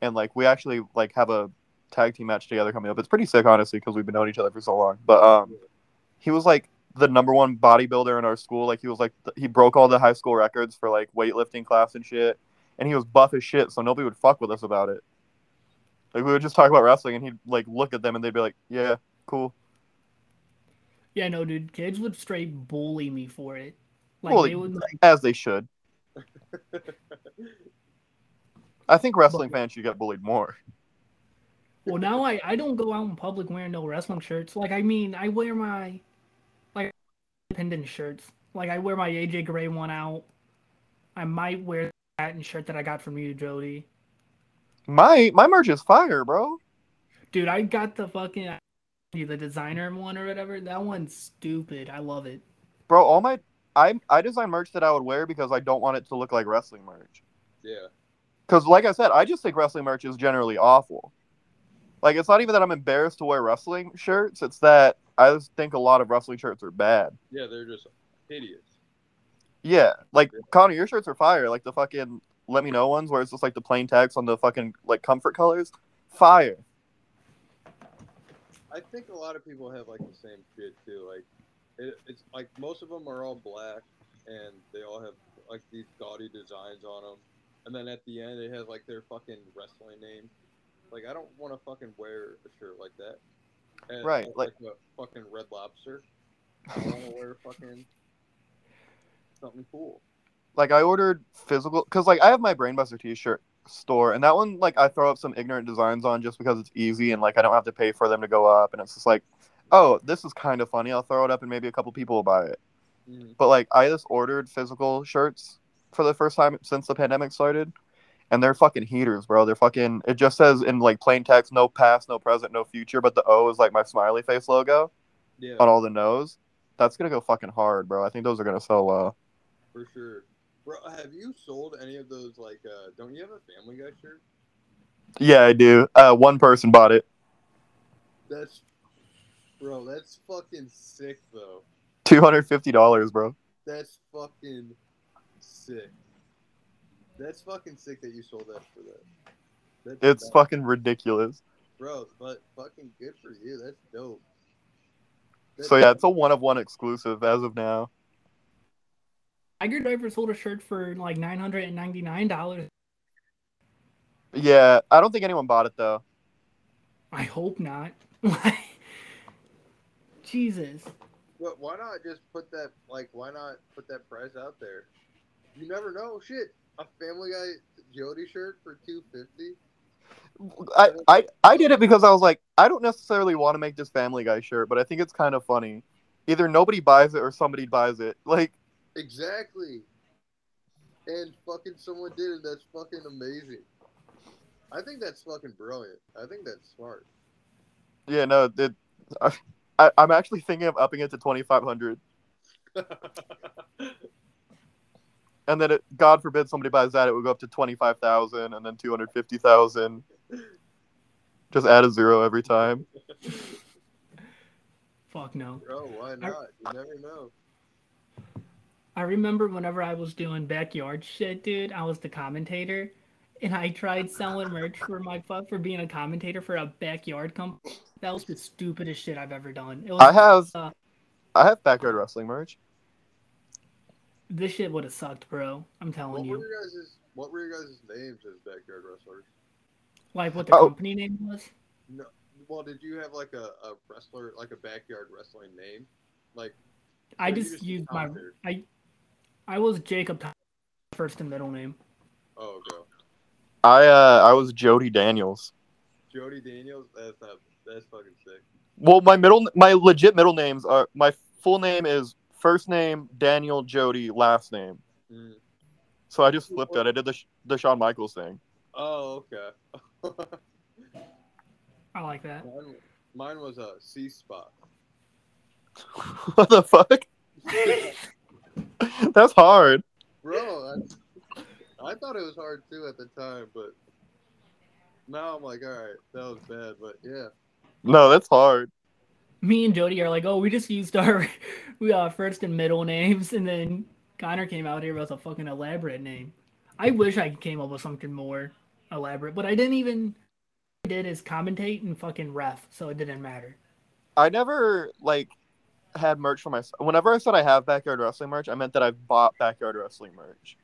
and like we actually like have a tag team match together coming up. It's pretty sick, honestly, because we've been knowing each other for so long. But um, he was like the number one bodybuilder in our school. Like he was like th- he broke all the high school records for like weightlifting class and shit. And he was buff as shit, so nobody would fuck with us about it. Like we would just talk about wrestling, and he'd like look at them, and they'd be like, "Yeah, cool." Yeah, no, dude, kids would straight bully me for it. Like Well, they would like, As they should. [laughs] I think wrestling fans should get bullied more. well now I I don't go out in public wearing no wrestling shirts. Like I mean, I wear my like independent shirts. Like I wear my AJ Gray one out. I might wear that and shirt that I got from you, Jody. My my merch is fire, bro. Dude, I got the fucking the designer one or whatever. That one's stupid. I love it. Bro, all my I I design merch that I would wear because I don't want it to look like wrestling merch. Yeah. Because, like I said, I just think wrestling merch is generally awful. Like, it's not even that I'm embarrassed to wear wrestling shirts. It's that I just think a lot of wrestling shirts are bad. Yeah, they're just hideous. Yeah, like Connor, your shirts are fire. Like the fucking let me know ones where it's just like the plain text on the fucking like comfort colors. Fire. I think a lot of people have like the same shit too. Like, it, it's like most of them are all black, and they all have like these gaudy designs on them. And then at the end, it has like their fucking wrestling name. Like, I don't want to fucking wear a shirt like that. And, Right, Like, like- a fucking Red Lobster. [laughs] I want to wear fucking something cool. Like I ordered physical because like I have my Brainbuster T-shirt store, and that one like I throw up some ignorant designs on just because it's easy and like I don't have to pay for them to go up, and it's just like, oh, this is kind of funny. I'll throw it up and maybe a couple people will buy it. Mhm. But like I just ordered physical shirts for the first time since the pandemic started. And they're fucking heaters, bro. They're fucking it just says in like plain text, no past, no present, no future, but the O is like my smiley face logo Yeah, on all the nose. That's gonna go fucking hard, bro. I think those are gonna sell well. for sure. Bro, have you sold any of those? Like, uh, don't you have a Family Guy shirt? Yeah, I do. Uh one person bought it. That's, bro, that's fucking sick though. Two hundred fifty dollars, bro. That's fucking sick. That's fucking sick that you sold that for that. That's It's nuts. fucking ridiculous. bro, but fucking good for you. That's dope. That's So yeah, it's a one of one exclusive as of now. Tiger Driver sold a shirt for like nine hundred and ninety nine dollars. Yeah, I don't think anyone bought it though. I hope not. [laughs] Jesus. But why not just put that like why not put that price out there? You never know. Shit, a Family Guy Jody shirt for two fifty. I, I I did it because I was like, I don't necessarily want to make this Family Guy shirt, but I think it's kind of funny. Either nobody buys it or somebody buys it. [laughs] Like, Exactly. And fucking someone did it. That's fucking amazing. I think that's fucking brilliant. I think that's smart. yeah, no, it, I, I'm actually thinking of upping it to twenty five hundred, [laughs] and then it, God forbid somebody buys that, it would go up to twenty five thousand, and then two hundred fifty thousand. Just add a zero every time. Fuck no. Bro, why not? You never know. I remember whenever I was doing backyard shit, dude, I was the commentator. And I tried selling merch for my fuck for being a commentator for a backyard company. That was the stupidest shit I've ever done. It was I have uh, I have backyard wrestling merch. This shit would have sucked, bro. I'm telling What were you. your guys' what were your guys' names as backyard wrestlers? Like what the Oh. company name was? No. Well, did you have like a, a wrestler, like a backyard wrestling name? Like, I or you just used my commented? I I was Jacob Thomas, first and middle name. Oh, okay. I uh I was Jody Daniels. Jody Daniels. That's not. That's fucking sick. Well, my middle, my legit middle names are my full name is first name Daniel Jody, last name. Mm. So I just flipped it. I did the the Shawn Michaels thing. Oh, okay. [laughs] I like that. mine, mine was a C spot. [laughs] what the fuck? [laughs] That's hard. Bro, I, I thought it was hard too at the time, but now I'm like, all right, that was bad, but yeah. No, that's hard. Me and Jody are like, oh, we just used our [laughs] we uh, first and middle names, and then Connor came out here with a fucking elaborate name. I wish I came up with something more elaborate, but I didn't even I did is commentate and fucking ref, so it didn't matter. I never like had merch for myself. Whenever I said I have backyard wrestling merch, I meant that I've bought backyard wrestling merch.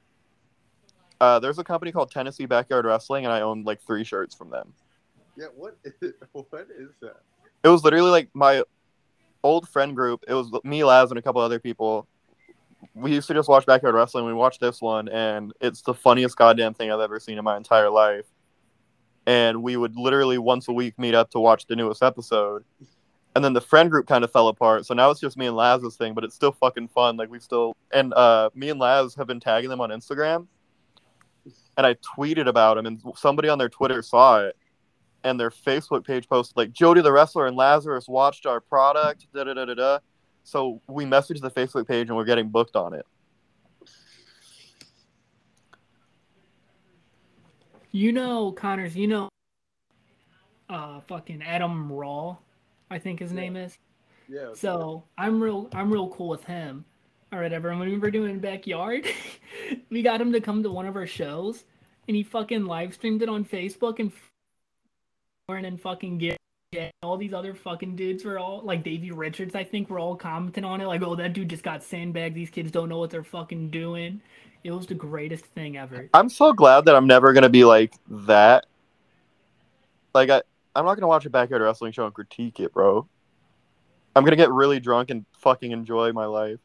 Uh, there's a company called Tennessee Backyard Wrestling, and I own like three shirts from them. Yeah, what is, [laughs] what is that? It was literally like my old friend group. It was me, Laz, and a couple other people. We used to just watch backyard wrestling. We watched this one, and it's the funniest goddamn thing I've ever seen in my entire life. And we would literally once a week meet up to watch the newest episode. And then the friend group kind of fell apart. So now it's just me and Laz's thing, but it's still fucking fun. Like we still and uh me and Laz have been tagging them on Instagram. And I tweeted about them, and somebody on their Twitter saw it and their Facebook page posted like Jody the wrestler and Lazarus watched our product. Da da da da da. So we messaged the Facebook page and we're getting booked on it. You know, Connors, you know, uh, fucking Adam Raw, I think his Yeah. name is. Yeah. So I'm real, I'm real cool with him. All right, everyone. When we were doing backyard, [laughs] we got him to come to one of our shows, and he fucking live streamed it on Facebook and and fucking get. All these other fucking dudes were all like Davey Richards, I think, were all commenting on it, like, "Oh, that dude just got sandbagged. These kids don't know what they're fucking doing." It was the greatest thing ever. I'm so glad that I'm never gonna be like that. Like I, I'm not gonna watch a backyard wrestling show and critique it, bro. I'm gonna get really drunk and fucking enjoy my life.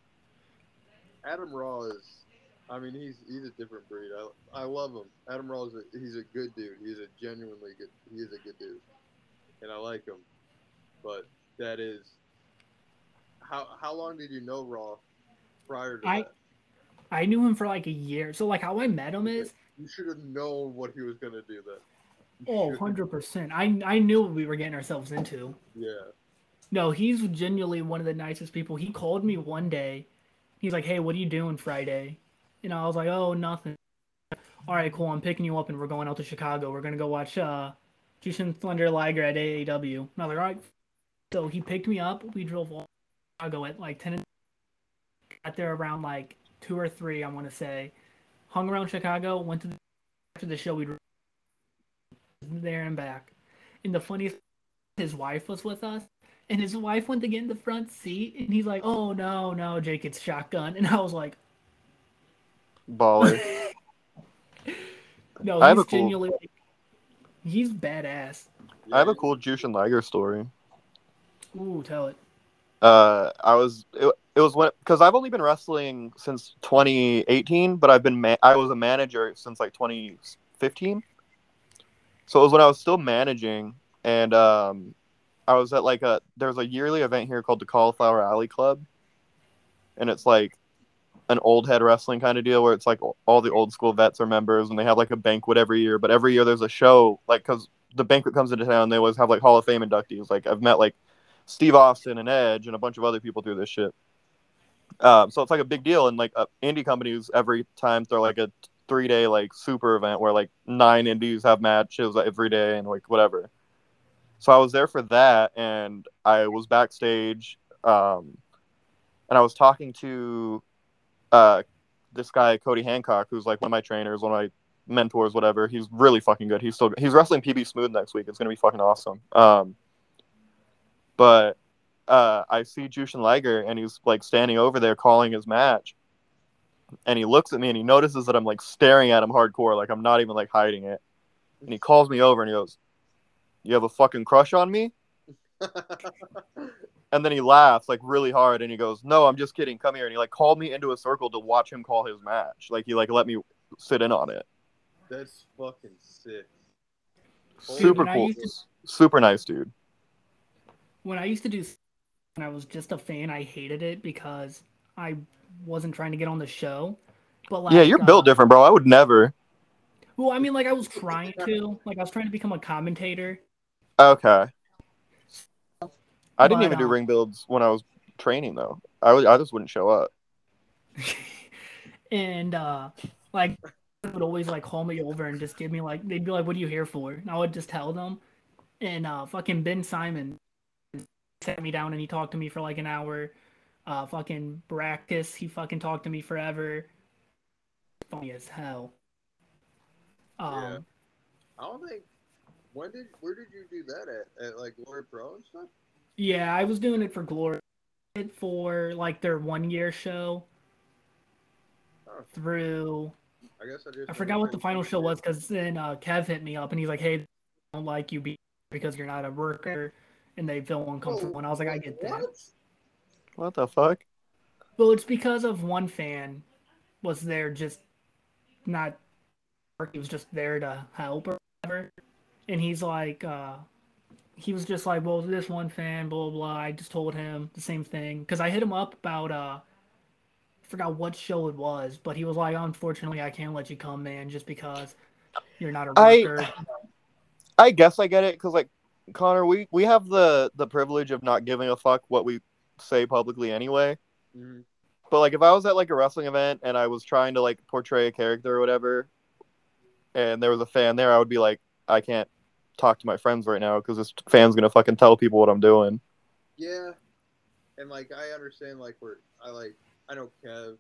Adam Raw is, I mean, he's he's a different breed. I, I love him. Adam Raw is a, he's a good dude. He's a genuinely good. He is a good dude, and I like him. But that is, how how long did you know Raw prior to I- that? I knew him for like a year. So like how I met him is You should have known what he was gonna do. Then. Oh, 100%. I I knew what we were getting ourselves into. Yeah. No, he's genuinely one of the nicest people. He called me one day. He's like, "Hey, what are you doing Friday?" And I was like, "Oh, nothing." All right, cool. I'm picking you up, and we're going out to Chicago. We're gonna go watch uh, Jushin Thunder Liger at AAW. And I was like, "All right." So he picked me up. We drove all Chicago at like ten. Got there around like two or three, I want to say. Hung around Chicago. Went to the, after the show. We there and back. And the funniest, his wife was with us and his wife went to get in the front seat, and he's like, "Oh no, no, Jake, it's shotgun," and I was like, Baller. [laughs] "No, I have he's a cool- genuinely, like, he's badass." I have a cool Jushin Liger story. Ooh, tell it. Uh, I was it, it was when because I've only been wrestling since 2018, but I've been ma- I was a manager since like 2015. So it was when I was still managing, and um, I was at like a there's a yearly event here called the Cauliflower Alley Club, and it's like an old head wrestling kind of deal where it's like all the old school vets are members, and they have like a banquet every year. But every year there's a show like because the banquet comes into town, they always have like Hall of Fame inductees. Like I've met like Steve Austin and Edge and a bunch of other people through this shit. Um, so it's like a big deal, and like uh, indie companies every time throw like a three day like super event where like nine indies have matches every day and like whatever. So I was there for that, and I was backstage, um, and I was talking to uh, this guy Cody Hancock, who's like one of my trainers, one of my mentors, whatever. He's really fucking good. He's still he's wrestling PB Smooth next week. It's gonna be fucking awesome. Um, but uh, I see Jushin Liger and he's like standing over there calling his match. and he looks at me and he notices that I'm like staring at him hardcore, like I'm not even like hiding it. And he calls me over and he goes, "You have a fucking crush on me?" [laughs] And then he laughs like really hard and he goes, "No, I'm just kidding. Come here." And he like called me into a circle to watch him call his match. Like he like let me sit in on it. That's fucking sick. Super when cool. to- Super nice dude. when I used to do when I was just a fan, I hated it because I wasn't trying to get on the show. But like, yeah, you're uh, built different, bro. I would never. Well, I mean, like I was trying to, like I was trying to become a commentator. Okay. I didn't But, even do ring builds when I was training though. I was I just wouldn't show up. [laughs] and uh like they would always like call me over and just give me like they'd be like, "What are you here for?" And I would just tell them. And uh fucking Ben Simon sat me down and he talked to me for like an hour. Uh fucking Brackus, he fucking talked to me forever. Funny as hell. Um Yeah. I don't think. When did where did you do that at? At like Glory Pro and stuff? Yeah, I was doing it for Glory for like their one year show Oh. through I guess I just. I forgot what the final show was because then uh, Kev hit me up and he's like, "Hey, I don't like you because you're not a worker," and they feel uncomfortable. And I was like, "I get that." What? What the fuck? Well, it's because of one fan was there just not work. He was just there to help or whatever. And he's like, uh, he was just like, well, this one fan, blah, blah, blah. I just told him the same thing. Because I hit him up about, uh, I forgot what show it was, but he was like, unfortunately, I can't let you come, man, just because you're not a worker. I guess I get it because like Connor, we we have the the privilege of not giving a fuck what we say publicly anyway. Mhm. But like if I was at like a wrestling event and I was trying to like portray a character or whatever, and there was a fan there, I would be like, I can't talk to my friends right now because this fan's gonna fucking tell people what I'm doing. Yeah, and like I understand, like where I like I don't know Kev.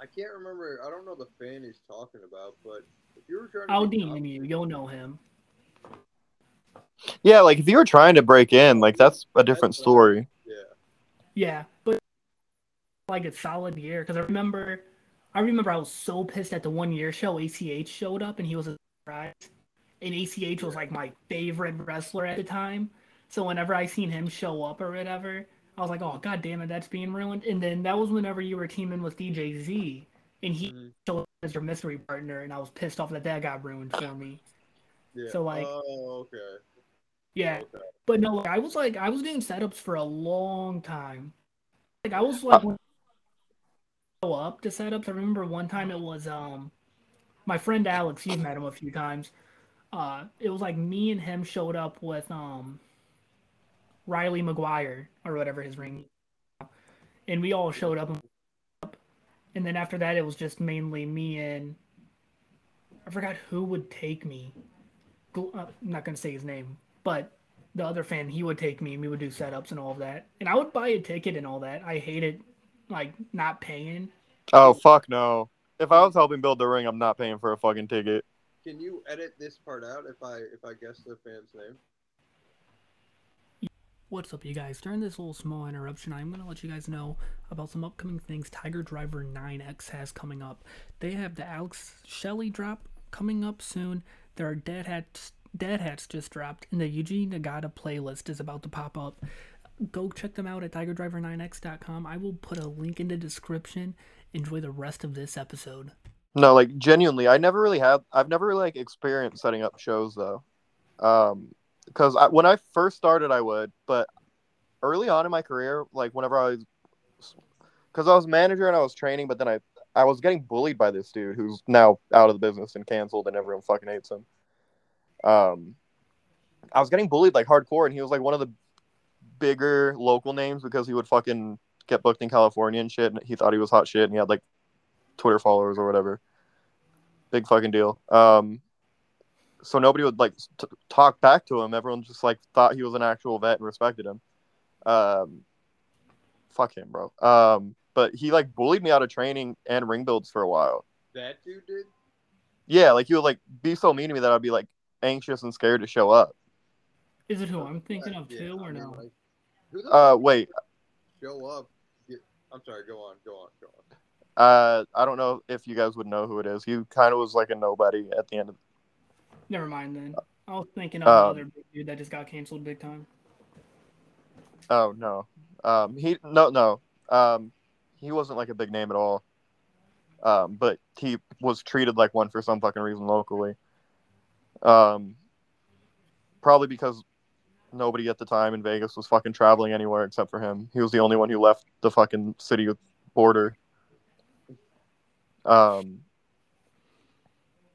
I can't remember. I don't know the fan he's talking about, but if you were trying to, I'll be DM you. You'll know him. Yeah, like if you were trying to break in, like that's a different That's what- story. yeah, Yeah, but like a solid year because I remember, I remember I was so pissed at the one year show. ACH showed up and he was a surprise, and ACH was like my favorite wrestler at the time. So whenever I seen him show up or whatever, I was like, oh god damn it, that's being ruined. And then that was whenever you were teaming with DJ Z, and he Mhm. showed up as your mystery partner, and I was pissed off that that got ruined for me. yeah. So, like- oh, okay, Yeah, okay. But no, like, I was like I was doing setups for a long time. Like I was like when I go up to setups. I remember one time it was um my friend Alex, you've met him a few times. Uh it was like me and him showed up with um Riley McGuire or whatever his ring. And we all showed up and then after that it was just mainly me and I forgot who would take me. Uh, I'm not gonna say his name, but the other fan he would take me and we would do setups and all of that and i would buy a ticket and all that i hated like not paying Oh fuck no! If I was helping build the ring, I'm not paying for a fucking ticket. Can you edit this part out if I if I guess the fan's name? what's up you guys? During this little small interruption i'm going to let you guys know about some upcoming things tiger driver 9x has coming up. They have the alex shelley drop coming up soon. There are dead hats dead hats just dropped and the eugene nagata playlist is about to pop up. Go check them out at tigerdriver9x.com i will put a link in the description. Enjoy the rest of this episode No, like genuinely, I never really had. I've never really like experienced setting up shows though, um, because I, when I first started, I would, but early on in my career, like whenever I was, because I was manager and I was training, but then I I was getting bullied by this dude who's now out of the business and canceled, and everyone fucking hates him. Um, I was getting bullied like hardcore, and he was like one of the bigger local names because he would fucking get booked in California and shit. And he thought he was hot shit, and he had like Twitter followers or whatever. Big fucking deal. Um, so nobody would like t- talk back to him. Everyone just like thought he was an actual vet and respected him. Um, fuck him, bro. Um, but he like bullied me out of training and ring builds for a while. That dude did. Yeah, like he would like be so mean to me that I'd be like anxious and scared to show up. is it who i'm thinking of too I or no like, Uh, wait, show up? I'm sorry. Go on. Go on. Go on. Uh, I don't know if you guys would know who it is. He kind of was like a nobody at the end of. Never mind then. I was thinking of Um, the other big dude that just got canceled big time. Oh no. Um, he no no. Um, he wasn't like a big name at all. Um, but he was treated like one for some fucking reason locally. Um, probably because nobody at the time in Vegas was fucking traveling anywhere except for him. He was the only one who left the fucking city border. Um,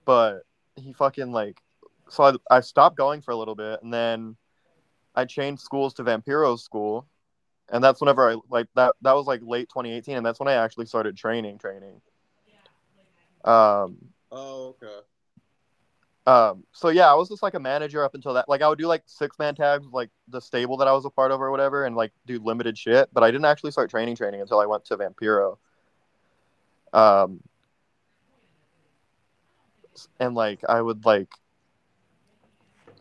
but he fucking like, so I, I stopped going for a little bit, and then I changed schools to Vampiro's school, and that's whenever I like that. That was like late 2018, and that's when I actually started training. Training. Um, Oh, okay. um, so yeah, I was just like a manager up until that. Like I would do like six man tags like the stable that I was a part of or whatever, and like do limited shit. But I didn't actually start training training until I went to Vampiro. Um, and like I would like,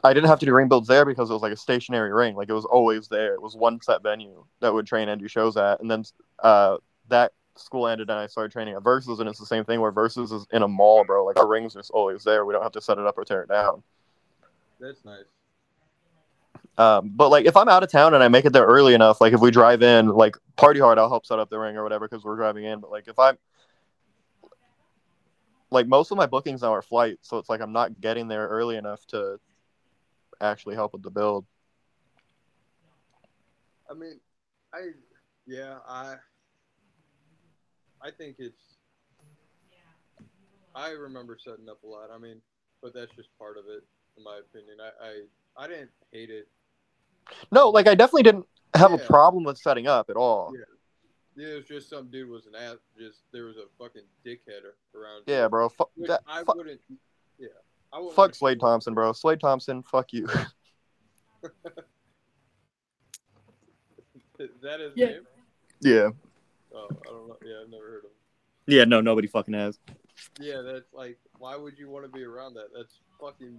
I didn't have to do ring builds there because it was like a stationary ring. Like it was always there. It was one set venue that would train and do shows at, and then uh that school ended and I started training at Versus, and it's the same thing where Versus is in a mall, bro. Like our rings are just always there. We don't have to set it up or tear it down. That's nice. Um, but like if I'm out of town and I make it there early enough, like if we drive in, like party hard, I'll help set up the ring or whatever because we're driving in. But like if I'm like most of my bookings now are flight, so it's like I'm not getting there early enough to actually help with the build. I mean, I yeah, I I think it's I remember setting up a lot. I mean, but that's just part of it, in my opinion. I I, I didn't hate it. No, like I definitely didn't have a problem with setting up at all. Yeah. It was just some dude was an ass. Just there was a fucking dickhead around. Yeah, bro. Fu- that, I fu- wouldn't. Yeah. I wouldn't fuck wanna- Slade Thompson, bro. Slade Thompson, fuck you. [laughs] [laughs] Is that his Yeah. name? yeah. Oh, I don't know. Yeah, I've never heard of him. Yeah, no, nobody fucking has. Yeah, that's like, why would you want to be around that? That's fucking,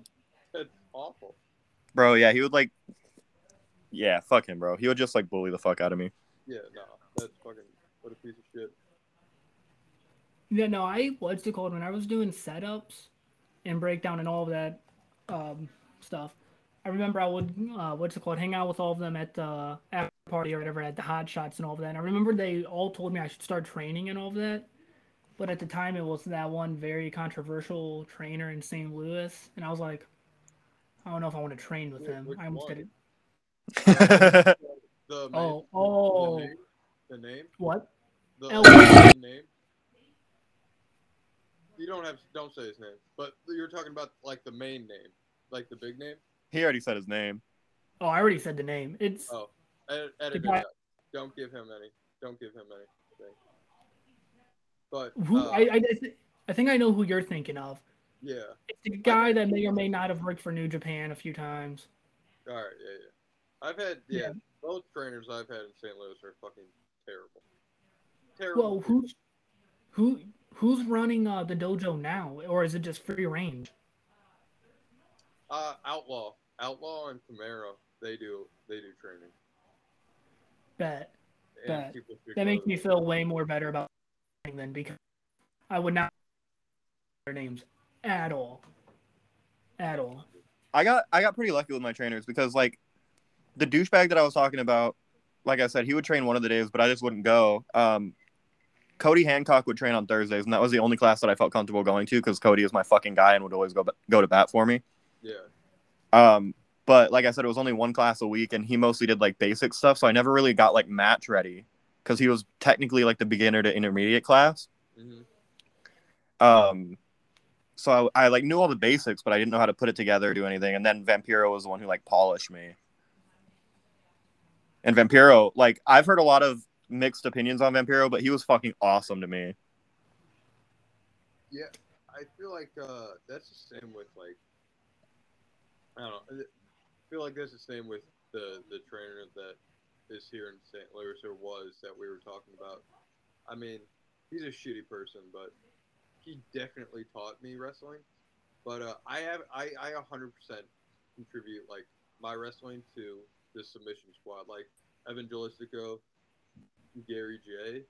that's awful. Bro, yeah, he would like Yeah, fuck him, bro. He would just like bully the fuck out of me. Yeah, no, that's fucking, what a piece of shit. Yeah, no, I what's it called when I was doing setups and breakdown and all of that um, stuff. I remember I would uh, what's it called hang out with all of them at the after party or whatever at the hot shots and all of that. And I remember they all told me I should start training and all of that. But at the time, it was that one very controversial trainer in St. Louis, and I was like, I don't know if I want to train with Wh- him. I almost one? did it. [laughs] The main, [laughs] Oh, the oh, name, the name, what? the, El- name. You don't have, don't say his name, but you're talking about like the main name, like the big name. he already said his name. Oh, I already said the name. It's Oh, edit, edit guy- out. Don't give him any. Don't give him anything. But who uh, I, I I think I know who you're thinking of. yeah. It's the guy that may or may not have worked for New Japan a few times. All right, yeah, yeah. I've had yeah, Yeah. both trainers I've had in St. Louis are fucking terrible. Terrible. Well, who's who who's running uh, the dojo now, or is it just free range? Uh, Outlaw, Outlaw, and Camaro. They do they do training. Bet And Bet. that makes me feel way more better about training then because I would not their names at all, at all. I got I got pretty lucky with my trainers because like the douchebag that I was talking about, like I said, he would train one of the days, but I just wouldn't go. Um, Cody Hancock would train on Thursdays, and that was the only class that I felt comfortable going to because Cody is my fucking guy and would always go go to bat for me. Yeah. Um, but like I said, it was only one class a week, and he mostly did like basic stuff, so I never really got like match ready because he was technically like the beginner to intermediate class. hmm Um, so I, I like knew all the basics, but I didn't know how to put it together or do anything. And then Vampiro was the one who like polished me. And Vampiro, like I've heard a lot of mixed opinions on Vampiro, but he was fucking awesome to me. Yeah, I feel like uh, that's the same with like I don't know. I feel like that's the same with the the trainer that is here in St. Louis or was that we were talking about. I mean, he's a shitty person, but he definitely taught me wrestling. But uh, I have I I 100% contribute like my wrestling to the submission squad, like Evan Gelistico, Gary J.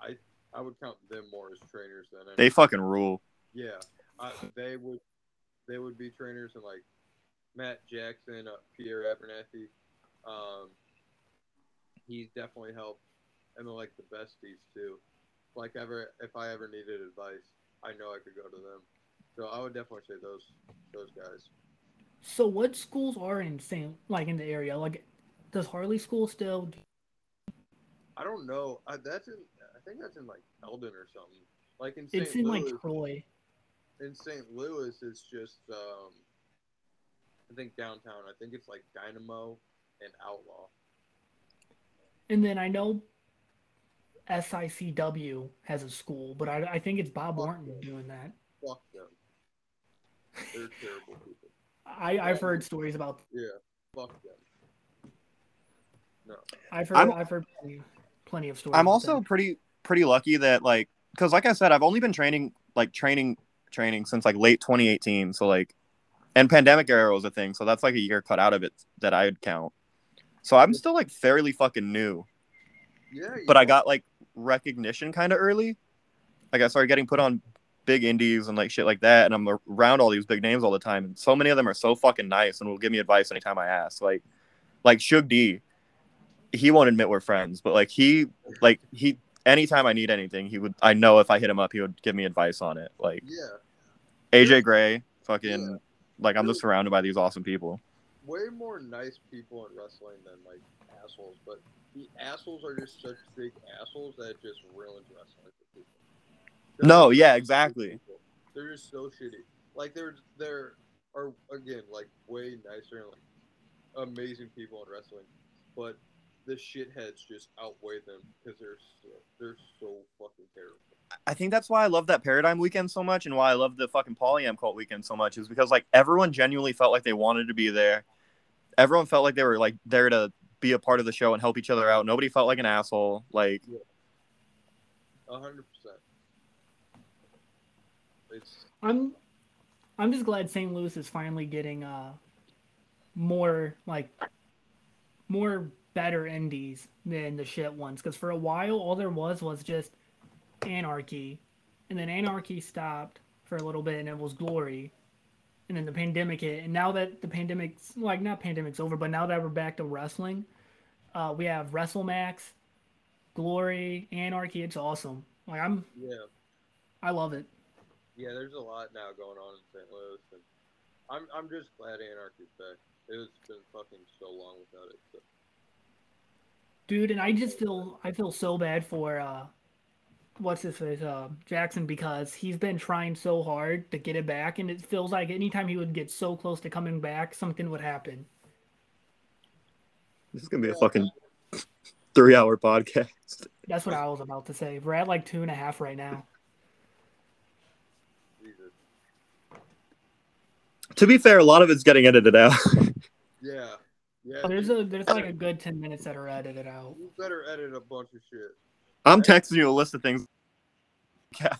I I would count them more as trainers than any- They fucking rule. Yeah, I, they would. They would be trainers and like Matt Jackson, uh, Pierre Abernathy. Um, he's definitely helped, and like the besties too. Like ever, if I ever needed advice, I know I could go to them. So I would definitely say those those guys. So what schools are in St. like in the area? Like, does Harley School still? I don't know. I, that's in. I think that's in like Eldon or something. Like in St. It's in Louis. like Troy. in St. Louis, it's just um, I think downtown. I think it's like Dynamo and Outlaw. And then I know SICW has a school, but I, I think it's Bob Fuck them. doing that. Fuck them. They're [laughs] terrible people. I, I've heard stories about. Yeah, fuck them. No. I've heard. I'm- I've heard plenty, plenty of stories. I'm also that. pretty pretty lucky that like because like I said, I've only been training like training training since like late 2018. So like, and pandemic era was a thing. So that's like a year cut out of it that I'd count. So I'm still like fairly fucking new, Yeah. you but I got like recognition kind of early. Like I started getting put on big indies and like shit like that, and I'm around all these big names all the time. And so many of them are so fucking nice and will give me advice anytime I ask. Like, like Suge D, he won't admit we're friends, but like he, like he, anytime I need anything, he would. I know if I hit him up, he would give me advice on it. Like Yeah. AJ Gray, fucking, Yeah. like I'm just surrounded by these awesome people. Way more nice people in wrestling than like assholes, but the assholes are just such big assholes that just ruins wrestling for people. No, yeah, exactly. They're just so shitty. Like they're they're are again like way nicer and like amazing people in wrestling, but the shitheads just outweigh them because they're so, they're so fucking terrible. I think that's why I love that Paradigm weekend so much, and why I love the fucking Polyam cult weekend so much, is because like everyone genuinely felt like they wanted to be there. Everyone felt like they were like there to be a part of the show and help each other out. Nobody felt like an asshole. Like A hundred percent. It's I'm I'm just glad St. Louis is finally getting uh more like more better indies than the shit ones because for a while all there was was just anarchy and then anarchy stopped for a little bit and it was glory and then the pandemic hit and now that the pandemic's like not pandemic's over but now that we're back to wrestling uh we have wrestlemax glory anarchy it's awesome like i'm yeah. i love it Yeah, there's a lot now going on in St. Louis, and I'm I'm just glad Anarchy's back. It's been fucking so long without it. So. dude and i just feel i feel so bad for uh what's his face uh jackson because he's been trying so hard to get it back and it feels like anytime he would get so close to coming back something would happen this is gonna be a fucking three-hour podcast. that's what i was about to say we're at like two and a half right now Jesus. To be fair, a lot of it's getting edited out. [laughs] Yeah. Yeah. There's a there's like a good 10 minutes that are edited out you better edit a bunch of shit. I'm texting you a list of things. [laughs] Yeah.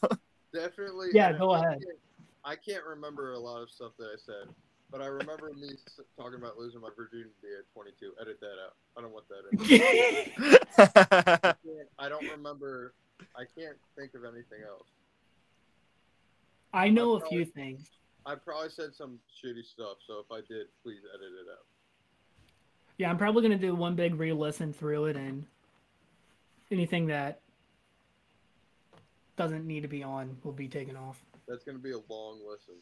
Definitely. Yeah, go I ahead. can't- I can't remember a lot of stuff that I said, but I remember me talking about losing my virginity at 22. Edit that out. I don't want that in. [laughs] I, I don't remember. I can't think of anything else. i know a few things I probably said some shitty stuff, so if I did, please edit it out. yeah i'm probably going to do one big re-listen through it and anything that doesn't need to be on will be taken off That's gonna be a long listen.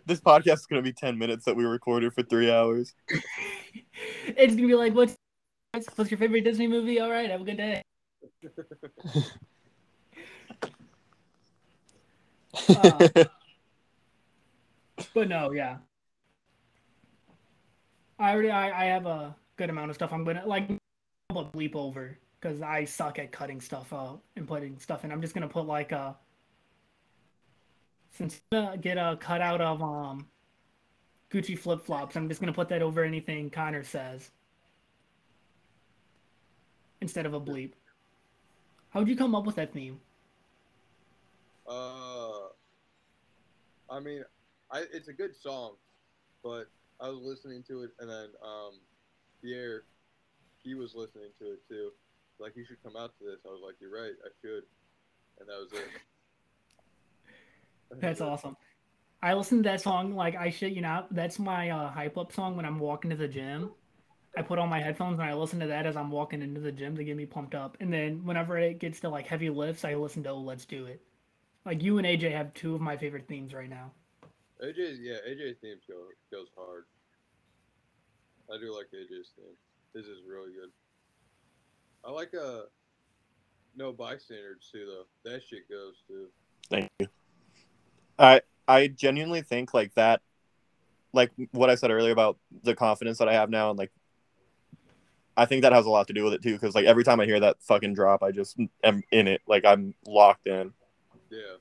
[laughs] this podcast is gonna be ten minutes that we recorded for three hours. [laughs] it's gonna be like, what's what's your favorite Disney movie? All right, have a good day. [laughs] Uh, but no, yeah. I already I, I have a good amount of stuff I'm gonna like I'll bleep over because I suck at cutting stuff out and putting stuff in. I'm just gonna put like a since get a cutout of um Gucci flip flops. I'm just gonna put that over anything Connor says instead of a bleep. How'd you come up with that theme? Uh, I mean, I it's a good song, but I was listening to it, and then um, Pierre, he was listening to it too. Like you should come out to this. I was like, you're right, I should. and that was it. [laughs] That's awesome. I listen to that song like I shit you not. That's my uh, hype up song when I'm walking to the gym. I put on my headphones and I listen to that as I'm walking into the gym to get me pumped up. And then whenever it gets to like heavy lifts, I listen to oh, Let's Do It. Like you and AJ have two of my favorite themes right now. AJ's yeah, AJ's themes go goes hard. I do like AJ's theme. This is really good. I like uh no bystanders too though. That shit goes too. Thank you. I I genuinely think like that, like what I said earlier about the confidence that I have now, and like I think that has a lot to do with it too. Because like every time I hear that fucking drop, I just am in it. Like I'm locked in. Yeah.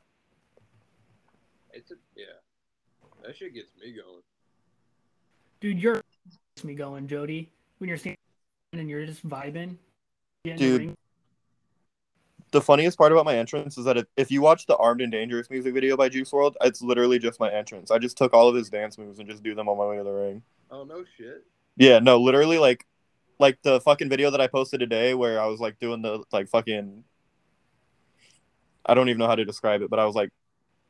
It's a yeah. That shit gets me going. Dude, you're gets me going, Jody. When you're standing and you're just vibing. get the Dude. The funniest part about my entrance is that if, if you watch the Armed and Dangerous music video by Juice WRLD, it's literally just my entrance. I just took all of his dance moves and just do them on my way to the ring. Oh no shit. Yeah, no, literally like like the fucking video that I posted today where I was like doing the like fucking I don't even know how to describe it, but I was like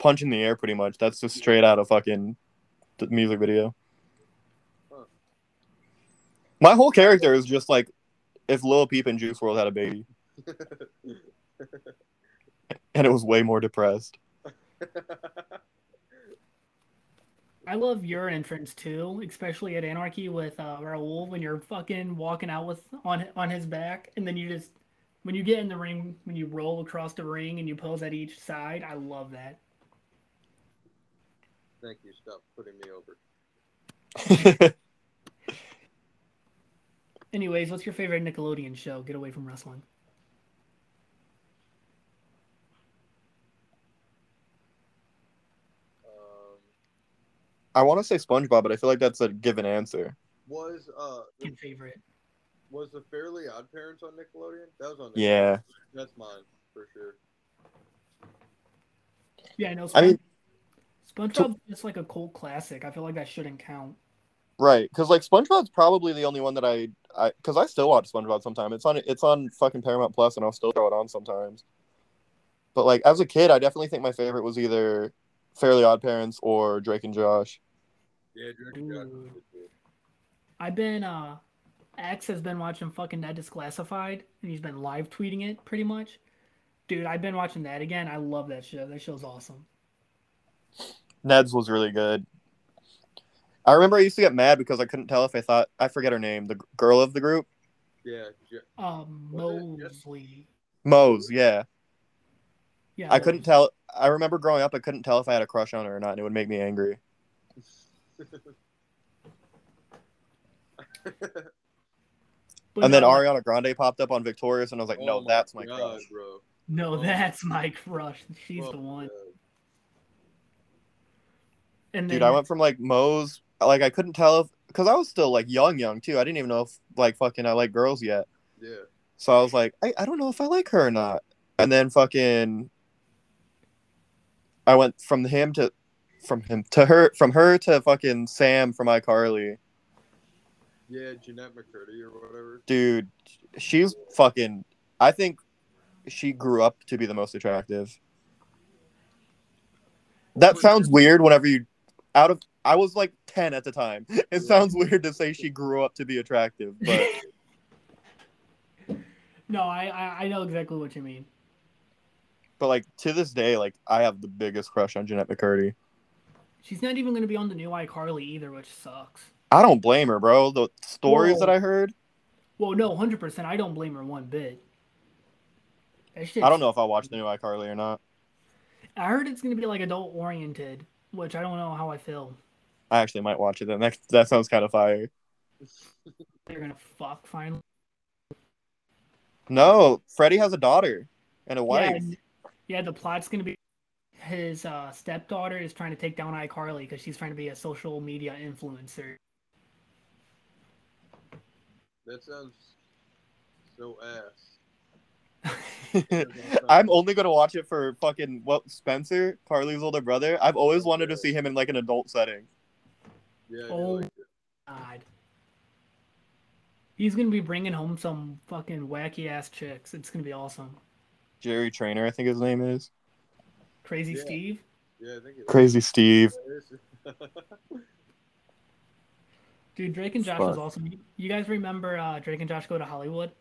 punching the air pretty much. That's just straight out of fucking the music video. Huh. My whole character is just like if Lil Peep and Juice WRLD had a baby, [laughs] and it was way more depressed. I love your entrance too, especially at Anarchy with uh, Raul when you're fucking walking out with on on his back, and then you just when you get in the ring, when you roll across the ring and you pose at each side. I love that. Thank you. Stop putting me over. [laughs] Anyways, what's your favorite Nickelodeon show? Get away from wrestling. Um, I want to say SpongeBob, but I feel like that's a given answer. was uh Your favorite? was the Fairly Odd Parents on Nickelodeon? That was on. Nickelodeon. Yeah. That's mine for sure. Yeah, I know. I mean, SpongeBob's just like a cult classic. I feel like that shouldn't count. Right, because like SpongeBob's probably the only one that I, I, because I still watch SpongeBob sometimes. It's on, it's on fucking Paramount Plus, and I'll still throw it on sometimes. But like as a kid, I definitely think my favorite was either Fairly Odd Parents or Drake and Josh. Yeah, Drake and Josh Ooh. I've been uh X has been watching fucking Ned Declassified and he's been live tweeting it pretty much. Dude, I've been watching that again. I love that show. That show's awesome. Ned's was really good. I remember I used to get mad because I couldn't tell if I thought I forget her name, the girl of the group, Yeah, Je- Um Was it just- Mosley. Moze. Yeah, Yeah. I couldn't tell. I remember growing up, I couldn't tell if I had a crush on her or not, and it would make me angry. [laughs] And then no, Ariana Grande popped up on Victorious, and I was like, Oh no, that's my God, crush. bro. No, Oh. that's my crush. She's Oh, the one. God. And then Dude, I went from like Moze, like I couldn't tell if because I was still like young, young too. I didn't even know if like fucking I like girls yet. Yeah. So I was like, I, I don't know if I like her or not. And then fucking, I went from him to, from him to her, from her to fucking Sam from iCarly. Yeah, Jennette McCurdy or whatever. Dude, she's fucking. I think she grew up to be the most attractive. That sounds weird. Whenever you, out of, I was like ten at the time. [laughs] It sounds weird to say she grew up to be attractive, but. [laughs] No, I, I I know exactly what you mean. But like to this day, like I have the biggest crush on Jennette McCurdy. She's not even going to be on the new iCarly either, which sucks. I don't blame her, bro. The stories Whoa. that I heard, Well, no, hundred percent. I don't blame her one bit. I don't know if I'll watch the new iCarly or not. I heard it's going to be like adult oriented, which I don't know how I feel. I actually might watch it then. That that sounds kind of fire. [laughs] They're gonna fuck finally. No, Freddie has a daughter and a wife. and- yeah. The plot's gonna be his uh, stepdaughter is trying to take down iCarly because she's trying to be a social media influencer. That sounds so ass. [laughs] I'm only gonna watch it for fucking what Spencer, Carly's older brother. I've always wanted to see him in like an adult setting. Yeah. Oh. like. God. He's gonna be bringing home some fucking wacky ass chicks. It's gonna be awesome. Jerry Trainor, I think his name is. Crazy Yeah. Steve. Yeah, I think it Crazy Steve. [laughs] Dude, Drake and Josh Fuck. was awesome. You- You guys remember uh, Drake and Josh go to Hollywood?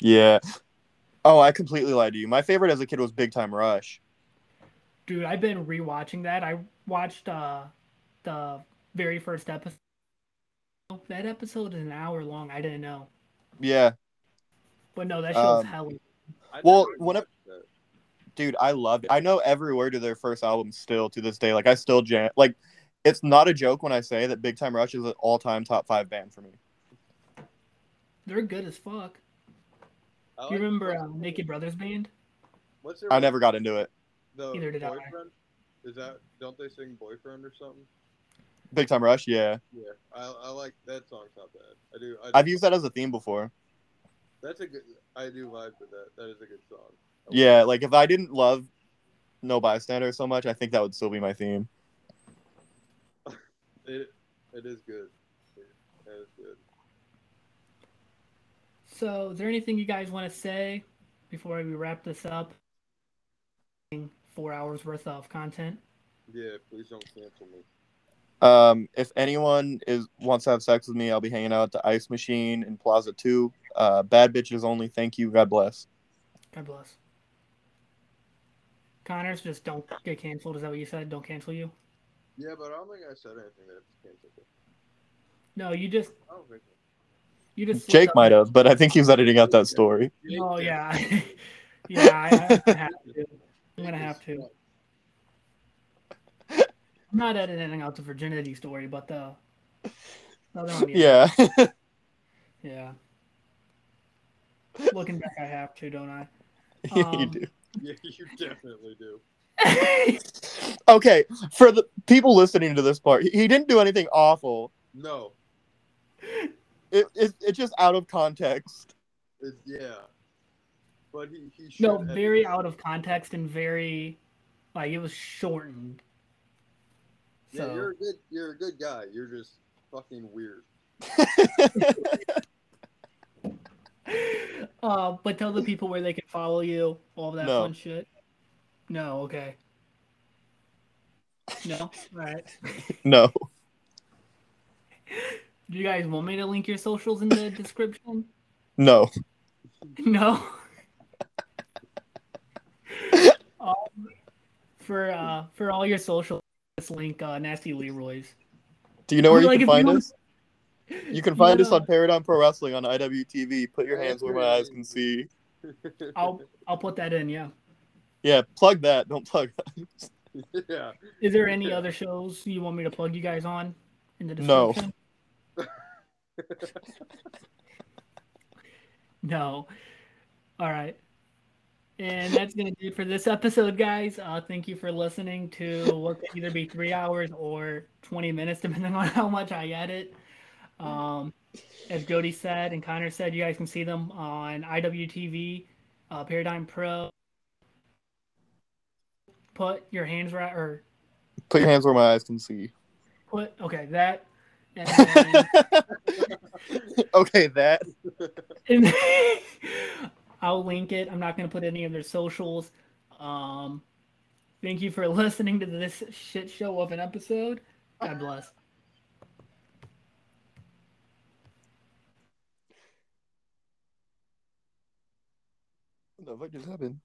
Yeah. Oh, I completely lied to you. My favorite as a kid was Big Time Rush. Dude, I've been rewatching that. I watched uh, the very first episode. That episode is an hour long. I didn't know, Yeah, but no, that show's Um, hella. Well, never when I- dude, I loved it. I know every word of their first album still to this day. Like I still jam. Like it's not a joke when I say that Big Time Rush is an all-time top five band for me. They're good as fuck. I Do you like- remember uh, Naked Brothers Band? What's their I never got into it. the Neither did I. Is that don't they sing boyfriend or something? Big Time Rush, yeah. Yeah, I, I like that song's not bad. I do. I do I've used that as a theme before. That's a good. I do vibe with that. That is a good song. I Yeah, like if I didn't love No Bystander so much, I think that would still be my theme. [laughs] It it is good. It is good. So, is there anything you guys want to say before we wrap this up? Four hours worth of content. Yeah, please don't cancel me. Um, if anyone is wants to have sex with me, I'll be hanging out at the Ice Machine in Plaza Two. Uh, bad bitches only. Thank you. God bless. God bless. Connors, just don't get canceled. Is that what you said? Don't cancel you? Yeah, but I don't think I said anything that canceled. No, you just I don't think so. You just. Jake might have, but I think he's editing out that story. Oh yeah, [laughs] yeah. I, I have to. I'm gonna have to. I'm not editing out the virginity story, but the the other one. Yeah. Yeah. [laughs] yeah. Looking back, I have to, don't I? [laughs] you Um, do. Yeah, you definitely do. Okay, for the people listening to this part, he- he didn't do anything awful. No, It, it it's just out of context. it's yeah. But he he should no, edit very it. out of context and very like it was shortened. Yeah, So you're a good you're a good guy. You're just fucking weird. [laughs] uh, but tell the people where they can follow you, all that No. fun shit. No, okay. No, all right. [laughs] no. [laughs] Do you guys want me to link your socials in the [laughs] description? No. [laughs] No. [laughs] um, for uh, for all your socials, just link uh, Nasty Leroy's. Do you know where you Like, can if you find want- us? You can find us on Paradigm Pro Wrestling on IWTV. Put your hands where my eyes can see. I'll I'll put that in. Yeah. Yeah, plug that. Don't plug that. yeah. Is there any other shows you want me to plug you guys on in the description? No. All right. And that's going to do it for this episode, guys. Uh, thank you for listening to what could either be three hours or 20 minutes, depending on how much I edit. Um, as Jody said and Connor said, you guys can see them on IWTV, uh, Paradigm Pro. Put your hands right, or Put your hands where my eyes can see. put, okay, that. [laughs] Okay, that. And [laughs] I'll link it. I'm not going to put any of their socials. Um, thank you for [laughs] listening to this shit show of an episode. God bless. What the fuck just happened?